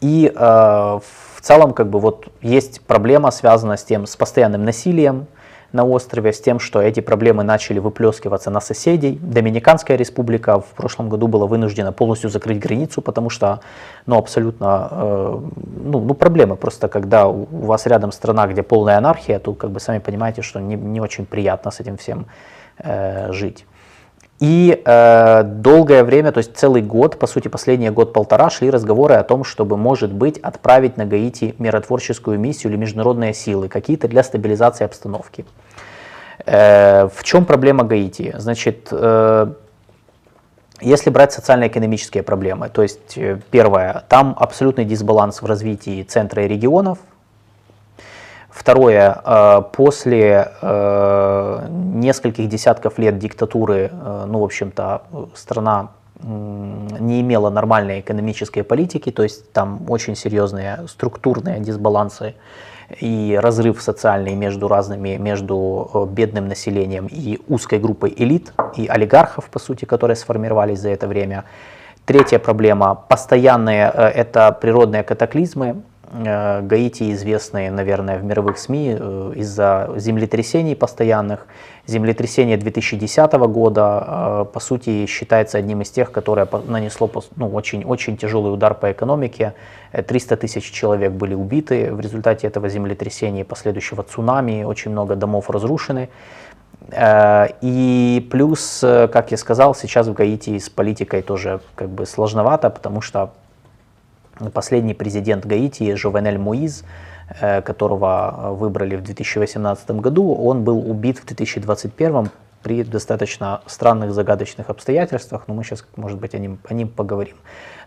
И э, в целом как бы вот есть проблема, связанная с тем, с постоянным насилием, на острове с тем, что эти проблемы начали выплескиваться на соседей. Доминиканская республика в прошлом году была вынуждена полностью закрыть границу, потому что ну, абсолютно э, ну, ну, проблемы. Просто когда у вас рядом страна, где полная анархия, то как бы сами понимаете, что не, не очень приятно с этим всем э, жить. И э, долгое время, то есть целый год, по сути последний год-полтора, шли разговоры о том, чтобы, может быть, отправить на Гаити миротворческую миссию или международные силы, какие-то для стабилизации обстановки. Э, в чем проблема Гаити? Значит, э, если брать социально-экономические проблемы, то есть э, первое, там абсолютный дисбаланс в развитии центра и регионов, Второе, э, после э, нескольких десятков лет диктатуры, э, ну, в общем-то, страна не имела нормальной экономической политики, то есть там очень серьезные структурные дисбалансы и разрыв социальный между разными, между бедным населением и узкой группой элит и олигархов, по сути, которые сформировались за это время. Третья проблема – постоянные, это природные катаклизмы, Гаити известны, наверное, в мировых СМИ э, из-за землетрясений постоянных. Землетрясение 2010 года, э, по сути, считается одним из тех, которое нанесло ну, очень, очень тяжелый удар по экономике. 300 тысяч человек были убиты в результате этого землетрясения и последующего цунами, очень много домов разрушены. И плюс, как я сказал, сейчас в Гаити с политикой тоже как бы сложновато, потому что Последний президент Гаити Жовенель Моиз, э, которого выбрали в 2018 году, он был убит в 2021 при достаточно странных, загадочных обстоятельствах, но мы сейчас, может быть, о ним, о ним поговорим.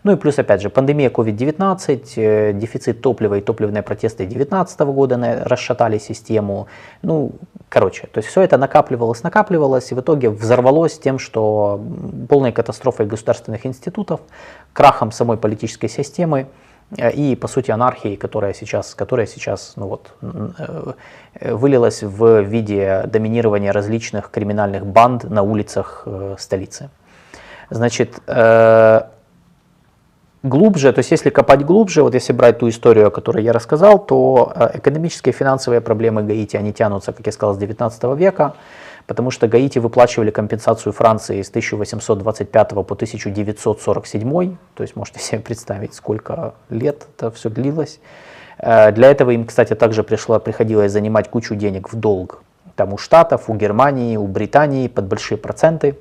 Ну и плюс, опять же, пандемия COVID-19, э, дефицит топлива и топливные протесты 2019 года расшатали систему. Ну, короче, то есть все это накапливалось, накапливалось, и в итоге взорвалось тем, что полной катастрофой государственных институтов, крахом самой политической системы, э, и, по сути, анархией, которая сейчас, которая сейчас ну вот, э, вылилась в виде доминирования различных криминальных банд на улицах столицы. Значит, глубже, то есть если копать глубже, вот если брать ту историю, о которой я рассказал, то э, экономические и финансовые проблемы Гаити, они тянутся, как я сказал, с 19 века, потому что Гаити выплачивали компенсацию Франции с 1825 по 1947, то есть можете себе представить, сколько лет это все длилось. Э, Для этого им, кстати, также пришло, приходилось занимать кучу денег в долг. Там у Штатов, у Германии, у Британии под большие проценты.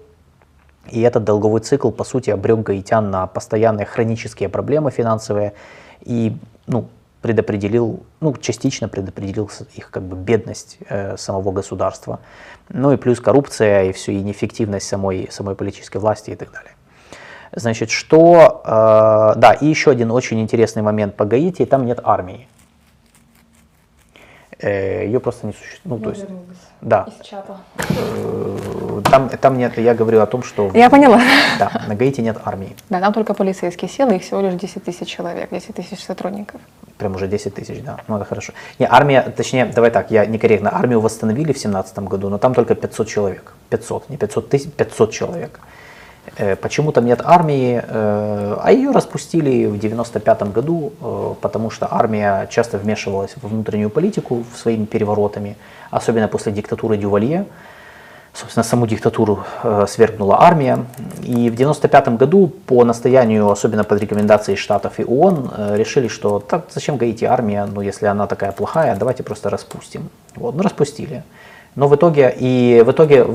И этот долговой цикл, по сути, обрек гаитян на постоянные хронические проблемы финансовые и ну, предопределил, ну, частично предопределил их как бы бедность э, самого государства. Ну и плюс коррупция и все, и неэффективность самой, самой политической власти и так далее. Значит, что... э, да, и еще один очень интересный момент по Гаити, там нет армии. Э, ее просто не существует. Ну, то есть, да. Из чата. Э, Там, там нет, я говорю о том, что в- Я поняла. да, на Гаити нет армии. Да, там только полицейские силы, их всего лишь 10 тысяч человек, 10 тысяч сотрудников. Прям уже 10 тысяч, да. Ну, это хорошо. Не, армия, точнее, давай так, я некорректно. Армию восстановили в 17 году, но там только 500 человек. 500, не 500 тысяч, 500 человек. Э, Почему там нет армии? Э, А ее распустили в 95 году, э, потому что армия часто вмешивалась в внутреннюю политику своими переворотами, особенно после диктатуры Дювалье. Собственно, саму диктатуру свергнула армия. И в 1995 году по настоянию, особенно под рекомендацией Штатов и ООН, решили, что так зачем гаити армия, ну если она такая плохая, давайте просто распустим. Вот, ну распустили. Но в итоге, и в итоге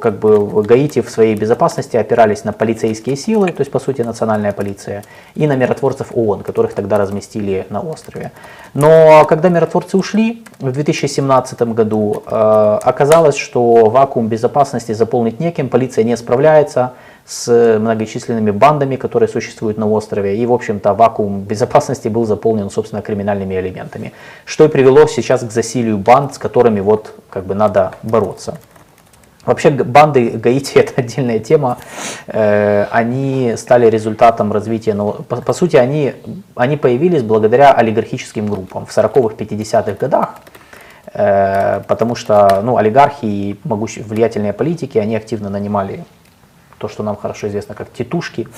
как бы Гаити в своей безопасности опирались на полицейские силы, то есть по сути национальная полиция, и на миротворцев ООН, которых тогда разместили на острове. Но когда миротворцы ушли в 2017 году, э, оказалось, что вакуум безопасности заполнить неким, полиция не справляется с многочисленными бандами, которые существуют на острове, и, в общем-то, вакуум безопасности был заполнен, собственно, криминальными элементами, что и привело сейчас к засилию банд, с которыми вот как бы надо бороться. Вообще банды Гаити (laughs) это отдельная тема. Э, Они стали результатом развития, но по, сути они, они появились благодаря олигархическим группам в 40-х, 50-х годах. Э, Потому что ну, олигархи и влиятельные политики, они активно нанимали то, что нам хорошо известно как титушки,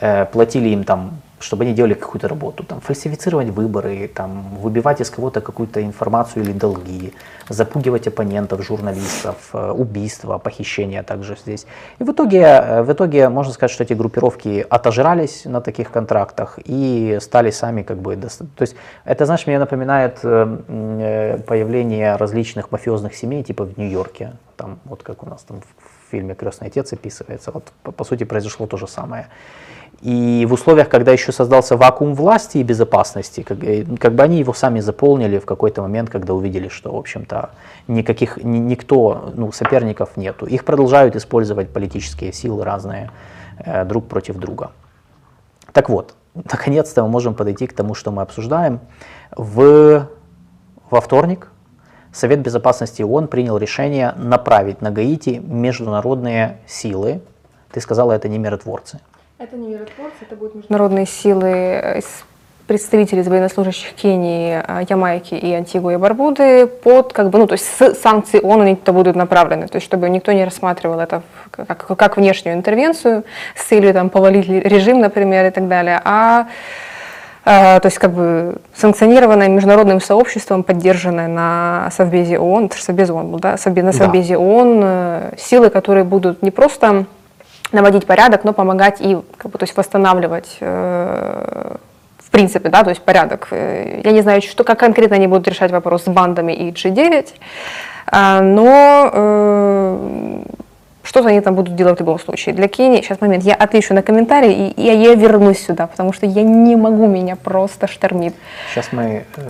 э, платили им там, чтобы они делали какую-то работу, там, фальсифицировать выборы, там, выбивать из кого-то какую-то информацию или долги, запугивать оппонентов, журналистов, э, убийства, похищения также здесь. И в итоге, э, в итоге можно сказать, что эти группировки отожрались на таких контрактах и стали сами как бы... То есть это, знаешь, мне напоминает появление различных мафиозных семей, типа в Нью-Йорке, там вот как у нас там в фильме «Крестный отец» описывается. Вот, по, по сути, произошло то же самое. И в условиях, когда еще создался вакуум власти и безопасности, как, э, как бы они его сами заполнили в какой-то момент, когда увидели, что, в общем-то, никаких, ни- никто, ну, соперников нету. Их продолжают использовать политические силы разные э, друг против друга. Так вот, наконец-то мы можем подойти к тому, что мы обсуждаем. В, во вторник Совет Безопасности ООН принял решение направить на Гаити международные силы. Ты сказала, это не миротворцы. Это не миротворцы, это будет Народные силы из военнослужащих Кении, э, Ямайки и Антигуа и Барбуды под, как бы, ну, то есть с санкций ООН они туда будут направлены, то есть чтобы никто не рассматривал это как, как внешнюю интервенцию с целью там повалить ли- режим, например, и так далее, а то есть как бы санкционированная международным сообществом, поддержанная на Совбезе ООН, Совбез ООН был, да, Совбе- на Да. Совбезе ООН, э, силы, которые будут не просто наводить порядок, но помогать и как бы, то есть восстанавливать э, в принципе, да, то есть порядок. Э, Я не знаю, что, как конкретно они будут решать вопрос с бандами и G9, а, но э, что-то они там будут делать в любом случае. Для Кении, сейчас момент, я отвечу на комментарий, и, и я вернусь сюда, потому что я не могу, меня просто штормит. Сейчас мы... э,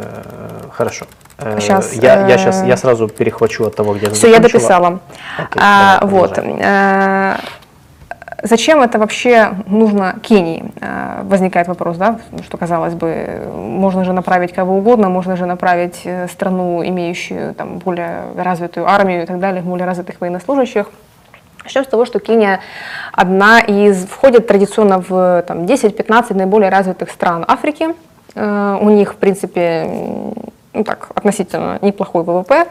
хорошо. Э, Щас, я, я, э, сейчас, я сразу перехвачу от того, где Все, я дописала. Окей, А, давай, вот. э, Зачем это вообще нужно Кении? Э, Возникает вопрос, да, что казалось бы, можно же направить кого угодно, можно же направить э, страну, имеющую там более развитую армию и так далее, более развитых военнослужащих. Начнем с того, что Кения одна из, входит традиционно в там, 10-15 наиболее развитых стран Африки. Э, У них, в принципе, ну, так, относительно неплохой ВВП,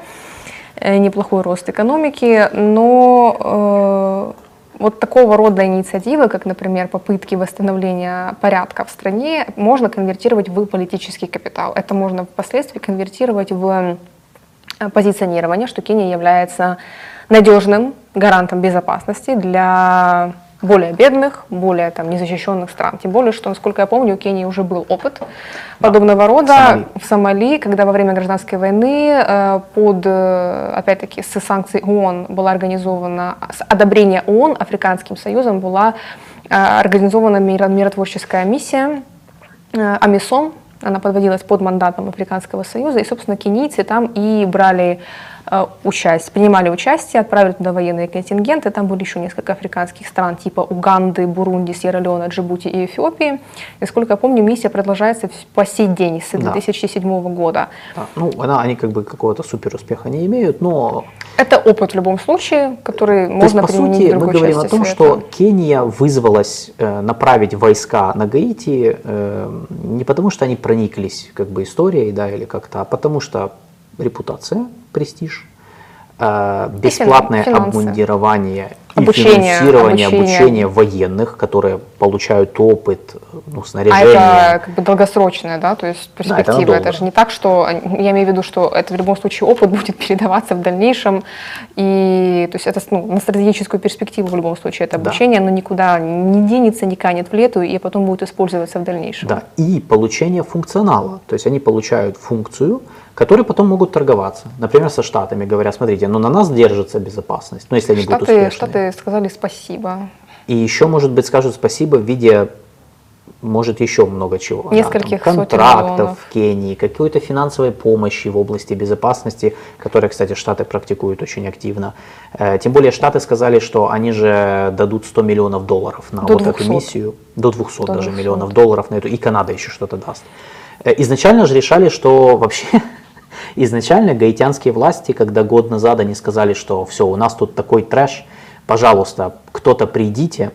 э, неплохой рост экономики, но э, вот такого рода инициативы, как, например, попытки восстановления порядка в стране, можно конвертировать в политический капитал. Это можно впоследствии конвертировать в позиционирование, что Кения является надежным гарантом безопасности для более бедных, более там, незащищенных стран. Тем более, что, насколько я помню, у Кении уже был опыт подобного рода Сомали. в Сомали, когда во время гражданской войны э, под, э, опять-таки, с санкций ООН была организована, с одобрения ООН Африканским Союзом была э, организована миро- миротворческая миссия Амисон, она подводилась под мандатом Африканского Союза, и, собственно, кенийцы там и брали э, участие, принимали участие, отправили туда военные контингенты, там были еще несколько африканских стран, типа Уганды, Бурунди, Сьерра-Леона, Джибути и Эфиопии. И, сколько я помню, миссия продолжается по сей день, с Да. 2007 года. Да, Ну, она, они как бы какого-то супер успеха не имеют, но Это опыт в любом случае, который То можно есть, по применить сути, в мы говорим о том, света. что Кения вызвалась э, направить войска на Гаити э, не потому, что они прониклись как бы историей, да, или как-то, а потому что репутация, престиж, э, бесплатное финансы. обмундирование и Обучение, финансирование обучение. обучения военных, которые получают опыт, ну, А снаряжение. это как бы долгосрочное, да, то есть Да, это перспектива. это же не так, что я имею в виду, что это в любом случае опыт (laughs) будет передаваться в дальнейшем, и то есть это ну, на стратегическую перспективу в любом случае это Да. обучение, оно никуда не денется, не канет в лету, и потом будет использоваться в дальнейшем. Да, и получение функционала. То есть они получают функцию, которой потом могут торговаться. Например, со Штатами говорят, смотрите, ну на нас держится безопасность, ну если они будут Штаты, успешны. Штаты сказали спасибо. И еще, может быть, скажут спасибо в виде, может, еще много чего. да, Нескольких там, сотен контрактов в Кении, какой-то финансовой помощи в области безопасности, которые, кстати, Штаты практикуют очень активно. Э, Тем более Штаты сказали, что они же дадут 100 миллионов долларов на До вот 200. эту миссию. До 200 До даже 200. миллионов долларов на эту. И Канада еще что-то даст. Э, Изначально же решали, что вообще (laughs) изначально гаитянские власти, когда год назад они сказали, что все, у нас тут такой трэш, пожалуйста, кто-то придите,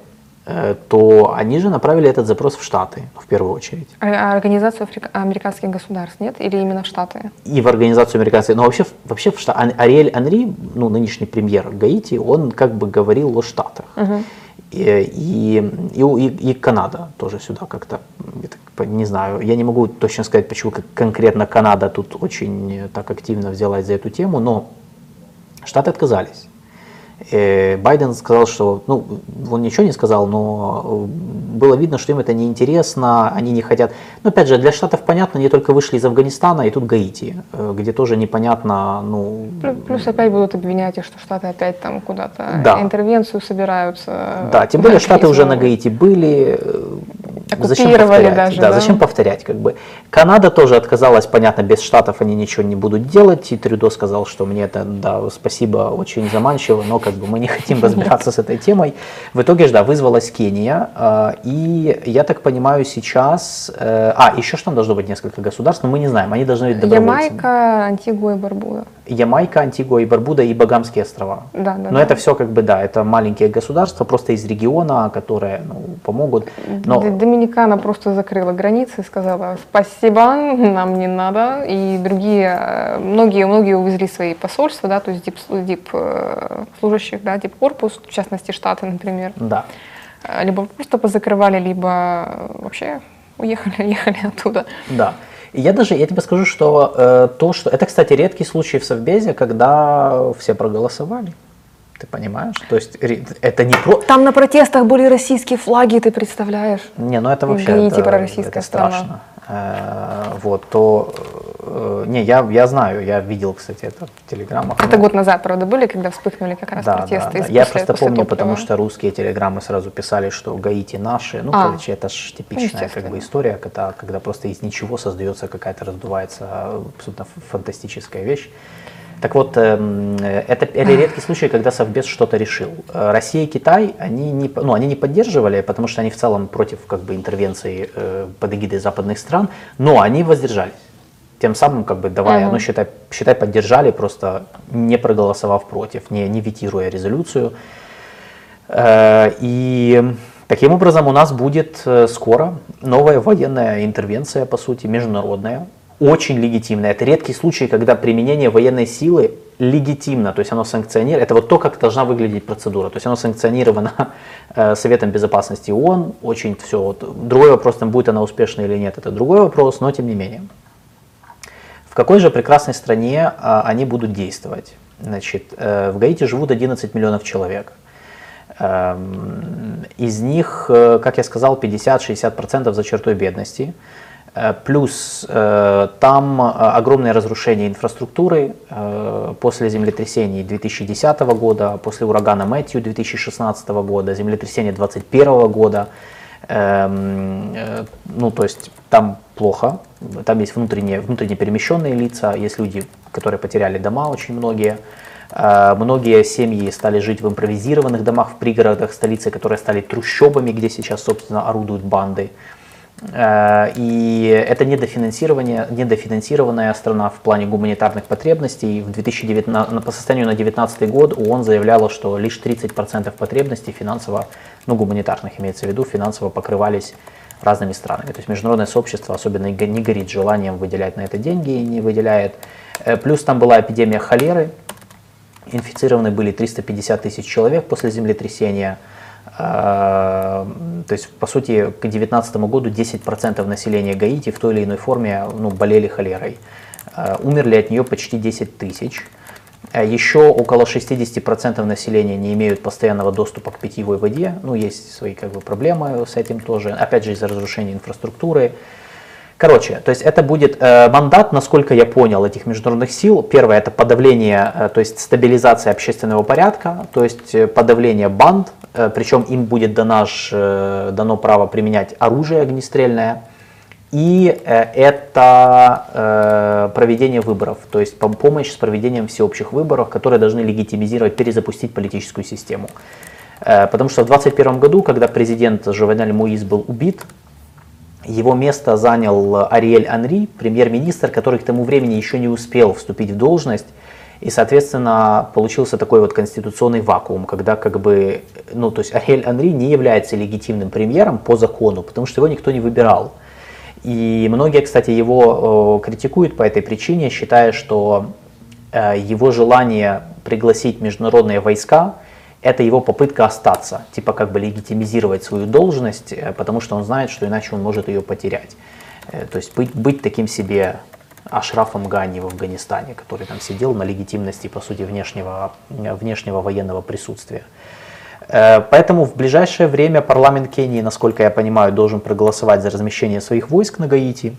э, то они же направили этот запрос в Штаты в первую очередь. А а организацию Африка- американских государств нет? Или именно в Штаты? И в организацию американцев. Но вообще, вообще в Шта- Ан- Ариэль Анри, ну, нынешний премьер Гаити, он как бы говорил о Штатах. И, и, и, и- и Канада тоже сюда как-то, не знаю, я не могу точно сказать, почему конкретно Канада тут очень э, так активно взялась за эту тему, но Штаты отказались. Э, Байден сказал, что, ну, он ничего не сказал, но э, было видно, что им это неинтересно, они не хотят. Но опять же, для Штатов понятно, они только вышли из Афганистана, и тут Гаити, э, где тоже непонятно, ну, Плю- Плюс опять будут обвинять их, что Штаты опять там куда-то Да. интервенцию собираются. Да, тем более Штаты уже на. Гаити были. Зачем Оккупировали повторять? даже, да, да? зачем повторять, как бы. Канада тоже отказалась, понятно, без Штатов они ничего не будут делать. И Трюдо сказал, что мне это, да, спасибо, очень заманчиво, но как бы мы не хотим (laughs) разбираться с этой темой. В итоге да, вызвалась Кения. э, И я так понимаю, сейчас... э, А, еще что там должно быть несколько государств, но мы не знаем, они должны. Ямайка, Антигуа и Барбуда. Ямайка, Антигуа и Барбуда и Багамские острова. Да, да, Но да. это все как бы, да, это маленькие государства, просто из региона, которые ну, помогут. Но Доминикана просто закрыла границы и сказала спасибо, нам не надо. И другие, э, многие, многие увезли свои посольства, да, то есть дип, дип, э, служащих, да, дипкорпус, в частности Штаты, например. да, Э, Либо просто позакрывали, либо вообще уехали, (laughs) уехали оттуда. да. И я даже, я тебе скажу, что э, то, что... Это, кстати, редкий случай в Совбезе, когда все проголосовали. Ты понимаешь? То есть это не про... Там на протестах были российские флаги, ты представляешь? Не, ну это вообще пророссийская это страна. страшно. Э, вот, то Не, я, я знаю, я видел, кстати, это в телеграммах. Это но- год назад, правда, были, когда вспыхнули как раз Да, протесты. да, да. Я просто помню, топлива. потому что русские телеграммы сразу писали, что Гаити наши. Ну, А. короче, это же типичная как бы история, когда, когда просто из ничего создается какая-то, раздувается э, абсолютно фантастическая вещь. Так вот, эм, э, это, это редкий случай, когда Совбез что-то решил. Э, Россия и Китай, они не, ну, они не поддерживали, потому что они в целом против как бы, интервенции э, под эгидой западных стран, но они воздержались. Тем самым, как бы давая, Мгм. ну, считай, считай, поддержали, просто не проголосовав против, не, не ветируя резолюцию. Э, И таким образом у нас будет э, скоро новая военная интервенция, по сути, международная, очень легитимная. Это редкий случай, когда применение военной силы легитимно, то есть оно санкционирует. Это вот то, как должна выглядеть процедура. То есть оно санкционировано э, Советом Безопасности ООН. Очень все. Вот. Другой вопрос, там будет она успешна или нет, это другой вопрос, но тем не менее. Какой же прекрасной стране а, они будут действовать? Значит, э, в Гаити живут 11 миллионов человек. Эм, Из них, э, как я сказал, 50-60% за чертой бедности. Э, Плюс там огромное разрушение инфраструктуры после землетрясений 2010 года, после урагана Мэтью 2016 года, землетрясения 2021 года. Эм, Ну, то есть там плохо, там есть внутренние, внутренне перемещенные лица, есть люди, которые потеряли дома, очень многие. Э, Многие семьи стали жить в импровизированных домах в пригородах столицы, которые стали трущобами, где сейчас, собственно, орудуют банды. Э, И это недофинансирование, недофинансированная страна в плане гуманитарных потребностей. В 2019, по состоянию на 2019 год ООН заявляла, что лишь 30% потребностей финансово, ну гуманитарных имеется в виду, финансово покрывались разными странами. То есть международное сообщество особенно не горит желанием выделять на это деньги, и не выделяет. Э, Плюс там была эпидемия холеры, инфицированы были 350 тысяч человек после землетрясения. Э, То есть, по сути, к 2019 году 10% населения Гаити в той или иной форме ну, болели холерой. Э, Умерли от нее почти 10 тысяч. Э, Еще около 60% населения не имеют постоянного доступа к питьевой воде. Ну, есть свои как бы, проблемы с этим тоже. Опять же, из-за разрушения инфраструктуры. Короче, то есть это будет э, мандат, насколько я понял, этих международных сил. Первое это подавление, э, то есть стабилизация общественного порядка, то есть э, подавление банд, э, причем им будет дано, э, дано право применять оружие огнестрельное. И э, это э, проведение выборов, то есть пом- помощь с проведением всеобщих выборов, которые должны легитимизировать, перезапустить политическую систему. Э, потому что в 2021 году, когда президент Жовенель Муиз был убит, его место занял Ариэль Анри, премьер-министр, который к тому времени еще не успел вступить в должность. И, соответственно, получился такой вот конституционный вакуум, когда как бы, ну, то есть Ариэль Анри не является легитимным премьером по закону, потому что его никто не выбирал. И многие, кстати, его э, критикуют по этой причине, считая, что э, его желание пригласить международные войска это его попытка остаться, типа как бы легитимизировать свою должность, э, потому что он знает, что иначе он может ее потерять. То есть быть, быть таким себе Ашрафом Гани в Афганистане, который там сидел на легитимности, по сути, внешнего, внешнего военного присутствия. Э, Поэтому в ближайшее время парламент Кении, насколько я понимаю, должен проголосовать за размещение своих войск на Гаити.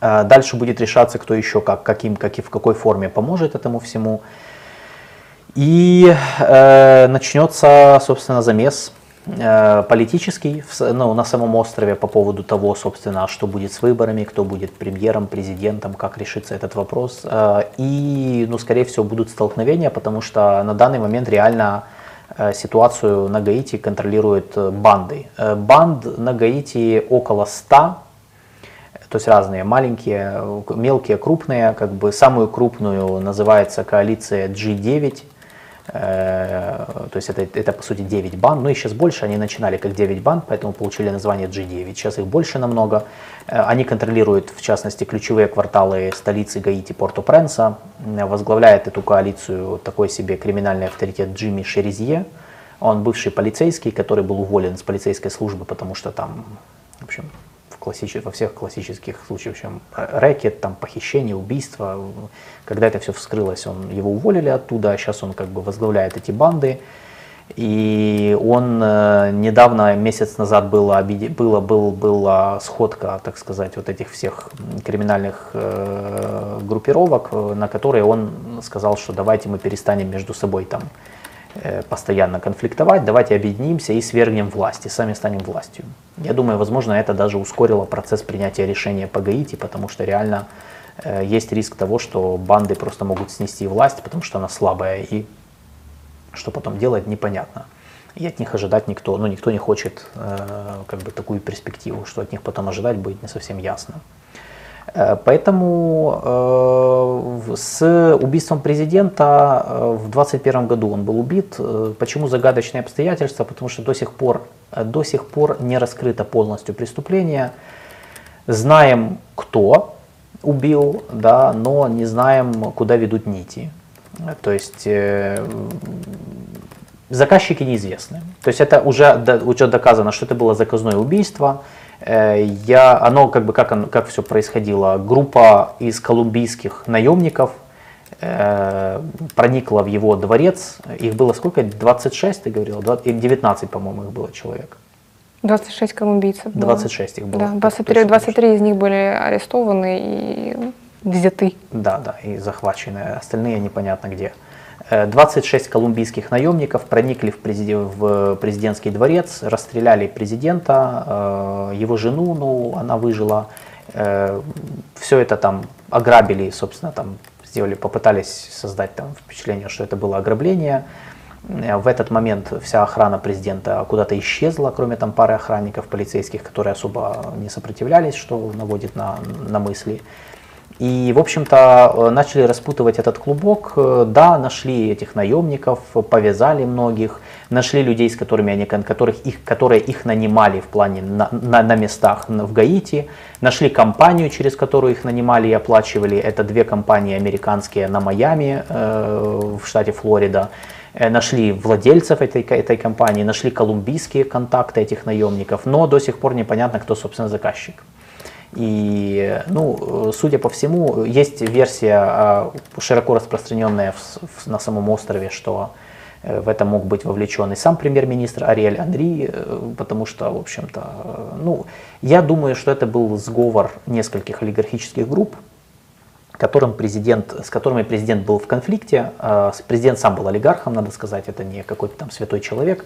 Э, Дальше будет решаться, кто еще как, каким, как и в какой форме поможет этому всему. И э, начнется, собственно, замес э, политический ну, на самом острове по поводу того, собственно, что будет с выборами, кто будет премьером, президентом, как решится этот вопрос. И, ну, скорее всего, будут столкновения, потому что на данный момент реально ситуацию на Гаити контролируют э, банды. Э, Банд на Гаити около 100, то есть разные, маленькие, мелкие, крупные. Как бы самую крупную называется коалиция G9. Э, То есть это, это по сути 9 банд. Ну и сейчас больше, они начинали как 9 банд, поэтому получили название G9. Сейчас их больше намного. Э, Они контролируют, в частности, ключевые кварталы столицы Гаити Порто-Пренса. М, Возглавляет эту коалицию такой себе криминальный авторитет Джимми Шерезье. Он бывший полицейский, который был уволен с полицейской службы, потому что там, в общем, классичес- во всех классических случаях, общем, э, рэкет, там, похищение, убийство. Когда это все вскрылось, он, его уволили оттуда, а сейчас он как бы возглавляет эти банды. И он э, недавно, месяц назад, было, было, был, была сходка, так сказать, вот этих всех криминальных э, группировок, на которые он сказал, что давайте мы перестанем между собой там э, постоянно конфликтовать, давайте объединимся и свергнем власть, и сами станем властью. Я думаю, возможно, это даже ускорило процесс принятия решения по Гаити, потому что реально э, есть риск того, что банды просто могут снести власть, потому что она слабая, и что потом делать, непонятно. И от них ожидать никто, ну никто не хочет э, как бы такую перспективу, что от них потом ожидать будет не совсем ясно. Э, поэтому э, с убийством президента э, в 2021 году он был убит. Почему загадочные обстоятельства? Потому что до сих пор, до сих пор не раскрыто полностью преступление. Знаем, кто убил, да, но не знаем, куда ведут нити. То есть заказчики неизвестны. То есть это уже, уже доказано, что это было заказное убийство. Э, я, оно как бы как, оно, как все происходило. Группа из колумбийских наемников э, проникла в его дворец. Их было сколько? 26, ты говорил? 19, по-моему, их было человек. 26 колумбийцев. 26 было. их было. Да, 23, 23 из них были арестованы и взяты. Да, да, и захвачены. Остальные непонятно где. 26 э, колумбийских наемников проникли в, президент, в президентский дворец, расстреляли президента, э, его жену, ну, она выжила. Э, Все это там ограбили, собственно, там сделали, попытались создать там впечатление, что это было ограбление. В этот момент вся охрана президента куда-то исчезла, кроме там пары охранников полицейских, которые особо не сопротивлялись, что наводит на, на мысли. И, в общем-то, э, начали распутывать этот клубок. Э, да, нашли этих наемников, повязали многих, нашли людей, с которыми они, которых их, которые их нанимали в плане на, на, на местах в Гаити, нашли компанию, через которую их нанимали и оплачивали. Это две компании американские на Майами э, в штате Флорида. Э, нашли владельцев этой, этой компании, нашли колумбийские контакты этих наемников, но до сих пор непонятно, кто, собственно, заказчик. И, ну, судя по всему, есть версия а, широко распространенная в, в, на самом острове, что э, в это мог быть вовлечен и сам премьер-министр Ариэль Анри, э, потому что, в общем-то, ну, я думаю, что это был сговор нескольких олигархических групп, которым президент, с которыми президент был в конфликте. А, президент сам был олигархом, надо сказать, это не какой-то там святой человек.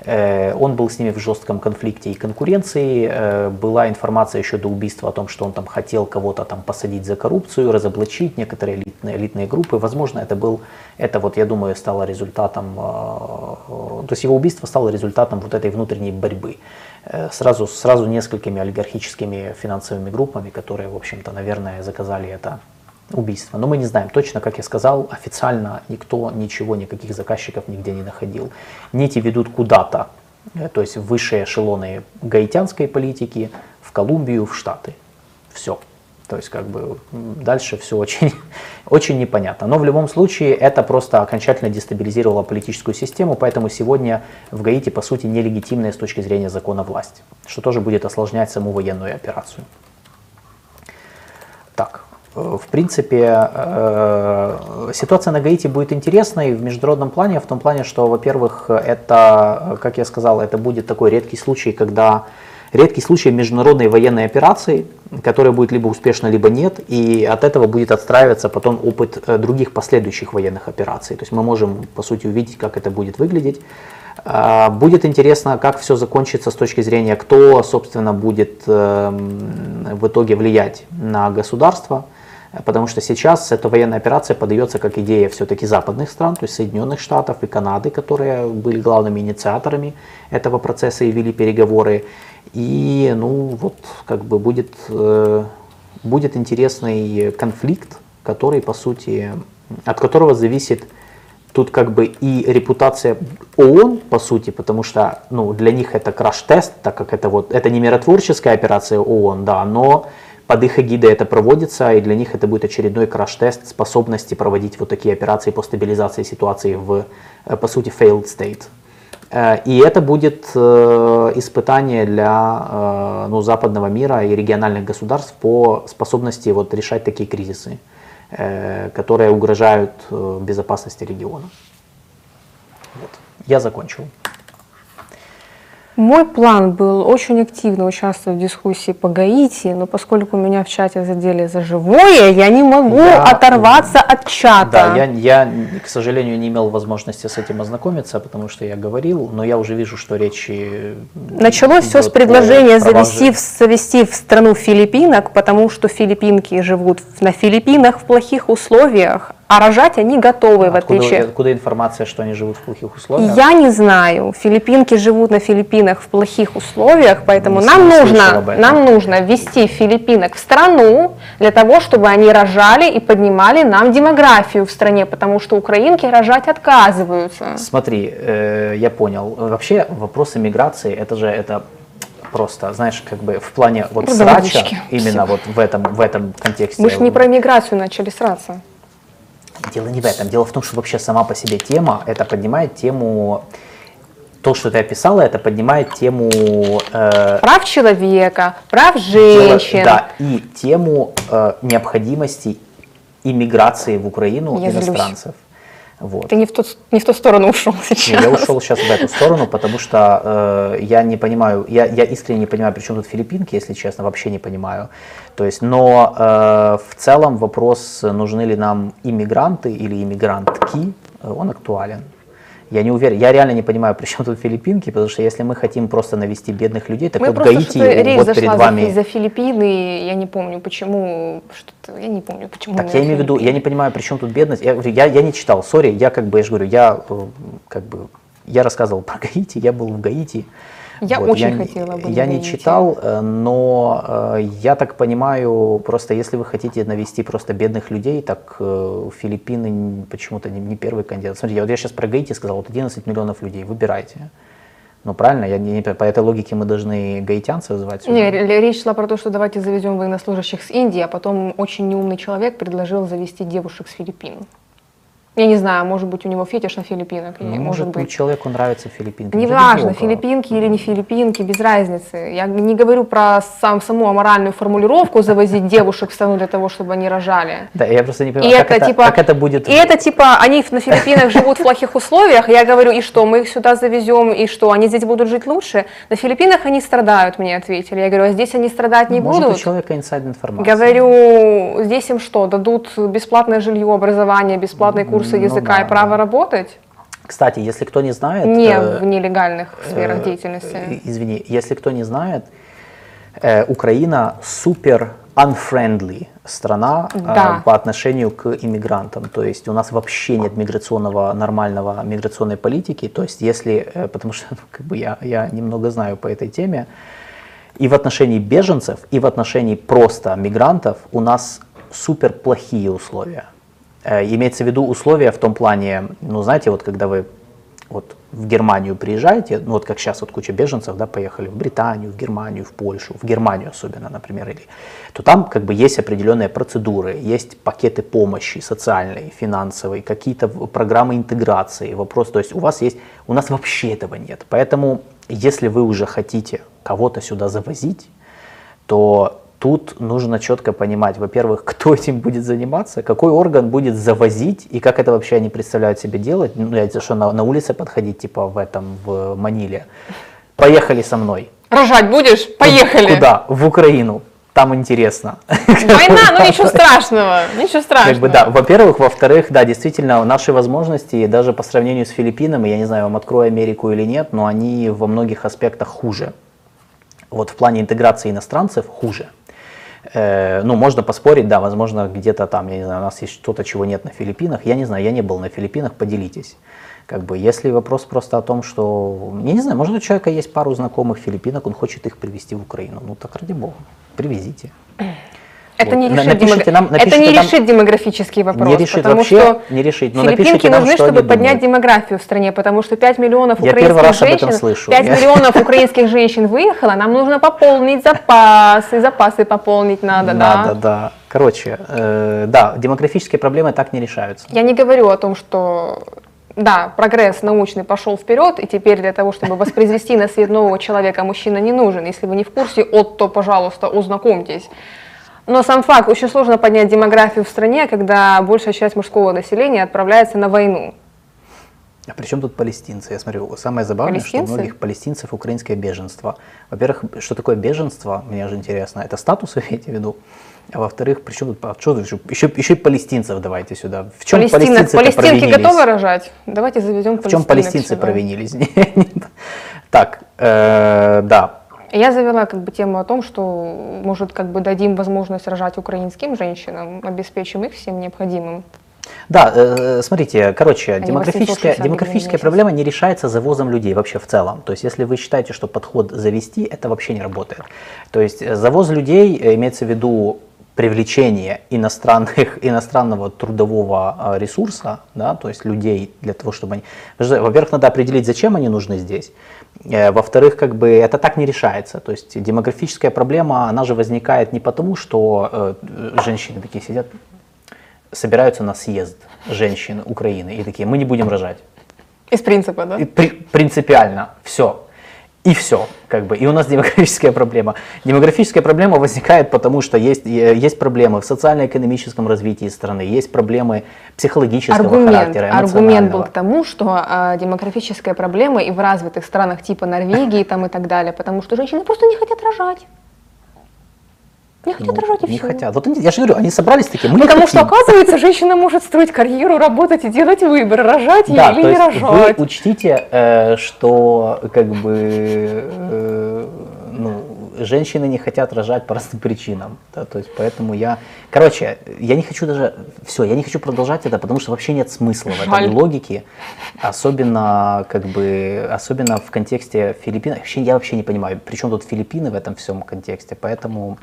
Э, он был с ними в жестком конфликте и конкуренции. Э, была информация еще до убийства о том, что он там хотел кого-то там посадить за коррупцию, разоблачить некоторые элитные, элитные группы. Возможно, это был, это вот, я думаю, стало результатом, э, то есть его убийство стало результатом вот этой внутренней борьбы. Сразу, сразу несколькими олигархическими финансовыми группами, которые, в общем-то, наверное, заказали это убийства. Но мы не знаем точно, как я сказал, официально никто ничего, никаких заказчиков нигде не находил. Нити ведут куда-то, э, то есть в высшие эшелоны гаитянской политики, в Колумбию, в Штаты. Все. То есть как бы дальше все очень, (laughs) очень непонятно. Но в любом случае это просто окончательно дестабилизировало политическую систему, поэтому сегодня в Гаити по сути нелегитимная с точки зрения закона власть, что тоже будет осложнять саму военную операцию. В принципе, э, ситуация на Гаити будет интересной в международном плане, в том плане, что, во-первых, это, как я сказал, это будет такой редкий случай, когда редкий случай международной военной операции, которая будет либо успешна, либо нет, и от этого будет отстраиваться потом опыт э, других последующих военных операций. То есть мы можем, по сути, увидеть, как это будет выглядеть. А, будет интересно, как все закончится с точки зрения, кто, собственно, будет эм, в итоге влиять на государство потому что сейчас эта военная операция подается как идея все-таки западных стран, то есть Соединенных Штатов и Канады, которые были главными инициаторами этого процесса и вели переговоры. И ну вот как бы будет, э, будет интересный конфликт, который по сути, от которого зависит тут как бы и репутация ООН, по сути, потому что ну, для них это краш-тест, так как это вот это не миротворческая операция ООН, да, но под их эгидой это проводится, и для них это будет очередной краш-тест способности проводить вот такие операции по стабилизации ситуации в, э, по сути, failed state. Э, и это будет э, испытание для ну, западного мира и региональных государств по способности вот, решать такие кризисы, которые угрожают безопасности региона. Вот. Я закончил. Мой план был очень активно участвовать в дискуссии по Гаити, но поскольку меня в чате задели за живое, я не могу Я- оторваться от чата. Да, я, я, к сожалению, не имел возможности с этим ознакомиться, потому что я говорил, но я уже вижу, что речи... Началось все с предложения завести, в- завести в страну филиппинок, потому что филиппинки живут на Филиппинах в плохих условиях, а рожать они готовы, в Откуда, отличие... откуда информация, что они живут в плохих условиях? Я не знаю. Филиппинки живут на Филиппинах в плохих условиях, поэтому Не нам нужно, нам нужно ввести филиппинок в страну для того, чтобы они рожали и поднимали нам демографию в стране, потому что украинки рожать отказываются. Смотри, э, я понял. Вообще вопрос иммиграции, это же это просто, знаешь, как бы в плане вот срача, именно вот в этом, в этом контексте. Мы же не про миграцию начали сраться. Дело не в этом. Дело в том, что вообще сама по себе тема, это поднимает тему... То, что ты описала, это поднимает тему... э, Прав человека, прав женщин. да, и тему э, необходимости иммиграции в Украину Я злюсь. Вот. Ты не в, ту, не в ту сторону ушел сейчас. я ушел сейчас в эту сторону, потому что э, я не понимаю, я, я искренне не понимаю, при чем тут филиппинки, если честно, вообще не понимаю. То есть, но э, в целом вопрос, нужны ли нам иммигранты или иммигрантки, э, он актуален. Я не уверен, я реально не понимаю, при чем тут филиппинки, потому что если мы хотим просто навести бедных людей, так Мы вот просто Гаити, речь вот зашла перед за, вами... за Филиппины, я не помню почему, что-то, я не помню почему. Так я имею в виду, я не понимаю, при чем тут бедность. Я, я, я не читал, сори, я как бы, я же говорю, я э, как бы, я рассказывал про Гаити, я был в Гаити. Я очень не- хотела быть Я не читал, э, но э, я так понимаю, просто если вы хотите навести просто бедных людей, так э, Филиппины почему-то не, не первый кандидат. Смотрите, вот я сейчас про Гаити сказал, вот 11 миллионов людей, выбирайте. Ну правильно, я не, по этой логике мы должны гаитянцев звать сюда? Не, ре- речь шла про то, что давайте завезем военнослужащих с Индии, а потом очень неумный человек предложил завести девушек с Филиппин. Я не знаю, может быть, у него фетиш на Филиппинах, и Ну, может может, быть. человеку нравятся Филиппинки. Ну, Неважно, филиппинки или не филиппинки, без разницы. Я не говорю про сам, саму аморальную формулировку завозить девушек в страну для того, чтобы они рожали. Да, я просто не И понимаю, как, это, это, типа, как это будет... И это типа, они на Филиппинах живут в плохих условиях, я говорю, и что, мы их сюда завезем, и что, они здесь будут жить лучше? На Филиппинах они страдают, мне ответили. Я говорю, а здесь они страдать не Может, будут? у человека инсайд информация. Говорю, здесь им что, дадут бесплатное жилье, образование, бесплатные курсы Ну языка да, и право да. работать? Кстати, если кто не знает... Не э, в нелегальных сферах э, деятельности. э, Извини, если кто не знает, э, Украина супер unfriendly страна э, Да. по отношению к иммигрантам. То есть у нас вообще нет миграционного нормального миграционной политики. То есть если, э, потому что ну, как бы я, я немного знаю по этой теме, и в отношении беженцев, и в отношении просто мигрантов у нас супер плохие условия. Э, Имеется в виду условия в том плане, ну знаете, вот когда вы вот в Германию приезжаете, ну вот как сейчас вот куча беженцев, да, поехали в Британию, в Германию, в Польшу, в Германию особенно, например, или, то там как бы есть определенные процедуры, есть пакеты помощи социальной, финансовой, какие-то программы интеграции, вопрос, то есть у вас есть, у нас вообще этого нет, поэтому если вы уже хотите кого-то сюда завозить, то тут нужно четко понимать, во-первых, кто этим будет заниматься, какой орган будет завозить и как это вообще они представляют себе делать. Ну, я что, на, на улице подходить, типа в этом, в Маниле. Поехали со мной. Рожать будешь? Поехали! Куда? В Украину. Там интересно. Война, ну ничего страшного, ничего страшного. Как бы, да, во-первых, во-вторых, да, действительно, наши возможности, даже по сравнению с Филиппинами, я не знаю, вам открою Америку или нет, но они во многих аспектах хуже. Вот в плане интеграции иностранцев хуже. Э, ну, можно поспорить, да, возможно, где-то там, я не знаю, у нас есть что-то, чего нет на Филиппинах. Я не знаю, я не был на Филиппинах, поделитесь. Как бы, если вопрос просто о том, что, я не знаю, может у человека есть пару знакомых филиппинок, он хочет их привезти в Украину. Ну, так ради бога, привезите. Это не решит, напишите демогра- нам- это не нам- решит демографический вопрос. Не решит потому вообще, что не решит. Но Филиппинки нам, нужны, что чтобы поднять думают. демографию в стране, потому что 5 миллионов Я украинских раз об женщин, этом слышу. 5 Я- миллионов украинских женщин выехало, нам нужно пополнить запасы, запасы пополнить надо, Надо, да. да. Короче, э, да, демографические проблемы так не решаются. Я не говорю о том, что да, прогресс научный пошел вперед, и теперь для того, чтобы воспроизвести на свет нового человека, мужчина не нужен. Если вы не в курсе, от то, пожалуйста, ознакомьтесь. Но сам факт, очень сложно поднять демографию в стране, когда большая часть мужского населения отправляется на войну. А при чем тут палестинцы? Я смотрю, самое забавное, что у Палестинцы? многих палестинцев украинское беженство. Во-первых, что такое беженство, мне же интересно, это статус, имеете в виду? А во-вторых, при чем тут, а что еще, еще, и палестинцев давайте сюда. В чем Палестина, палестинцы палестинки готовы рожать? Давайте заведем В чем палестинцы сюда. провинились? (laughs) Так, э, да, Я завела как бы тему о том, что, может, как бы дадим возможность рожать украинским женщинам, обеспечим их всем необходимым. Да, э, смотрите, короче, Они демографическая, 860 демографическая проблема не решается завозом людей вообще в целом. То есть, если вы считаете, что подход завести, это вообще не работает. То есть, э, завоз людей э, имеется в виду привлечение иностранных, (laughs) иностранного трудового э, ресурса, да, то есть людей для того, чтобы они... Во-первых, надо определить, зачем они нужны здесь. Э, Во-вторых, как бы это так не решается. То есть демографическая проблема, она же возникает не потому, что э, женщины такие сидят, собираются на съезд женщин Украины и такие, мы не будем рожать. Из принципа, да? И при- принципиально, все. И все, как бы. И у нас демографическая проблема. Демографическая проблема возникает потому, что есть, э, есть проблемы в социально-экономическом развитии страны, есть проблемы психологического Аргумент, характера, аргумент был к тому, что а, демографическая проблема и в развитых странах типа Норвегии там и так далее, потому что женщины просто не хотят рожать. Не хотят Ну, рожать и не все. хотят. Вот они- я же говорю, они собрались такие, мы не Потому что, оказывается, женщина может строить карьеру, работать и делать выбор, рожать ей Да, или то не рожать. вы учтите, э, что как бы э, ну, женщины не хотят рожать по разным причинам. Да, то есть поэтому я, короче, я не хочу даже, все, я не хочу продолжать это, потому что вообще нет смысла в этой логике, особенно как бы, особенно в контексте Филиппин. Вообще, я вообще не понимаю, при чем тут Филиппины в этом всем контексте, поэтому.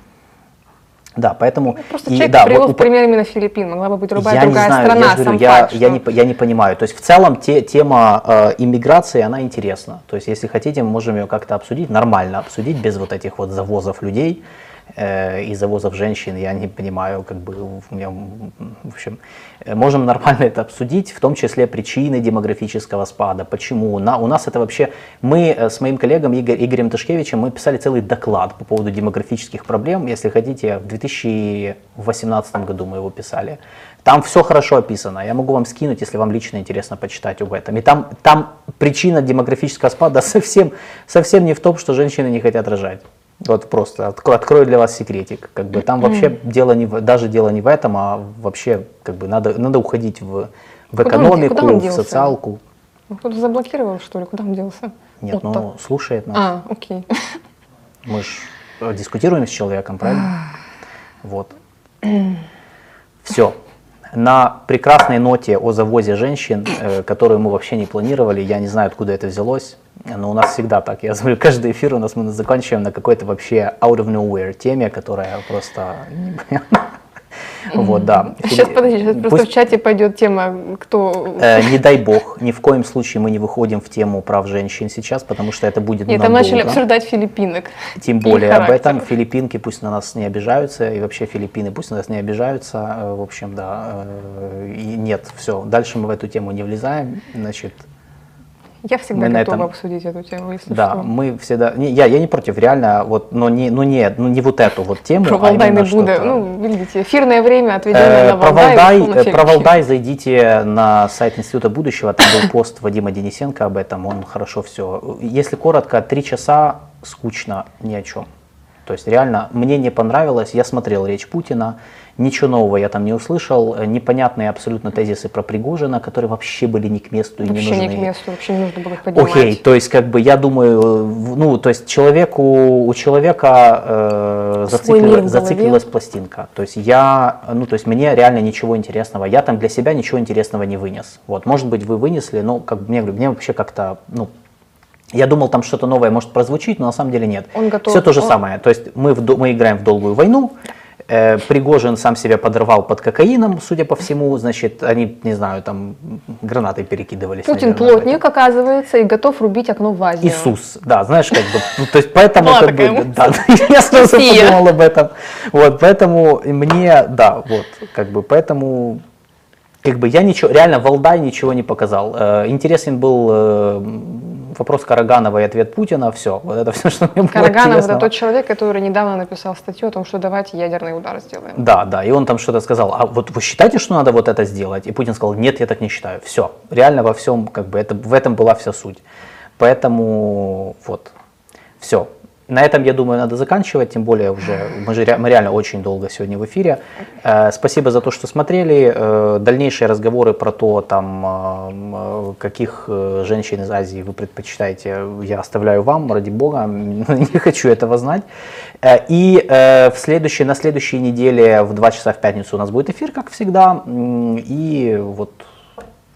Да, поэтому... Просто и человек да, привел вот в пример именно Филиппин, могла бы быть любая я другая не знаю, страна. я, говорю, я, факт, я, что- не, п- я не понимаю. То есть в целом те, тема э, иммиграции, она интересна. То есть если хотите, мы можем ее как-то обсудить, нормально обсудить, без вот этих вот завозов людей и завозов женщин. Я не понимаю, как бы у меня, в общем, э, можем (laughs) нормально это обсудить, в том числе причины демографического спада. Почему? На, у нас это вообще... Мы э, с моим коллегом Игорь- Игорем Тышкевичем, мы писали целый доклад по поводу демографических проблем. Если хотите, в 2018 году мы его писали. Там все хорошо описано. Я могу вам скинуть, если вам лично интересно почитать об этом. И там, там причина демографического спада (laughs) совсем, совсем не в том, что женщины не хотят рожать. Вот просто отк- открою для вас секретик. Как бы там вообще дело не в, даже дело не в этом, а вообще как бы надо, надо уходить в, в Куда он экономику, куда он в социалку. Ну, Кто-то заблокировал, что ли? Куда он делся? Нет, Отто. ну слушает нас. А, окей. Мы же дискутируем с человеком, правильно? Вот. Все. На прекрасной ноте о завозе женщин, э, которую мы вообще не планировали, я не знаю, откуда это взялось, но у нас всегда так. Я говорю, каждый эфир у нас мы заканчиваем на какой-то вообще out of nowhere теме, которая просто непонятна. Вот, да. Сейчас, подожди, сейчас просто Пусть- в чате пойдет тема, кто... Э, не дай бог, ни в коем случае мы не выходим в тему прав женщин сейчас, потому что это будет Нет, там начали надолго. обсуждать филиппинок. Тем более об этом. Филиппинки пусть на нас не обижаются, и вообще Филиппины пусть на нас не обижаются. Э, В общем, да. э, И нет, все. Дальше мы в эту тему не влезаем. Значит, Я всегда Мы на готова этом- обсудить эту тему, если да, что. мы всегда. Не, я, я не против, реально, вот, но не, ну не, ну не вот эту вот тему. Про а Валдай буде. что-то- Ну, видите, эфирное время, отведенное Э, на Про Валдай. Валдай, вышло на э, про. Валдай зайдите на сайт Института будущего, там был пост Вадима Денисенко об этом, он хорошо все. Если коротко, три часа скучно ни о чем. То есть реально мне не понравилось, я смотрел речь Путина, ничего нового я там не услышал, э, непонятные абсолютно тезисы про Пригожина, которые вообще были не к месту и не Вообще нужны. не к месту, вообще не нужно было их поднимать. Окей, то есть как бы я думаю, ну то есть человеку у человека э, зациклила- зациклилась пластинка. То есть я, ну то есть мне реально ничего интересного, я там для себя ничего интересного не вынес. Вот, может быть вы вынесли, но как бы мне, мне вообще как-то, ну я думал, там что-то новое может прозвучить, но на самом деле нет. Он готов- Все то же он- самое. То есть мы, в мы играем в долгую войну. Э, Пригожин сам себя подорвал под кокаином, судя по всему, значит, они, не знаю, там гранатой перекидывались. Путин наверное, плотник, оказывается, и готов рубить окно в Азию. Иисус, да, знаешь, как бы, ну, то есть поэтому, Была как бы, да, (laughs) я сразу подумал об этом, вот, поэтому мне, да, вот, как бы, поэтому как бы я ничего, реально Валдай ничего не показал. Э, интересен был э, вопрос Караганова и ответ Путина, все. Вот это все, (laughs) что мне было Караганов это тот человек, который недавно написал статью о том, что давайте ядерный удар сделаем. Да, да, и он там что-то сказал, а вот вы считаете, что надо вот это сделать? И Путин сказал, нет, я так не считаю. Все, реально во всем, как бы, это, в этом была вся суть. Поэтому вот, все. На этом, я думаю, надо заканчивать, тем более уже мы, же, мы реально очень долго сегодня в эфире. Э, спасибо за то, что смотрели. Э, дальнейшие разговоры про то, там, э, каких женщин из Азии вы предпочитаете, я оставляю вам, ради бога, (laughs) не хочу этого знать. И в следующей, на следующей неделе в 2 часа в пятницу у нас будет эфир, как всегда. И вот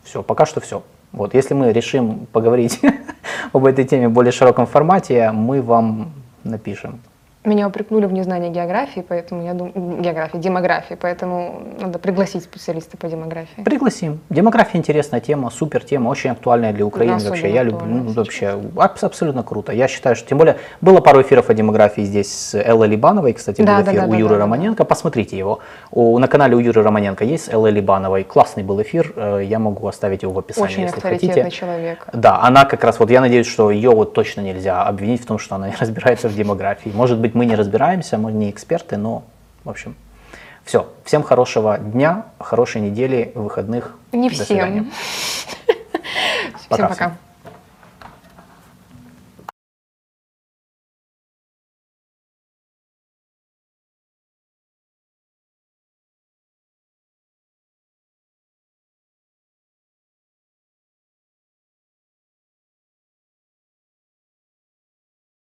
все, пока что все. Вот, если мы решим поговорить (laughs) об этой теме в более широком формате, мы вам напишем. Меня упрекнули в незнании географии, поэтому я думаю, географии, демографии, поэтому надо пригласить специалиста по демографии. Пригласим. Демография интересная тема, супер тема, очень актуальная для Украины Особенно вообще. Я люблю, ну, вообще аб- абсолютно круто. Я считаю, что тем более было пару эфиров о демографии здесь с Эллой Либановой, кстати, Да, был да, эфир да, у да, Юры да, да. Романенко. Посмотрите его. У, на канале у Юры Романенко есть с Эллой Либановой. Классный был эфир. э, Я могу оставить его в описании, Очень если хотите. человек. Да, она как раз, вот я надеюсь, что ее вот точно нельзя обвинить в том, что она не (laughs) разбирается в демографии. Может быть, мы не разбираемся, мы не эксперты, но, в общем, все. Всем хорошего дня, хорошей недели, выходных. Не До свидания. всем. (laughs) Всем Пока пока. всем.